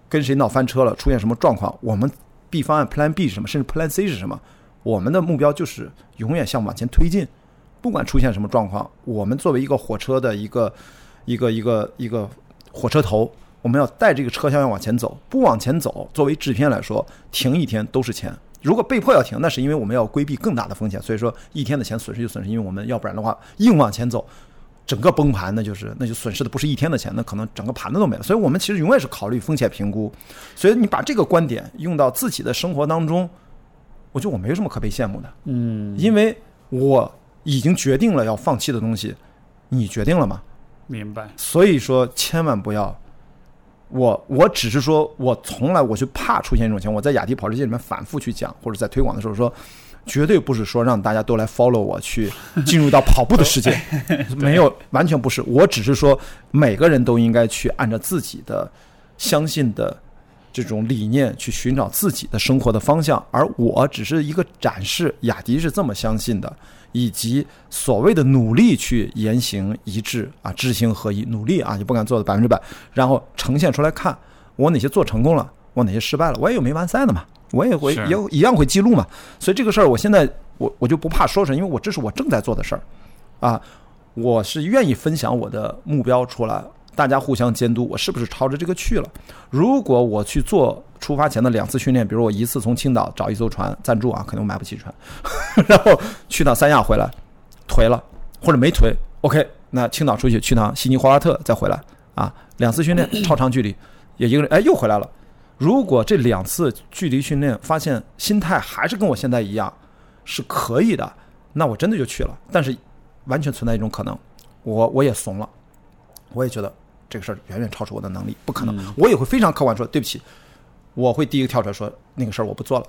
Speaker 2: 跟谁闹翻车了？出现什么状况？我们 B 方案 Plan B 是什么？甚至 Plan C 是什么？我们的目标就是永远向往前推进，不管出现什么状况，我们作为一个火车的一个一个一个一个火车头，我们要带这个车厢要往前走。不往前走，作为制片来说，停一天都是钱。如果被迫要停，那是因为我们要规避更大的风险。所以说，一天的钱损失就损失，因为我们要不然的话硬往前走。整个崩盘，那就是那就损失的不是一天的钱，那可能整个盘子都没了。所以我们其实永远是考虑风险评估。所以你把这个观点用到自己的生活当中，我觉得我没有什么可被羡慕的。
Speaker 1: 嗯，
Speaker 2: 因为我已经决定了要放弃的东西，你决定了吗？
Speaker 1: 明白。
Speaker 2: 所以说，千万不要。我我只是说，我从来我就怕出现这种情况。我在雅迪跑车界里面反复去讲，或者在推广的时候说。绝对不是说让大家都来 follow 我去 *laughs* 进入到跑步的世界，*laughs* 没有，完全不是。我只是说每个人都应该去按照自己的相信的这种理念去寻找自己的生活的方向，而我只是一个展示雅迪是这么相信的，以及所谓的努力去言行一致啊，知行合一，努力啊，就不敢做的百分之百，然后呈现出来看我哪些做成功了，我哪些失败了，我也有没完赛的嘛。我也会也一样会记录嘛，所以这个事儿我现在我我就不怕说出来，因为我这是我正在做的事儿，啊，我是愿意分享我的目标出来，大家互相监督，我是不是朝着这个去了？如果我去做出发前的两次训练，比如我一次从青岛找一艘船赞助啊，可能我买不起船，*laughs* 然后去趟三亚回来颓了或者没颓，OK，那青岛出去去趟悉尼霍华特再回来。啊，两次训练 *clears throat* 超长距离也一个人哎又回来了。如果这两次距离训练发现心态还是跟我现在一样，是可以的，那我真的就去了。但是完全存在一种可能，我我也怂了，我也觉得这个事儿远远超出我的能力，不可能。我也会非常客观说对不起，我会第一个跳出来说那个事儿我不做了，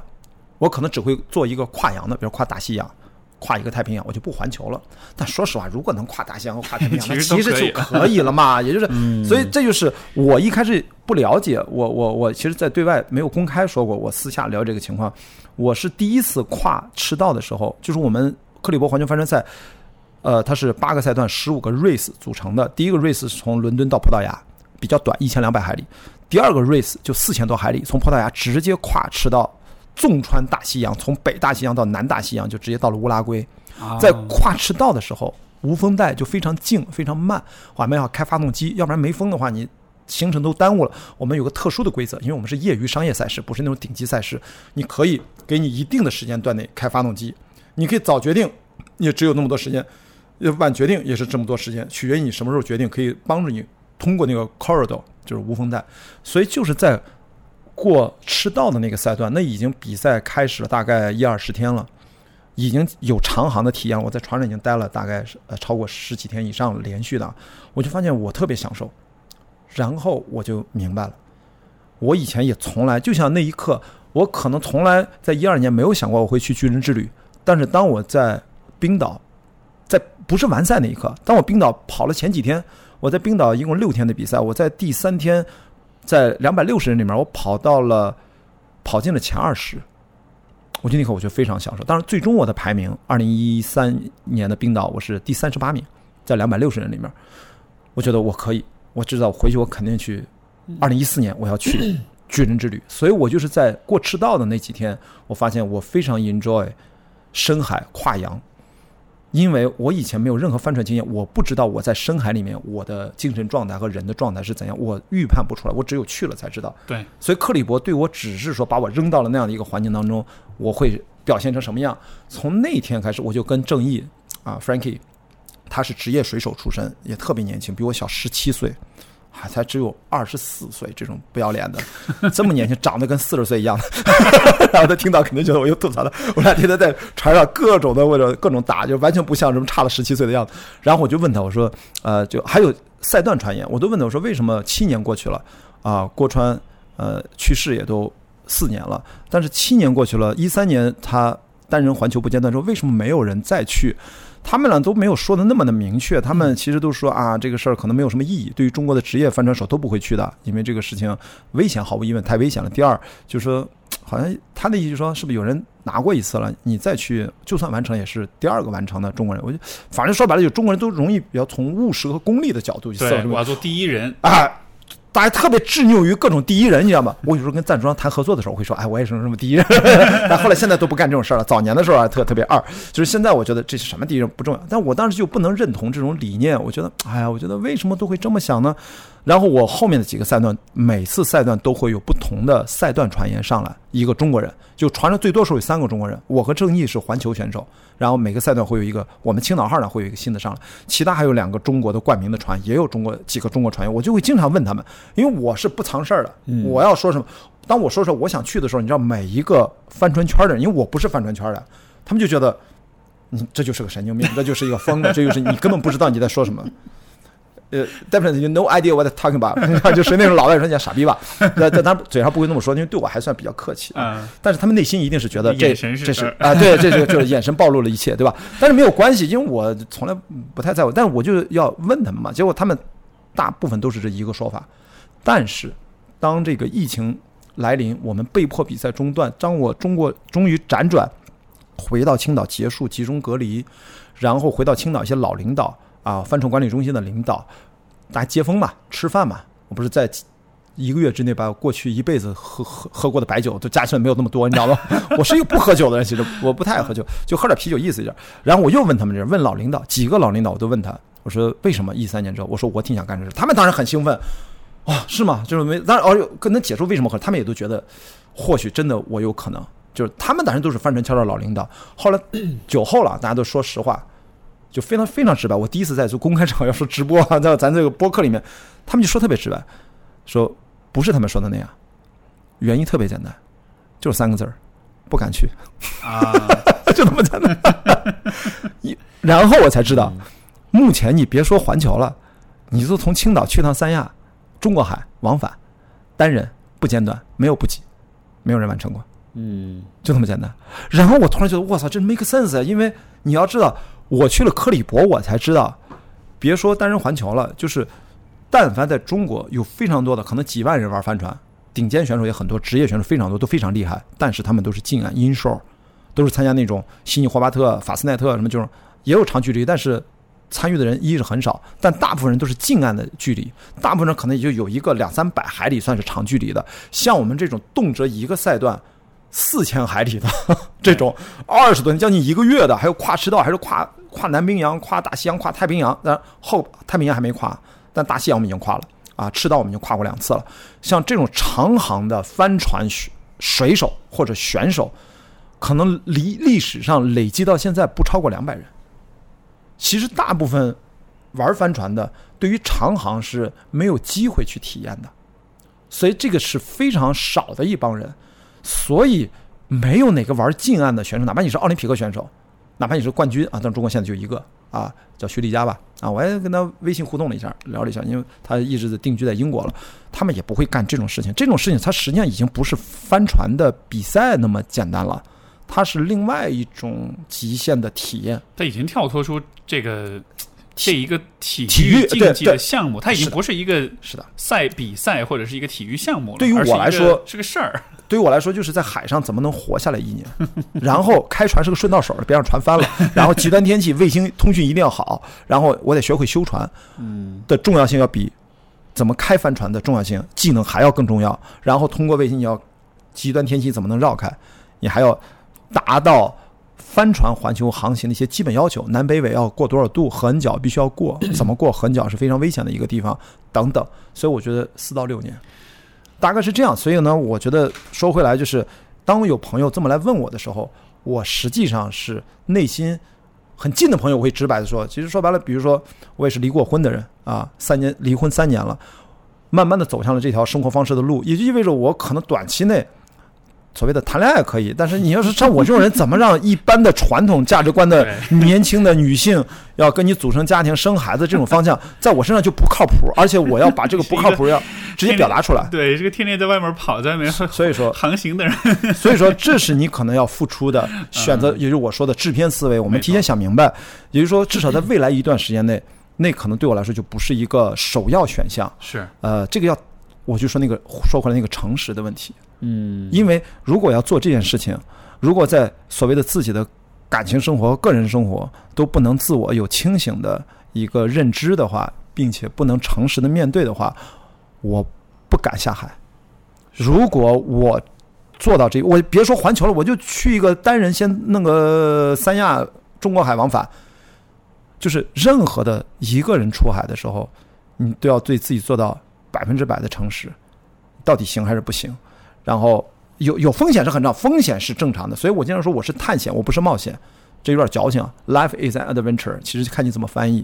Speaker 2: 我可能只会做一个跨洋的，比如跨大西洋。跨一个太平洋，我就不环球了。但说实话，如果能跨大西洋和跨太平洋，*laughs* 那其实就可以了嘛。*laughs* 也就是，所以这就是我一开始不了解。我我我，其实，在对外没有公开说过。我私下聊这个情况，我是第一次跨赤道的时候，就是我们克里伯环球帆船赛，呃，它是八个赛段，十五个 race 组成的。第一个 race 是从伦敦到葡萄牙，比较短，一千两百海里。第二个 race 就四千多海里，从葡萄牙直接跨赤道。纵穿大西洋，从北大西洋到南大西洋，就直接到了乌拉圭。在跨赤道的时候，无风带就非常静，非常慢。我们要开发动机，要不然没风的话，你行程都耽误了。我们有个特殊的规则，因为我们是业余商业赛事，不是那种顶级赛事。你可以给你一定的时间段内开发动机，你可以早决定，也只有那么多时间；晚决定也是这么多时间，取决于你什么时候决定，可以帮助你通过那个 corridor，就是无风带。所以就是在。过赤道的那个赛段，那已经比赛开始了大概一二十天了，已经有长航的体验。我在船上已经待了大概呃超过十几天以上连续的，我就发现我特别享受。然后我就明白了，我以前也从来就像那一刻，我可能从来在一二年没有想过我会去巨人之旅。但是当我在冰岛，在不是完赛那一刻，当我冰岛跑了前几天，我在冰岛一共六天的比赛，我在第三天，在两百六十人里面，我跑到了跑进了前二十，我就那刻我就非常享受。当然，最终我的排名，二零一三年的冰岛我是第三十八名，在两百六十人里面，我觉得我可以，我知道回去我肯定去。二零一四年我要去 *clears throat* 巨人之旅，所以我就是在过赤道的那几天，我发现我非常 enjoy。深海跨洋，因为我以前没有任何帆船经验，我不知道我在深海里面我的精神状态和人的状态是怎样，我预判不出来，我只有去了才知道。
Speaker 1: 对，
Speaker 2: 所以克里伯对我只是说把我扔到了那样的一个环境当中，我会表现成什么样？从那天开始，我就跟正义啊，Frankie，他是职业水手出身，也特别年轻，比我小十七岁。还才只有二十四岁，这种不要脸的，这么年轻，长得跟四十岁一样的，*laughs* 然后他听到肯定觉得我又吐槽了。我俩天天在船上各种的为了各种打，就完全不像什么差了十七岁的样子。然后我就问他，我说，呃，就还有赛段传言，我都问他，我说为什么七年过去了啊？郭川呃去世也都四年了，但是七年过去了，一三年他单人环球不间断之后，为什么没有人再去？他们俩都没有说的那么的明确，他们其实都说啊，这个事儿可能没有什么意义，对于中国的职业帆船手都不会去的，因为这个事情危险，毫无疑问太危险了。第二，就是说，*tsk* 好像他的意思就是说，是不是有人拿过一次了，你再去，就算完成也是第二个完成的中国人。我就反正说白了，就中国人都容易比较从务实和功利的角度去思
Speaker 1: 考，我要做第一人
Speaker 2: 啊。大家特别执拗于各种第一人，你知道吗？我有时候跟赞助商谈合作的时候，我会说：“哎，我也是什么什么第一人。*laughs* ”但后来现在都不干这种事儿了。早年的时候还，特特别二，就是现在我觉得这是什么第一人不重要。但我当时就不能认同这种理念。我觉得，哎呀，我觉得为什么都会这么想呢？然后我后面的几个赛段，每次赛段都会有不同的赛段传言上来，一个中国人就传的最多时候有三个中国人，我和郑毅是环球选手，然后每个赛段会有一个我们青岛号呢会有一个新的上来，其他还有两个中国的冠名的船，也有中国几个中国船员，我就会经常问他们，因为我是不藏事儿的，我要说什么，当我说说我想去的时候，你知道每一个帆船圈的人，因为我不是帆船圈的，他们就觉得你这就是个神经病，这就是一个疯子，这就是你根本不知道你在说什么。呃，definitely no idea what talking about，*laughs* 就是那种老外说你傻逼吧，但但他嘴上不会那么说，因为对我还算比较客气。啊，但是他们内心一定是觉得这这是啊，对，这是就是眼神暴露了一切，对吧？但是没有关系，因为我从来不太在乎，但是我就要问他们嘛。结果他们大部分都是这一个说法。但是当这个疫情来临，我们被迫比赛中断，当我中国终于辗转回到青岛结束集中隔离，然后回到青岛一些老领导。啊，帆船管理中心的领导，大家接风嘛，吃饭嘛。我不是在一个月之内把过去一辈子喝喝喝过的白酒都加起来没有那么多，你知道吗？*laughs* 我是一个不喝酒的人，其实我不太爱喝酒，就喝点啤酒意思一点。然后我又问他们这，问老领导，几个老领导我都问他，我说为什么一三年之后，我说我挺想干这事，他们当然很兴奋，啊，是吗？就是没，当然哦，可能解释为什么喝，他们也都觉得或许真的我有可能，就是他们当然都是帆船圈的老领导。后来 *coughs* 酒后了，大家都说实话。就非常非常直白。我第一次在做公开场要说直播啊，*laughs* 在咱这个播客里面，他们就说特别直白，说不是他们说的那样，原因特别简单，就是三个字儿，不敢去
Speaker 1: 啊，*laughs*
Speaker 2: 就那么简单。*laughs* 然后我才知道，目前你别说环球了，你就从青岛去趟三亚，中国海往返，单人不间断，没有补给，没有人完成过。
Speaker 1: 嗯，
Speaker 2: 就这么简单。然后我突然觉得，我操，这 make sense 啊！因为你要知道。我去了克里伯，我才知道，别说单人环球了，就是但凡在中国有非常多的可能几万人玩帆船，顶尖选手也很多，职业选手非常多，都非常厉害。但是他们都是近岸 inshore，都是参加那种悉尼、霍巴特、法斯奈特什么，就是也有长距离，但是参与的人一是很少，但大部分人都是近岸的距离，大部分人可能也就有一个两三百海里算是长距离的。像我们这种动辄一个赛段。四千海里的 *laughs* 这种二十多天将近一个月的，还有跨赤道，还是跨跨南冰洋、跨大西洋、跨太平洋。但后太平洋还没跨，但大西洋我们已经跨了啊！赤道我们已经跨过两次了。像这种长航的帆船水手或者选手，可能离历史上累积到现在不超过两百人。其实大部分玩帆船的，对于长航是没有机会去体验的。所以这个是非常少的一帮人，所以没有哪个玩近岸的选手，哪怕你是奥林匹克选手，哪怕你是冠军啊，但中国现在就一个啊，叫徐丽佳吧啊，我还跟他微信互动了一下，聊了一下，因为他一直定居在英国了，他们也不会干这种事情，这种事情它实际上已经不是帆船的比赛那么简单了，它是另外一种极限的体验，
Speaker 1: 它已经跳脱出这个。这一个体
Speaker 2: 体
Speaker 1: 育竞技的项目，它已经不是一个
Speaker 2: 是的
Speaker 1: 赛比赛或者是一个体育项目了。
Speaker 2: 对于我来说
Speaker 1: 是个事儿。*laughs*
Speaker 2: 对于我来说，就是在海上怎么能活下来一年，然后开船是个顺道手，别让船翻了。然后极端天气，卫星通讯一定要好。然后我得学会修船，
Speaker 1: 嗯，
Speaker 2: 的重要性要比怎么开帆船的重要性技能还要更重要。然后通过卫星，你要极端天气怎么能绕开？你还要达到。帆船环球航行的一些基本要求，南北纬要过多少度，横角必须要过，怎么过横角是非常危险的一个地方，等等。所以我觉得四到六年，大概是这样。所以呢，我觉得说回来，就是当有朋友这么来问我的时候，我实际上是内心很近的朋友，我会直白的说，其实说白了，比如说我也是离过婚的人啊，三年离婚三年了，慢慢的走向了这条生活方式的路，也就意味着我可能短期内。所谓的谈恋爱可以，但是你要是像我这种人，怎么让一般的传统价值观的年轻的女性要跟你组成家庭、生孩子这种方向，在我身上就不靠谱，而且我要把这个不靠谱 *laughs* 要直接表达出来。
Speaker 1: 对，这个天天在外面跑，在外面
Speaker 2: 所以说 *laughs*
Speaker 1: 航行的人，*laughs*
Speaker 2: 所以说这是你可能要付出的选择，也就是我说的制片思维。我们提前想明白，也就是说，至少在未来一段时间内，那可能对我来说就不是一个首要选项。
Speaker 1: 是，
Speaker 2: 呃，这个要我就说那个说回来那个诚实的问题。
Speaker 1: 嗯，
Speaker 2: 因为如果要做这件事情，如果在所谓的自己的感情生活、个人生活都不能自我有清醒的一个认知的话，并且不能诚实的面对的话，我不敢下海。如果我做到这，我别说环球了，我就去一个单人先弄个三亚中国海往返，就是任何的一个人出海的时候，你都要对自己做到百分之百的诚实，到底行还是不行？然后有有风险是很正常，风险是正常的，所以我经常说我是探险，我不是冒险，这有点矫情。Life is an adventure，其实看你怎么翻译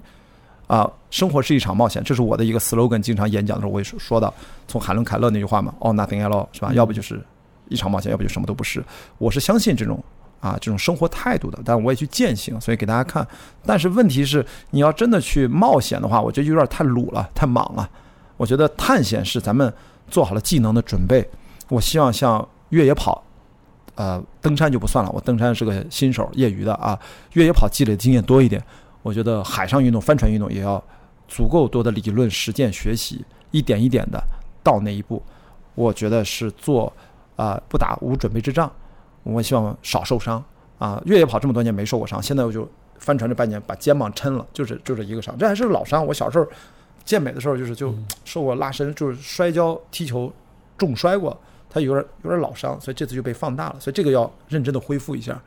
Speaker 2: 啊。生活是一场冒险，这是我的一个 slogan，经常演讲的时候我也说说到，从海伦凯勒那句话嘛，All nothing at all，是吧？要不就是一场冒险，要不就什么都不是。我是相信这种啊这种生活态度的，但我也去践行，所以给大家看。但是问题是，你要真的去冒险的话，我觉得有点太鲁了，太莽了。我觉得探险是咱们做好了技能的准备。我希望像越野跑，呃，登山就不算了，我登山是个新手，业余的啊。越野跑积累的经验多一点，我觉得海上运动、帆船运动也要足够多的理论实践学习，一点一点的到那一步。我觉得是做啊，不打无准备之仗。我希望少受伤啊。越野跑这么多年没受过伤，现在我就帆船这半年把肩膀抻了，就是就这一个伤，这还是老伤。我小时候健美的时候就是就受过拉伸，就是摔跤踢球重摔过。他有点有点老伤，所以这次就被放大了，所以这个要认真的恢复一下，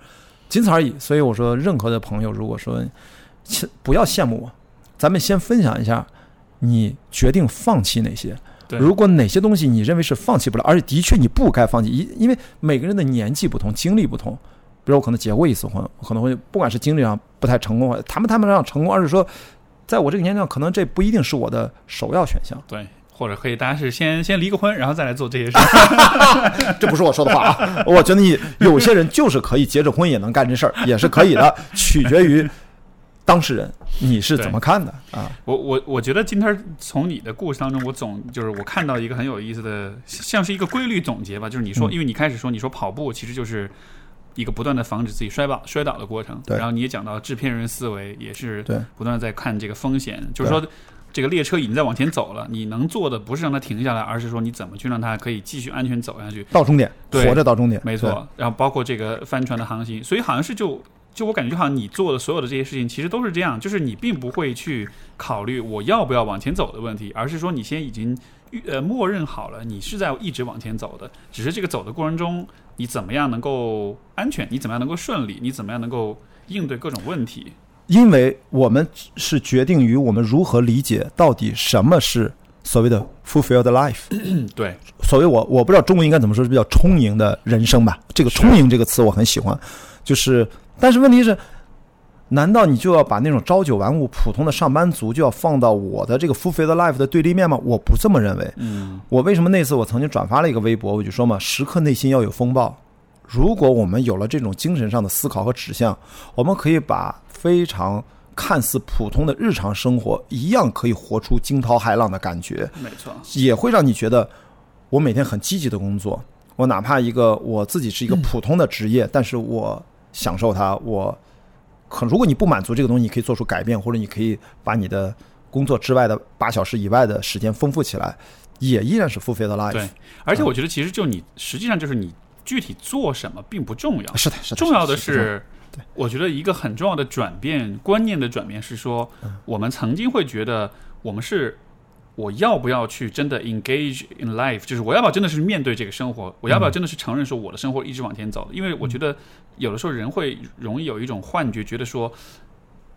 Speaker 2: 仅此而已。所以我说，任何的朋友，如果说不要羡慕我，咱们先分享一下，你决定放弃哪些？如果哪些东西你认为是放弃不了，而且的确你不该放弃，因因为每个人的年纪不同，经历不同。比如我可能结过一次婚，可能会不管是经历上不太成功，谈不谈不上成功，而是说，在我这个年龄，可能这不一定是我的首要选项。
Speaker 1: 对。或者可以，大家是先先离个婚，然后再来做这些事。*laughs*
Speaker 2: 这不是我说的话啊！我觉得你有些人就是可以结着婚也能干这事儿，也是可以的，取决于当事人你是怎么看的啊？
Speaker 1: 我我我觉得今天从你的故事当中，我总就是我看到一个很有意思的，像是一个规律总结吧。就是你说，因为你开始说，你说跑步其实就是一个不断的防止自己摔倒摔倒的过程。
Speaker 2: 对。
Speaker 1: 然后你也讲到制片人思维也是
Speaker 2: 对
Speaker 1: 不断在看这个风险，就是说。这个列车已经在往前走了，你能做的不是让它停下来，而是说你怎么去让它可以继续安全走下去，
Speaker 2: 到终点，活着到终点，
Speaker 1: 没错。然后包括这个帆船的航行，所以好像是就就我感觉就好像你做的所有的这些事情，其实都是这样，就是你并不会去考虑我要不要往前走的问题，而是说你先已经呃默认好了，你是在一直往前走的，只是这个走的过程中，你怎么样能够安全，你怎么样能够顺利，你怎么样能够应对各种问题。
Speaker 2: 因为我们是决定于我们如何理解到底什么是所谓的 fulfilled life。*clears throat*
Speaker 1: 对，
Speaker 2: 所谓我我不知道中文应该怎么说，是比较充盈的人生吧。这个充盈这个词我很喜欢，就是但是问题是，难道你就要把那种朝九晚五、普通的上班族就要放到我的这个 fulfilled life 的对立面吗？我不这么认为。
Speaker 1: 嗯，
Speaker 2: 我为什么那次我曾经转发了一个微博，我就说嘛，时刻内心要有风暴。如果我们有了这种精神上的思考和指向，我们可以把非常看似普通的日常生活一样可以活出惊涛骇浪的感觉。
Speaker 1: 没错，
Speaker 2: 也会让你觉得我每天很积极的工作。我哪怕一个我自己是一个普通的职业，但是我享受它，我。可如果你不满足这个东西，你可以做出改变，或者你可以把你的工作之外的八小时以外的时间丰富起来，也依然是付费的 life。
Speaker 1: 对，而且我觉得其实就你实际上就是你具体做什么并不重要，
Speaker 2: 是的，是的，
Speaker 1: 重要的
Speaker 2: 是，
Speaker 1: 对，我觉得一个很重要的转变观念的转变是说，我们曾经会觉得我们是。我要不要去真的 engage in life？就是我要不要真的是面对这个生活？我要不要真的是承认说我的生活一直往前走？因为我觉得有的时候人会容易有一种幻觉，觉得说。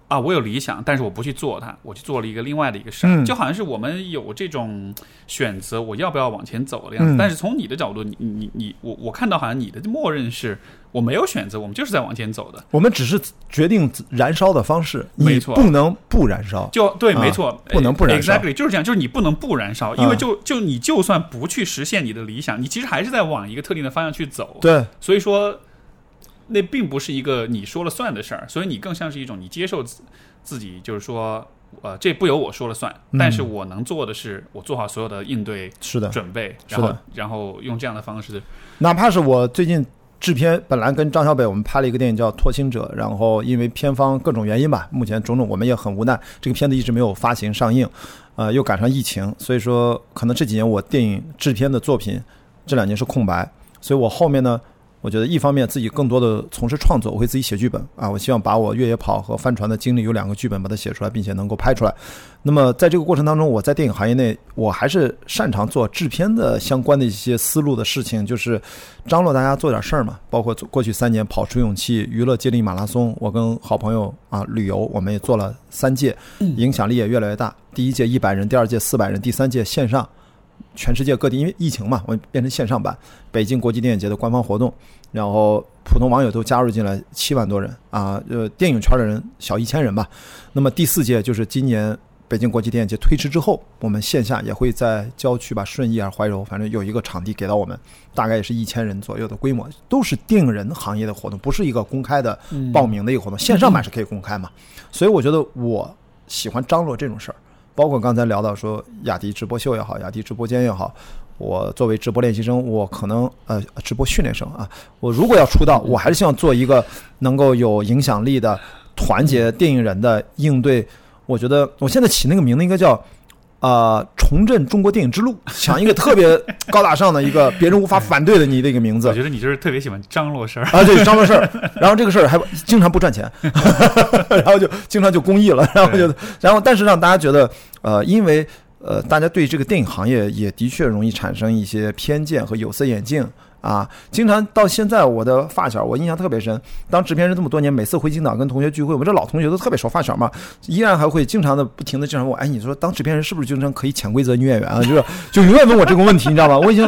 Speaker 1: 啊，我有理想，但是我不去做它，我去做了一个另外的一个事儿，就好像是我们有这种选择，我要不要往前走的样子。但是从你的角度，你你你我我看到好像你的默认是我没有选择，我们就是在往前走的。
Speaker 2: 我们只是决定燃烧的方式，
Speaker 1: 没错，
Speaker 2: 不能不燃烧。
Speaker 1: 就对，没错，
Speaker 2: 不能不燃烧。
Speaker 1: Exactly，就是这样，就是你不能不燃烧，因为就就你就算不去实现你的理想，你其实还是在往一个特定的方向去走。
Speaker 2: 对，
Speaker 1: 所以说。那并不是一个你说了算的事儿，所以你更像是一种你接受自自己，就是说，呃，这不由我说了算，但是我能做的是，我做好所有的应对
Speaker 2: 是的
Speaker 1: 准备，然后然后用这样的方式，
Speaker 2: 哪怕是我最近制片，本来跟张小北我们拍了一个电影叫《拓星者》，然后因为片方各种原因吧，目前种种我们也很无奈，这个片子一直没有发行上映，呃，又赶上疫情，所以说可能这几年我电影制片的作品这两年是空白，所以我后面呢。我觉得一方面自己更多的从事创作，我会自己写剧本啊。我希望把我越野跑和帆船的经历有两个剧本把它写出来，并且能够拍出来。那么在这个过程当中，我在电影行业内，我还是擅长做制片的相关的一些思路的事情，就是张罗大家做点事儿嘛。包括过去三年跑出勇气娱乐接力马拉松，我跟好朋友啊旅游，我们也做了三届，影响力也越来越大。第一届一百人，第二届四百人，第三届线上。全世界各地因为疫情嘛，我变成线上版北京国际电影节的官方活动，然后普通网友都加入进来七万多人啊，呃，电影圈的人小一千人吧。那么第四届就是今年北京国际电影节推迟之后，我们线下也会在郊区吧，顺义啊、怀柔，反正有一个场地给到我们，大概也是一千人左右的规模，都是电影人行业的活动，不是一个公开的报名的一个活动，线上版是可以公开嘛。所以我觉得我喜欢张罗这种事儿。包括刚才聊到说雅迪直播秀也好，雅迪直播间也好，我作为直播练习生，我可能呃直播训练生啊，我如果要出道，我还是希望做一个能够有影响力的团结电影人的应对。我觉得我现在起那个名字应该叫。啊！重振中国电影之路，*laughs* 想一个特别高大上的一个别人无法反对的你的一个名字。
Speaker 1: 我觉得你就是特别喜欢张罗事儿
Speaker 2: 啊，对，张罗事儿。然后这个事儿还经常不赚钱，*laughs* 然后就经常就公益了，然后就然后但是让大家觉得呃，因为呃，大家对这个电影行业也的确容易产生一些偏见和有色眼镜。啊，经常到现在，我的发小我印象特别深。当制片人这么多年，每次回青岛跟同学聚会，我们这老同学都特别熟，发小嘛，依然还会经常的不停的经常问我，哎，你说当制片人是不是经常可以潜规则女演员啊？就是就永远问我这个问题，你知道吧？我已经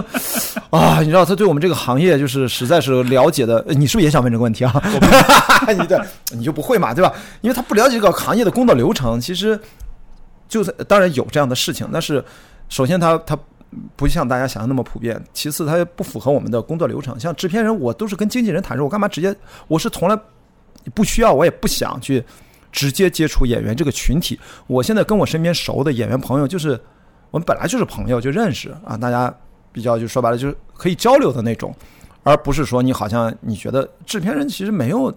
Speaker 2: 啊，你知道他对我们这个行业就是实在是了解的，你是不是也想问这个问题啊？*laughs* 你对你就不会嘛，对吧？因为他不了解这个行业的工作流程，其实就是当然有这样的事情，但是首先他他。不像大家想象那么普遍。其次，它不符合我们的工作流程。像制片人，我都是跟经纪人谈说，我干嘛直接？我是从来不需要，我也不想去直接接触演员这个群体。我现在跟我身边熟的演员朋友，就是我们本来就是朋友，就认识啊，大家比较就说白了就是可以交流的那种，而不是说你好像你觉得制片人其实没有。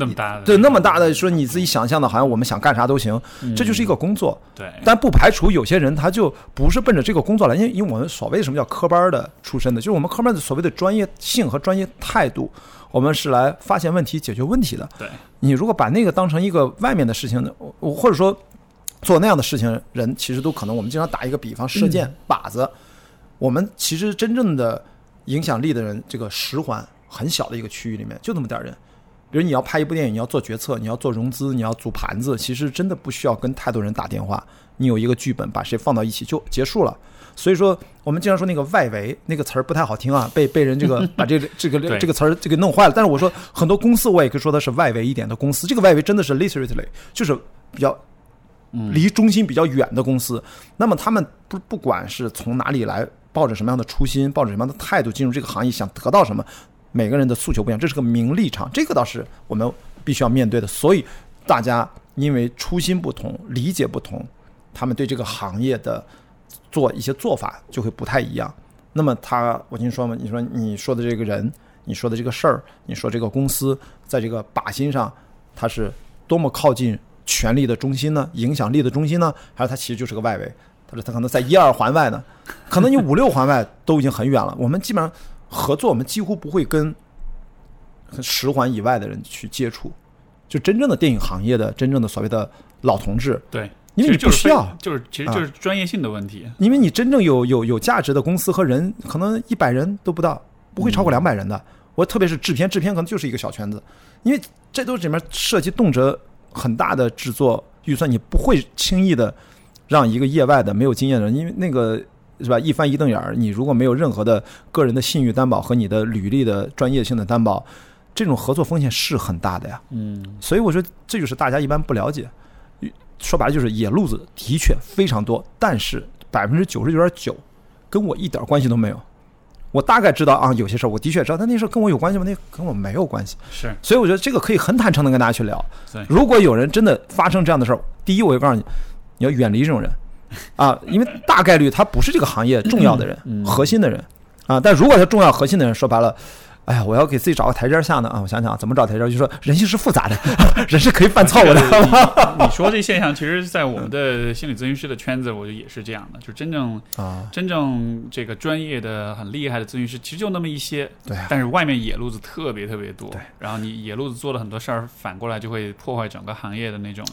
Speaker 1: 那么大的
Speaker 2: 对，那么大的说你自己想象的，好像我们想干啥都行，这就是一个工作。
Speaker 1: 对，
Speaker 2: 但不排除有些人他就不是奔着这个工作来，因为因为我们所谓什么叫科班的出身的，就是我们科班的所谓的专业性和专业态度，我们是来发现问题、解决问题的。
Speaker 1: 对，
Speaker 2: 你如果把那个当成一个外面的事情，我或者说做那样的事情，人其实都可能。我们经常打一个比方，射箭靶子，我们其实真正的影响力的人，这个十环很小的一个区域里面，就那么点人。比如你要拍一部电影，你要做决策，你要做融资，你要组盘子，其实真的不需要跟太多人打电话。你有一个剧本，把谁放到一起就结束了。所以说，我们经常说那个外围那个词儿不太好听啊，被被人这个 *laughs* 把这个这个这个词儿这个弄坏了。但是我说很多公司，我也可以说它是外围一点的公司。这个外围真的是 literally 就是比较离中心比较远的公司。那么他们不不管是从哪里来，抱着什么样的初心，抱着什么样的态度进入这个行业，想得到什么，每个人的诉求不一样，这是个名利场，这个倒是我们必须要面对的。所以大家因为初心不同，理解不同。他们对这个行业的做一些做法就会不太一样。那么他，我听说嘛，你说你说的这个人，你说的这个事儿，你说这个公司，在这个靶心上，它是多么靠近权力的中心呢？影响力的中心呢？还是它其实就是个外围？他说他可能在一二环外呢，可能你五六环外都已经很远了。我们基本上合作，我们几乎不会跟十环以外的人去接触，就真正的电影行业的真正的所谓的老同志。
Speaker 1: 对。
Speaker 2: 因为你不需要，
Speaker 1: 就是其实就是专业性的问题。
Speaker 2: 因为你真正有有有价值的公司和人，可能一百人都不到，不会超过两百人的。我特别是制片，制片可能就是一个小圈子，因为这都里面涉及动辄很大的制作预算，你不会轻易的让一个业外的没有经验的人，因为那个是吧？一翻一瞪眼儿，你如果没有任何的个人的信誉担保和你的履历的专业性的担保，这种合作风险是很大的呀。
Speaker 1: 嗯，
Speaker 2: 所以我说这就是大家一般不了解。说白了就是野路子的确非常多，但是百分之九十九点九跟我一点关系都没有。我大概知道啊，有些事儿我的确知道，但那事儿跟我有关系吗？那跟我没有关系。
Speaker 1: 是，
Speaker 2: 所以我觉得这个可以很坦诚的跟大家去聊。如果有人真的发生这样的事儿，第一我就告诉你，你要远离这种人啊，因为大概率他不是这个行业重要的人、核心的人啊。但如果他重要、核心的人，说白了。哎呀，我要给自己找个台阶下呢啊！我想想怎么找台阶，就说人性是复杂的，*laughs* 人是可以犯错误的。
Speaker 1: 你说这现象，其实，在我们的心理咨询师的圈子，我觉得也是这样的。就真正
Speaker 2: 啊，
Speaker 1: 真正这个专业的、很厉害的咨询师，其实就那么一些。
Speaker 2: 对。
Speaker 1: 但是外面野路子特别特别多。
Speaker 2: 对。
Speaker 1: 然后你野路子做了很多事儿，反过来就会破坏整个行业的那种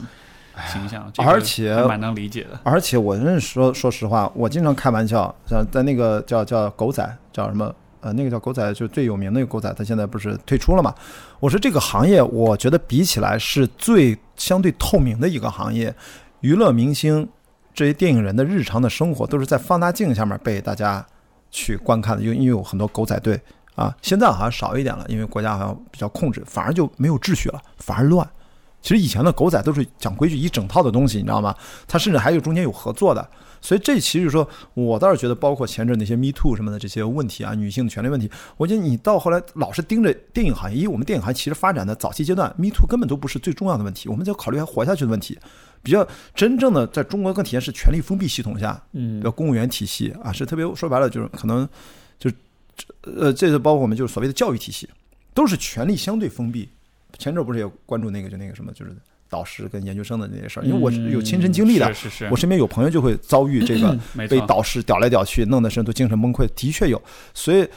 Speaker 1: *laughs* 形象。
Speaker 2: 而且
Speaker 1: 蛮能理解的。
Speaker 2: 而且我认识说，说实话，我经常开玩笑，像在那个叫叫狗仔叫什么？呃，那个叫狗仔，就最有名的那个狗仔，他现在不是退出了嘛？我说这个行业，我觉得比起来是最相对透明的一个行业。娱乐明星这些电影人的日常的生活，都是在放大镜下面被大家去观看的。因为因为有很多狗仔队啊，现在好像少一点了，因为国家好像比较控制，反而就没有秩序了，反而乱。其实以前的狗仔都是讲规矩，一整套的东西，你知道吗？他甚至还有中间有合作的。所以这其实说，我倒是觉得，包括前阵那些 Me Too 什么的这些问题啊，女性的权利问题，我觉得你到后来老是盯着电影行业，因为我们电影行业其实发展的早期阶段，Me Too 根本都不是最重要的问题，我们在考虑还活下去的问题。比较真正的在中国更体现是权力封闭系统下，
Speaker 1: 嗯，
Speaker 2: 叫公务员体系啊，是特别说白了就是可能就呃，这就包括我们就是所谓的教育体系，都是权力相对封闭。前阵不是也关注那个就那个什么就是。导师跟研究生的那些事儿，因为我是有亲身经历的，
Speaker 1: 是是，
Speaker 2: 我身边有朋友就会遭遇这个被导师屌来屌去，弄得身都精神崩溃，的确有。所以，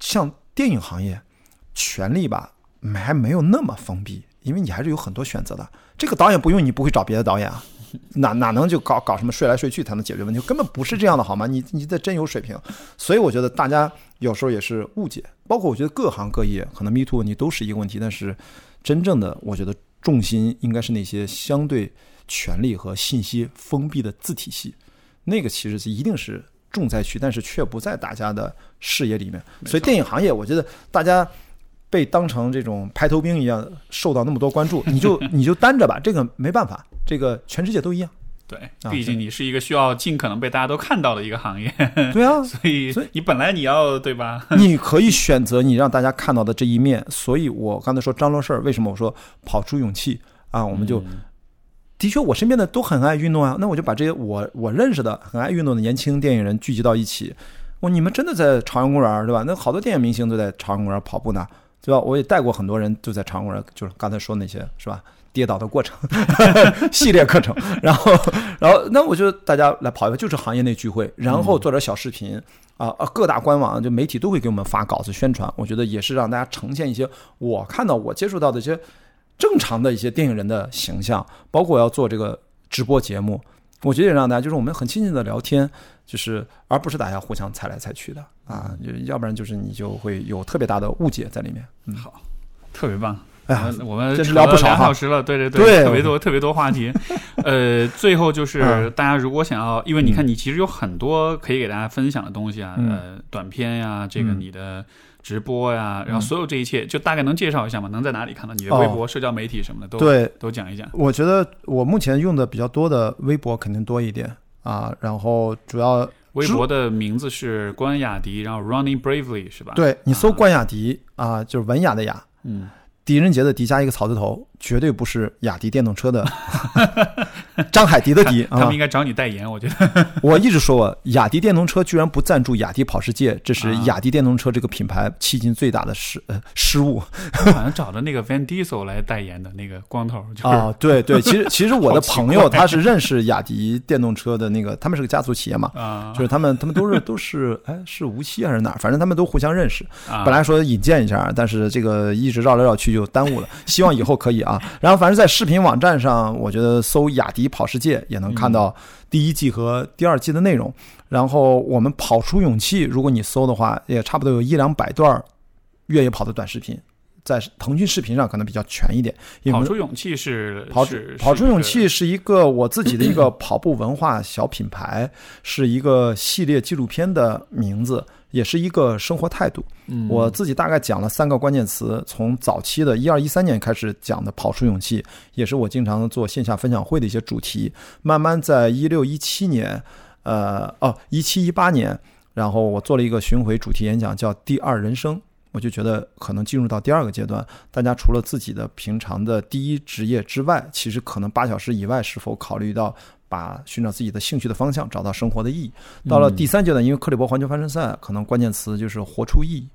Speaker 2: 像电影行业，权力吧还没有那么封闭，因为你还是有很多选择的。这个导演不用你不会找别的导演啊，哪哪能就搞搞什么睡来睡去才能解决问题？根本不是这样的，好吗？你你得真有水平。所以我觉得大家有时候也是误解，包括我觉得各行各业可能 Me Too 问题都是一个问题，但是真正的我觉得。重心应该是那些相对权力和信息封闭的自体系，那个其实是一定是重灾区，但是却不在大家的视野里面。所以电影行业，我觉得大家被当成这种排头兵一样受到那么多关注，你就你就担着吧，这个没办法，这个全世界都一样。
Speaker 1: 对，毕竟你是一个需要尽可能被大家都看到的一个行业。*laughs*
Speaker 2: 对啊，*laughs*
Speaker 1: 所以所以你本来你要对吧？*laughs*
Speaker 2: 你可以选择你让大家看到的这一面。所以我刚才说张罗事儿，为什么我说跑出勇气啊？我们就的确，我身边的都很爱运动啊。那我就把这些我我认识的很爱运动的年轻电影人聚集到一起。我你们真的在朝阳公园对吧？那好多电影明星都在朝阳公园跑步呢，对吧？我也带过很多人，就在朝阳公园，就是刚才说那些是吧？跌倒的过程，*laughs* 系列课程，然后，然后，那我就大家来跑一个，就是行业内聚会，然后做点小视频啊啊，各大官网就媒体都会给我们发稿子宣传，我觉得也是让大家呈现一些我看到我接触到的一些正常的一些电影人的形象，包括我要做这个直播节目，我觉得也让大家就是我们很亲近的聊天，就是而不是大家互相猜来猜去的啊，就要不然就是你就会有特别大的误解在里面。
Speaker 1: 嗯，好，特别棒。
Speaker 2: 哎呀，
Speaker 1: 我们
Speaker 2: 真是聊不少
Speaker 1: 两小时了，对对
Speaker 2: 对，
Speaker 1: 特别多特别多话题。呃，最后就是大家如果想要，因为你看你其实有很多可以给大家分享的东西啊，呃，短片呀，这个你的。直播呀，然后所有这一切，就大概能介绍一下吗？能在哪里看到你的微博、社交媒体什么的都
Speaker 2: 对
Speaker 1: 都讲一讲。
Speaker 2: 我觉得我目前用的比较多的微博肯定多一点啊，然后主要
Speaker 1: 微博的名字是关雅迪，然后 Running Bravely 是吧？
Speaker 2: 对你搜关雅迪啊，就是文雅的雅，
Speaker 1: 嗯，
Speaker 2: 狄仁杰的狄加一个草字头。绝对不是雅迪电动车的 *laughs* 张海迪的迪，*laughs*
Speaker 1: 他们应该找你代言。我觉得，*laughs*
Speaker 2: 我一直说，我雅迪电动车居然不赞助雅迪跑世界，这是雅迪电动车这个品牌迄今最大的失呃失误。
Speaker 1: 好像找的那个 Van Diesel 来代言的那个光头
Speaker 2: 啊，对对，其实其实我的朋友他是认识雅迪电动车的那个，他们是个家族企业嘛，
Speaker 1: 啊，
Speaker 2: 就是他们他们都是都是哎是无锡还是哪儿，反正他们都互相认识。本来说引荐一下，但是这个一直绕来绕去就耽误了，希望以后可以。啊，然后反正在视频网站上，我觉得搜“雅迪跑世界”也能看到第一季和第二季的内容。然后我们跑出勇气，如果你搜的话，也差不多有一两百段越野跑的短视频，在腾讯视频上可能比较全一点。
Speaker 1: 跑出勇气是
Speaker 2: 跑跑出勇气是一个我自己的一个跑步文化小品牌，是一个系列纪录片的名字。也是一个生活态度。我自己大概讲了三个关键词，从早期的一二一三年开始讲的跑出勇气，也是我经常做线下分享会的一些主题。慢慢在一六一七年，呃，哦，一七一八年，然后我做了一个巡回主题演讲，叫“第二人生”。我就觉得可能进入到第二个阶段，大家除了自己的平常的第一职业之外，其实可能八小时以外，是否考虑到？把寻找自己的兴趣的方向，找到生活的意义。到了第三阶段，因为克利伯环球帆船赛，可能关键词就是活出意义，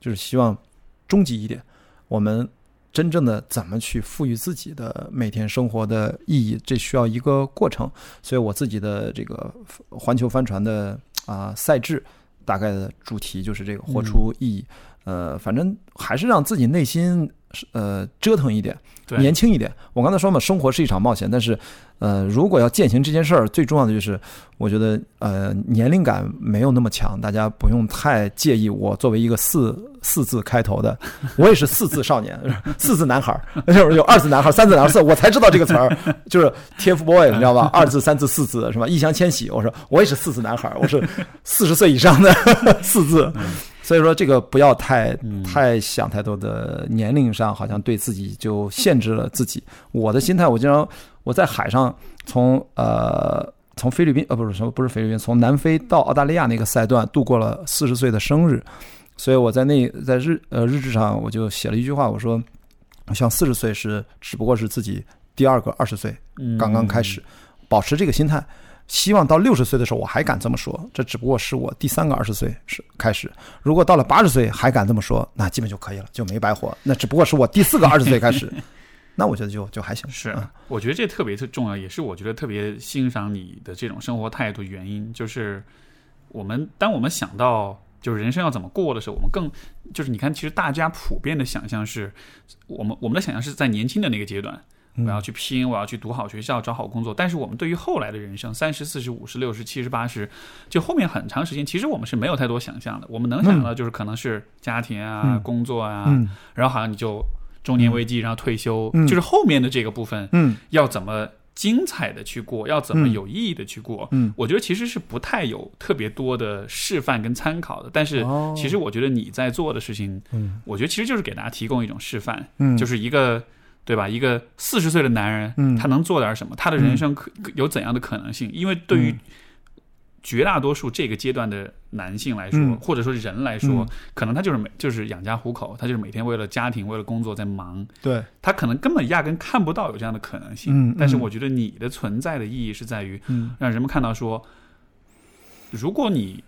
Speaker 2: 就是希望终极一点，我们真正的怎么去赋予自己的每天生活的意义，这需要一个过程。所以我自己的这个环球帆船的啊赛制，大概的主题就是这个活出意义。呃，反正还是让自己内心呃折腾一点，年轻一点。我刚才说嘛，生活是一场冒险，但是。呃，如果要践行这件事儿，最重要的就是，我觉得呃年龄感没有那么强，大家不用太介意。我作为一个四四字开头的，*laughs* 我也是四字少年，*laughs* 四字男孩儿，*laughs* 就是有二字男孩儿、三字男孩儿，四我才知道这个词儿，就是 TFBOY，你知道吧？二字、三字、四字是吧？易烊千玺，我说我也是四字男孩儿，我是四十岁以上的四字，所以说这个不要太太想太多的年龄上，好像对自己就限制了自己。我的心态，我经常。我在海上，从呃从菲律宾呃不是什么不是菲律宾，从南非到澳大利亚那个赛段度过了四十岁的生日，所以我在那在日呃日志上我就写了一句话，我说，我想四十岁是只不过是自己第二个二十岁刚刚开始，保持这个心态，希望到六十岁的时候我还敢这么说，这只不过是我第三个二十岁是开始，如果到了八十岁还敢这么说，那基本就可以了，就没白活，那只不过是我第四个二十岁开始。*laughs* 那我觉得就就还行。
Speaker 1: 是，我觉得这特别特重要，也是我觉得特别欣赏你的这种生活态度原因。就是我们当我们想到就是人生要怎么过的时候，我们更就是你看，其实大家普遍的想象是，我们我们的想象是在年轻的那个阶段，我要去拼，我要去读好学校，找好工作。但是我们对于后来的人生，三十四十五十六十七十八十，就后面很长时间，其实我们是没有太多想象的。我们能想到就是可能是家庭啊、工作啊，然后好像你就。中年危机，然后退休，就是后面的这个部分，
Speaker 2: 嗯，
Speaker 1: 要怎么精彩的去过，要怎么有意义的去过，
Speaker 2: 嗯，
Speaker 1: 我觉得其实是不太有特别多的示范跟参考的。但是，其实我觉得你在做的事情，
Speaker 2: 嗯，
Speaker 1: 我觉得其实就是给大家提供一种示范，
Speaker 2: 嗯，
Speaker 1: 就是一个对吧？一个四十岁的男人，
Speaker 2: 嗯，
Speaker 1: 他能做点什么？他的人生可有怎样的可能性？因为对于绝大多数这个阶段的男性来说，或者说人来说，可能他就是每就是养家糊口，他就是每天为了家庭、为了工作在忙。
Speaker 2: 对，
Speaker 1: 他可能根本压根看不到有这样的可能性。但是我觉得你的存在的意义是在于，让人们看到说，如果你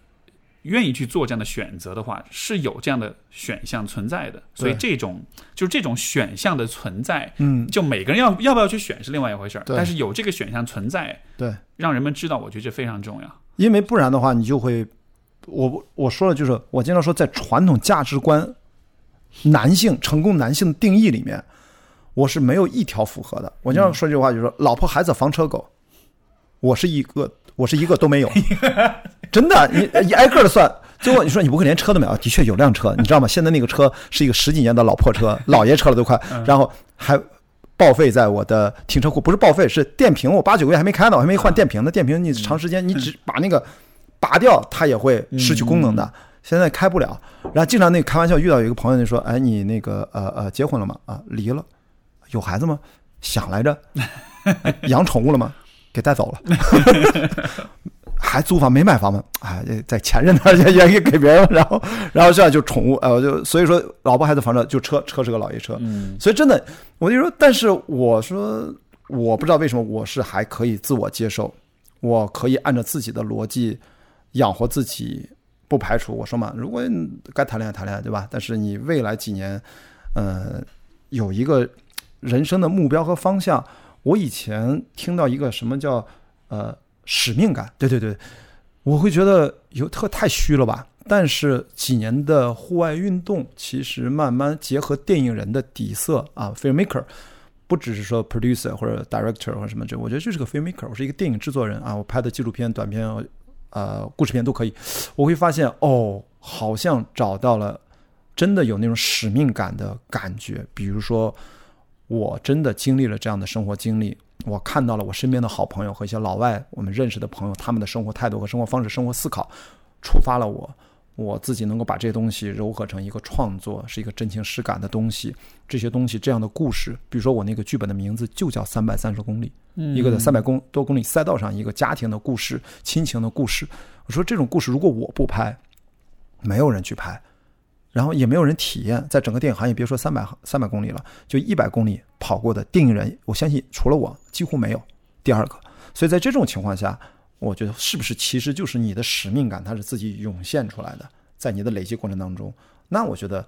Speaker 1: 愿意去做这样的选择的话，是有这样的选项存在的。所以这种就是这种选项的存在，
Speaker 2: 嗯，
Speaker 1: 就每个人要要不要去选是另外一回事儿。但是有这个选项存在，
Speaker 2: 对，
Speaker 1: 让人们知道，我觉得这非常重要。
Speaker 2: 因为不然的话，你就会，我我说了，就是我经常说，在传统价值观，男性成功男性的定义里面，我是没有一条符合的。我经常说这句话，就是说，老婆孩子房车狗，我是一个，我是一个都没有，*laughs* 真的，你一挨个的算，最后你说你不会连车都没有？的确有辆车，你知道吗？现在那个车是一个十几年的老破车，老爷车了都快，然后还报废在我的停车库，不是报废，是电瓶，我八九个月还没开呢，我还没换电瓶呢。电瓶你长时间你只把那个拔掉，它也会失去功能的。现在开不了，然后经常那个开玩笑遇到有一个朋友，就说：“哎，你那个呃呃结婚了吗？啊，离了，有孩子吗？想来着，*laughs* 养宠物了吗？给带走了。*laughs* ”还租房没买房吗？哎，在前任那 *laughs* 也也给别人，然后然后这样就宠物，呃，就所以说老婆孩子房车就车车是个老爷车，嗯，所以真的我就说，但是我说我不知道为什么我是还可以自我接受，我可以按照自己的逻辑养活自己，不排除我说嘛，如果该谈恋爱谈恋爱，对吧？但是你未来几年，呃，有一个人生的目标和方向。我以前听到一个什么叫呃。使命感，对对对，我会觉得有特太虚了吧。但是几年的户外运动，其实慢慢结合电影人的底色啊，filmmaker，不只是说 producer 或者 director 或者什么这，我觉得就是个 filmmaker，我是一个电影制作人啊，我拍的纪录片、短片、呃故事片都可以。我会发现哦，好像找到了真的有那种使命感的感觉。比如说，我真的经历了这样的生活经历。我看到了我身边的好朋友和一些老外，我们认识的朋友，他们的生活态度和生活方式、生活思考，触发了我，我自己能够把这些东西糅合成一个创作，是一个真情实感的东西。这些东西这样的故事，比如说我那个剧本的名字就叫《三百三十公里》，一个在三百公多公里赛道上一个家庭的故事、亲情的故事。我说这种故事如果我不拍，没有人去拍。然后也没有人体验，在整个电影行业，别说三百三百公里了，就一百公里跑过的电影人，我相信除了我，几乎没有第二个。所以在这种情况下，我觉得是不是其实就是你的使命感，它是自己涌现出来的，在你的累积过程当中，那我觉得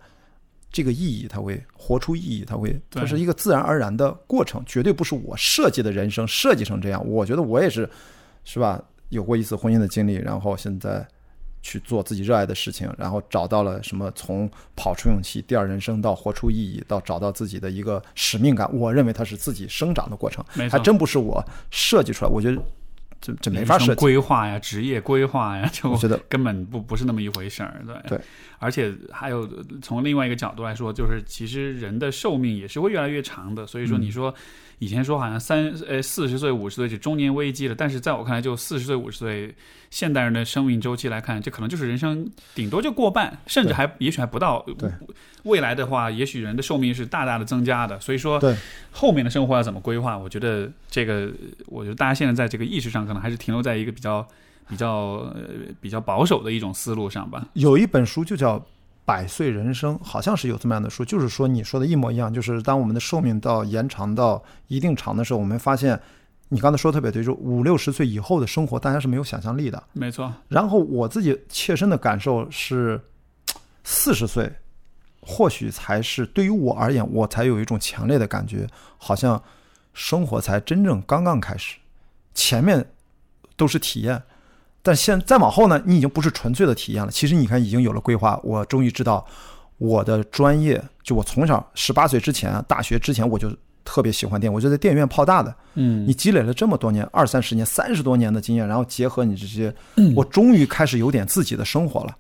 Speaker 2: 这个意义，它会活出意义，它会，它是一个自然而然的过程，绝对不是我设计的人生设计成这样。我觉得我也是，是吧？有过一次婚姻的经历，然后现在。去做自己热爱的事情，然后找到了什么？从跑出勇气、第二人生到活出意义，到找到自己的一个使命感。我认为它是自己生长的过程，还真不是我设计出来。我觉得这 *laughs* 这没法设计
Speaker 1: 规划呀，职业规划呀，就
Speaker 2: 我觉得 *laughs*
Speaker 1: 根本不不是那么一回事儿。对
Speaker 2: 对，
Speaker 1: 而且还有从另外一个角度来说，就是其实人的寿命也是会越来越长的。所以说，你说。以前说好像三呃四十岁五十岁是中年危机了，但是在我看来，就四十岁五十岁，现代人的生命周期来看，这可能就是人生顶多就过半，甚至还也许还不到。
Speaker 2: 对，
Speaker 1: 未来的话，也许人的寿命是大大的增加的。所以说，
Speaker 2: 对
Speaker 1: 后面的生活要怎么规划？我觉得这个，我觉得大家现在在这个意识上，可能还是停留在一个比较比较比较保守的一种思路上吧。
Speaker 2: 有一本书就叫。百岁人生好像是有这么样的书，就是说你说的一模一样，就是当我们的寿命到延长到一定长的时候，我们发现你刚才说特别对，就五六十岁以后的生活，大家是没有想象力的。
Speaker 1: 没错。
Speaker 2: 然后我自己切身的感受是，四十岁或许才是对于我而言，我才有一种强烈的感觉，好像生活才真正刚刚开始，前面都是体验。但现再往后呢，你已经不是纯粹的体验了。其实你看，已经有了规划。我终于知道我的专业，就我从小十八岁之前，大学之前，我就特别喜欢电影，我就在电影院泡大的。
Speaker 1: 嗯，
Speaker 2: 你积累了这么多年，二三十年、三十多年的经验，然后结合你这些，我终于开始有点自己的生活了。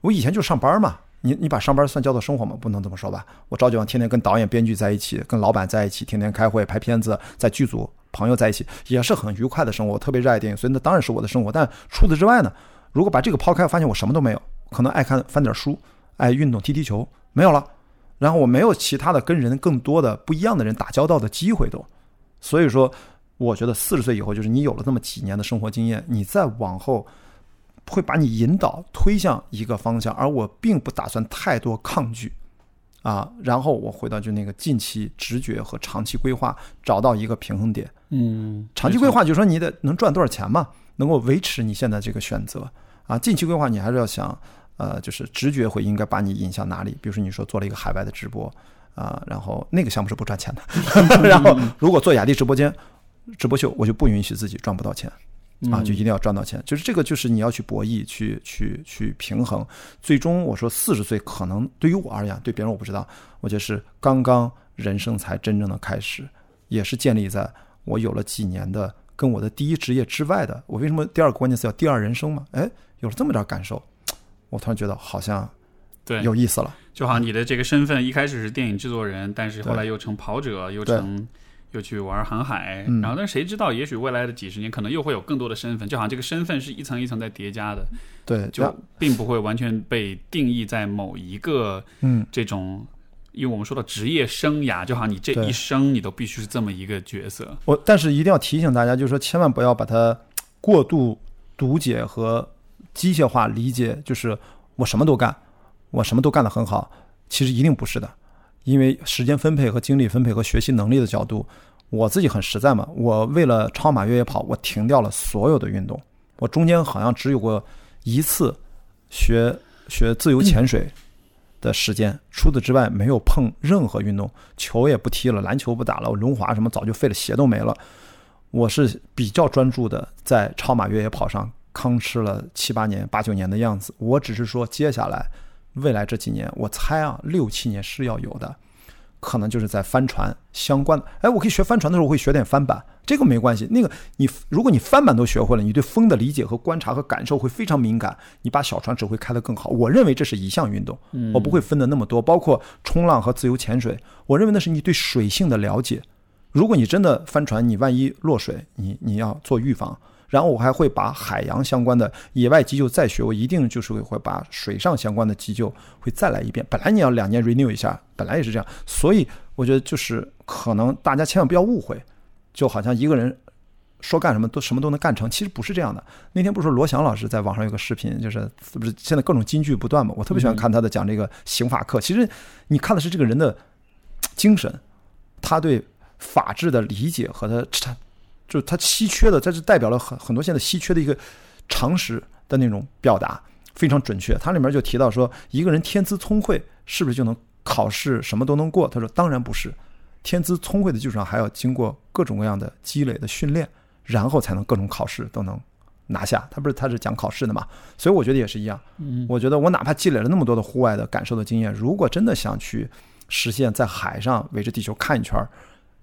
Speaker 2: 我以前就上班嘛，你你把上班算叫做生活吗？不能这么说吧。我朝九晚天天跟导演、编剧在一起，跟老板在一起，天天开会拍片子，在剧组。朋友在一起也是很愉快的生活，我特别热爱电影，所以那当然是我的生活。但除此之外呢，如果把这个抛开，发现我什么都没有，可能爱看翻点书，爱运动踢踢球，没有了。然后我没有其他的跟人更多的不一样的人打交道的机会都。所以说，我觉得四十岁以后，就是你有了这么几年的生活经验，你再往后会把你引导推向一个方向，而我并不打算太多抗拒。啊，然后我回到就那个近期直觉和长期规划，找到一个平衡点。
Speaker 1: 嗯，
Speaker 2: 长期规划就是说你得能赚多少钱嘛，能够维持你现在这个选择。啊，近期规划你还是要想，呃，就是直觉会应该把你引向哪里？比如说你说做了一个海外的直播，啊，然后那个项目是不赚钱的。*laughs* 然后如果做雅迪直播间直播秀，我就不允许自己赚不到钱。啊，就一定要赚到钱，就是这个，就是你要去博弈，去去去平衡。最终，我说四十岁可能对于我而言，对别人我不知道，我觉得是刚刚人生才真正的开始，也是建立在我有了几年的跟我的第一职业之外的。我为什么第二个关键词叫第二人生嘛？哎，有了这么点感受，我突然觉得好像
Speaker 1: 对
Speaker 2: 有意思了。
Speaker 1: 就好像你的这个身份一开始是电影制作人，但是后来又成跑者，又成又去玩航海，然后但谁知道，也许未来的几十年可能又会有更多的身份，就好像这个身份是一层一层在叠加的，
Speaker 2: 对，
Speaker 1: 就并不会完全被定义在某一个
Speaker 2: 嗯
Speaker 1: 这种。因为我们说到职业生涯，就好像你这一生你都必须是这么一个角色。
Speaker 2: 我但是一定要提醒大家，就是说千万不要把它过度读解和机械化理解，就是我什么都干，我什么都干得很好。其实一定不是的，因为时间分配和精力分配和学习能力的角度，我自己很实在嘛。我为了超马越野跑，我停掉了所有的运动。我中间好像只有过一次学学自由潜水。的时间，除此之外没有碰任何运动，球也不踢了，篮球不打了，轮滑什么早就废了，鞋都没了。我是比较专注的在超马越野跑上吭哧了七八年、八九年的样子。我只是说，接下来未来这几年，我猜啊，六七年是要有的。可能就是在帆船相关的，哎，我可以学帆船的时候，我会学点帆板，这个没关系。那个你，如果你帆板都学会了，你对风的理解和观察和感受会非常敏感，你把小船只会开得更好。我认为这是一项运动，我不会分的那么多，包括冲浪和自由潜水，我认为那是你对水性的了解。如果你真的帆船，你万一落水，你你要做预防。然后我还会把海洋相关的野外急救再学，我一定就是会把水上相关的急救会再来一遍。本来你要两年 renew 一下，本来也是这样，所以我觉得就是可能大家千万不要误会，就好像一个人说干什么都什么都能干成，其实不是这样的。那天不是说罗翔老师在网上有个视频，就是不是现在各种金句不断嘛？我特别喜欢看他的讲这个刑法课。其实你看的是这个人的精神，他对法治的理解和他。就是它稀缺的，这是代表了很很多现在稀缺的一个常识的那种表达，非常准确。它里面就提到说，一个人天资聪慧是不是就能考试什么都能过？他说当然不是，天资聪慧的基础上还要经过各种各样的积累的训练，然后才能各种考试都能拿下。他不是他是讲考试的嘛？所以我觉得也是一样。
Speaker 1: 嗯，
Speaker 2: 我觉得我哪怕积累了那么多的户外的感受的经验，如果真的想去实现在海上围着地球看一圈，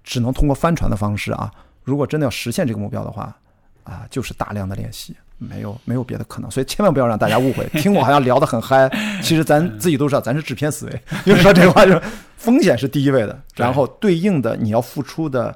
Speaker 2: 只能通过帆船的方式啊。如果真的要实现这个目标的话，啊，就是大量的练习，没有没有别的可能，所以千万不要让大家误会。听我好像聊得很嗨，*laughs* 其实咱自己都知道，咱是制片思维。就是说这话，就是风险是第一位的，然后对应的你要付出的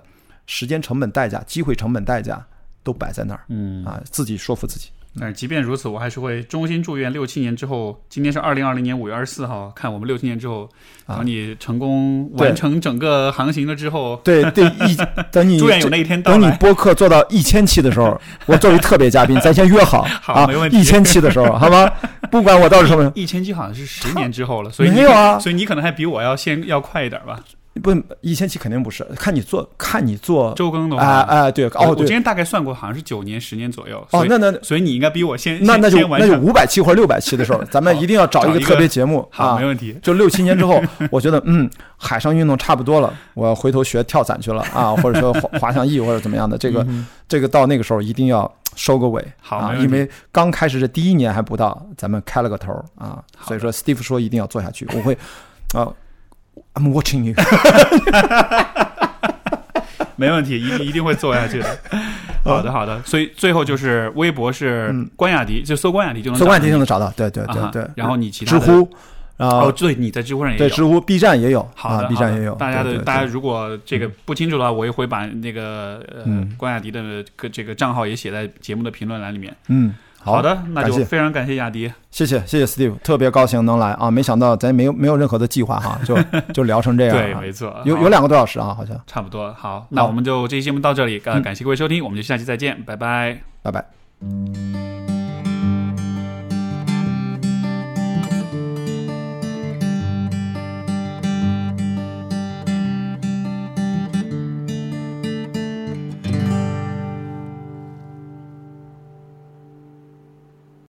Speaker 2: 时间成本代价、机会成本代价都摆在那儿。
Speaker 1: 嗯
Speaker 2: 啊，自己说服自己。
Speaker 1: 但是即便如此，我还是会衷心祝愿六七年之后，今天是二零二零年五月二十四号，看我们六七年之后，等你成功完成整个航行了之后，
Speaker 2: 对对，一 *laughs* 等你
Speaker 1: 祝愿有那一天
Speaker 2: 到等你播客做到一千期的时候，我作为特别嘉宾，咱先约好 *laughs*
Speaker 1: 好，没问题。
Speaker 2: 一千期的时候，好吗？不管我到时什么，
Speaker 1: 一千期好像是十年之后了，所以
Speaker 2: 没有啊，
Speaker 1: 所以你可能还比我要先要快一点吧。
Speaker 2: 不，一千七肯定不是，看你做，看你做
Speaker 1: 周更的话，
Speaker 2: 啊啊，对，哦，
Speaker 1: 我今天大概算过，好像是九年、十年左右。
Speaker 2: 哦，那那，
Speaker 1: 所以你应该比我先，
Speaker 2: 那那就
Speaker 1: 那
Speaker 2: 就五百期或者六百期的时候，咱们一定要找一个特别节目，
Speaker 1: 啊，没问题。
Speaker 2: 就六七年之后，*laughs* 我觉得嗯，海上运动差不多了，我要回头学跳伞去了啊，或者说滑滑翔翼或者怎么样的，这个这个到那个时候一定要收个尾，
Speaker 1: 好，
Speaker 2: 因为刚开始这第一年还不到，咱们开了个头啊，所以说 Steve 说一定要做下去，我会 *laughs* 啊。I'm watching you，*laughs*
Speaker 1: 没问题，一定一定会做下去的。好的，好的。所以最后就是微博是关雅迪，就搜关雅迪就能
Speaker 2: 搜关雅迪就能找到。对对对对。
Speaker 1: 然后你其他
Speaker 2: 知乎，然后
Speaker 1: 哦，对，你在知乎上也有。
Speaker 2: 对，知乎、B 站也有。
Speaker 1: 好的
Speaker 2: ，B 站也有。
Speaker 1: 大家
Speaker 2: 的，
Speaker 1: 大家如果这个不清楚的话，我也会把那个呃关雅迪的个这个账号也写在节目的评论栏里面。
Speaker 2: 嗯。
Speaker 1: 好。的，那就非常感谢雅迪，
Speaker 2: 谢谢谢谢 Steve，特别高兴能来。啊！没想到咱没有没有任何的计划哈，就 *laughs* 就聊成这样，
Speaker 1: 对，没错，
Speaker 2: 有有两个多小时啊，好像。
Speaker 1: 差不多。好，那我们就这期节目到这里，感谢各位收听，我们就下期再见，拜拜，
Speaker 2: 拜拜。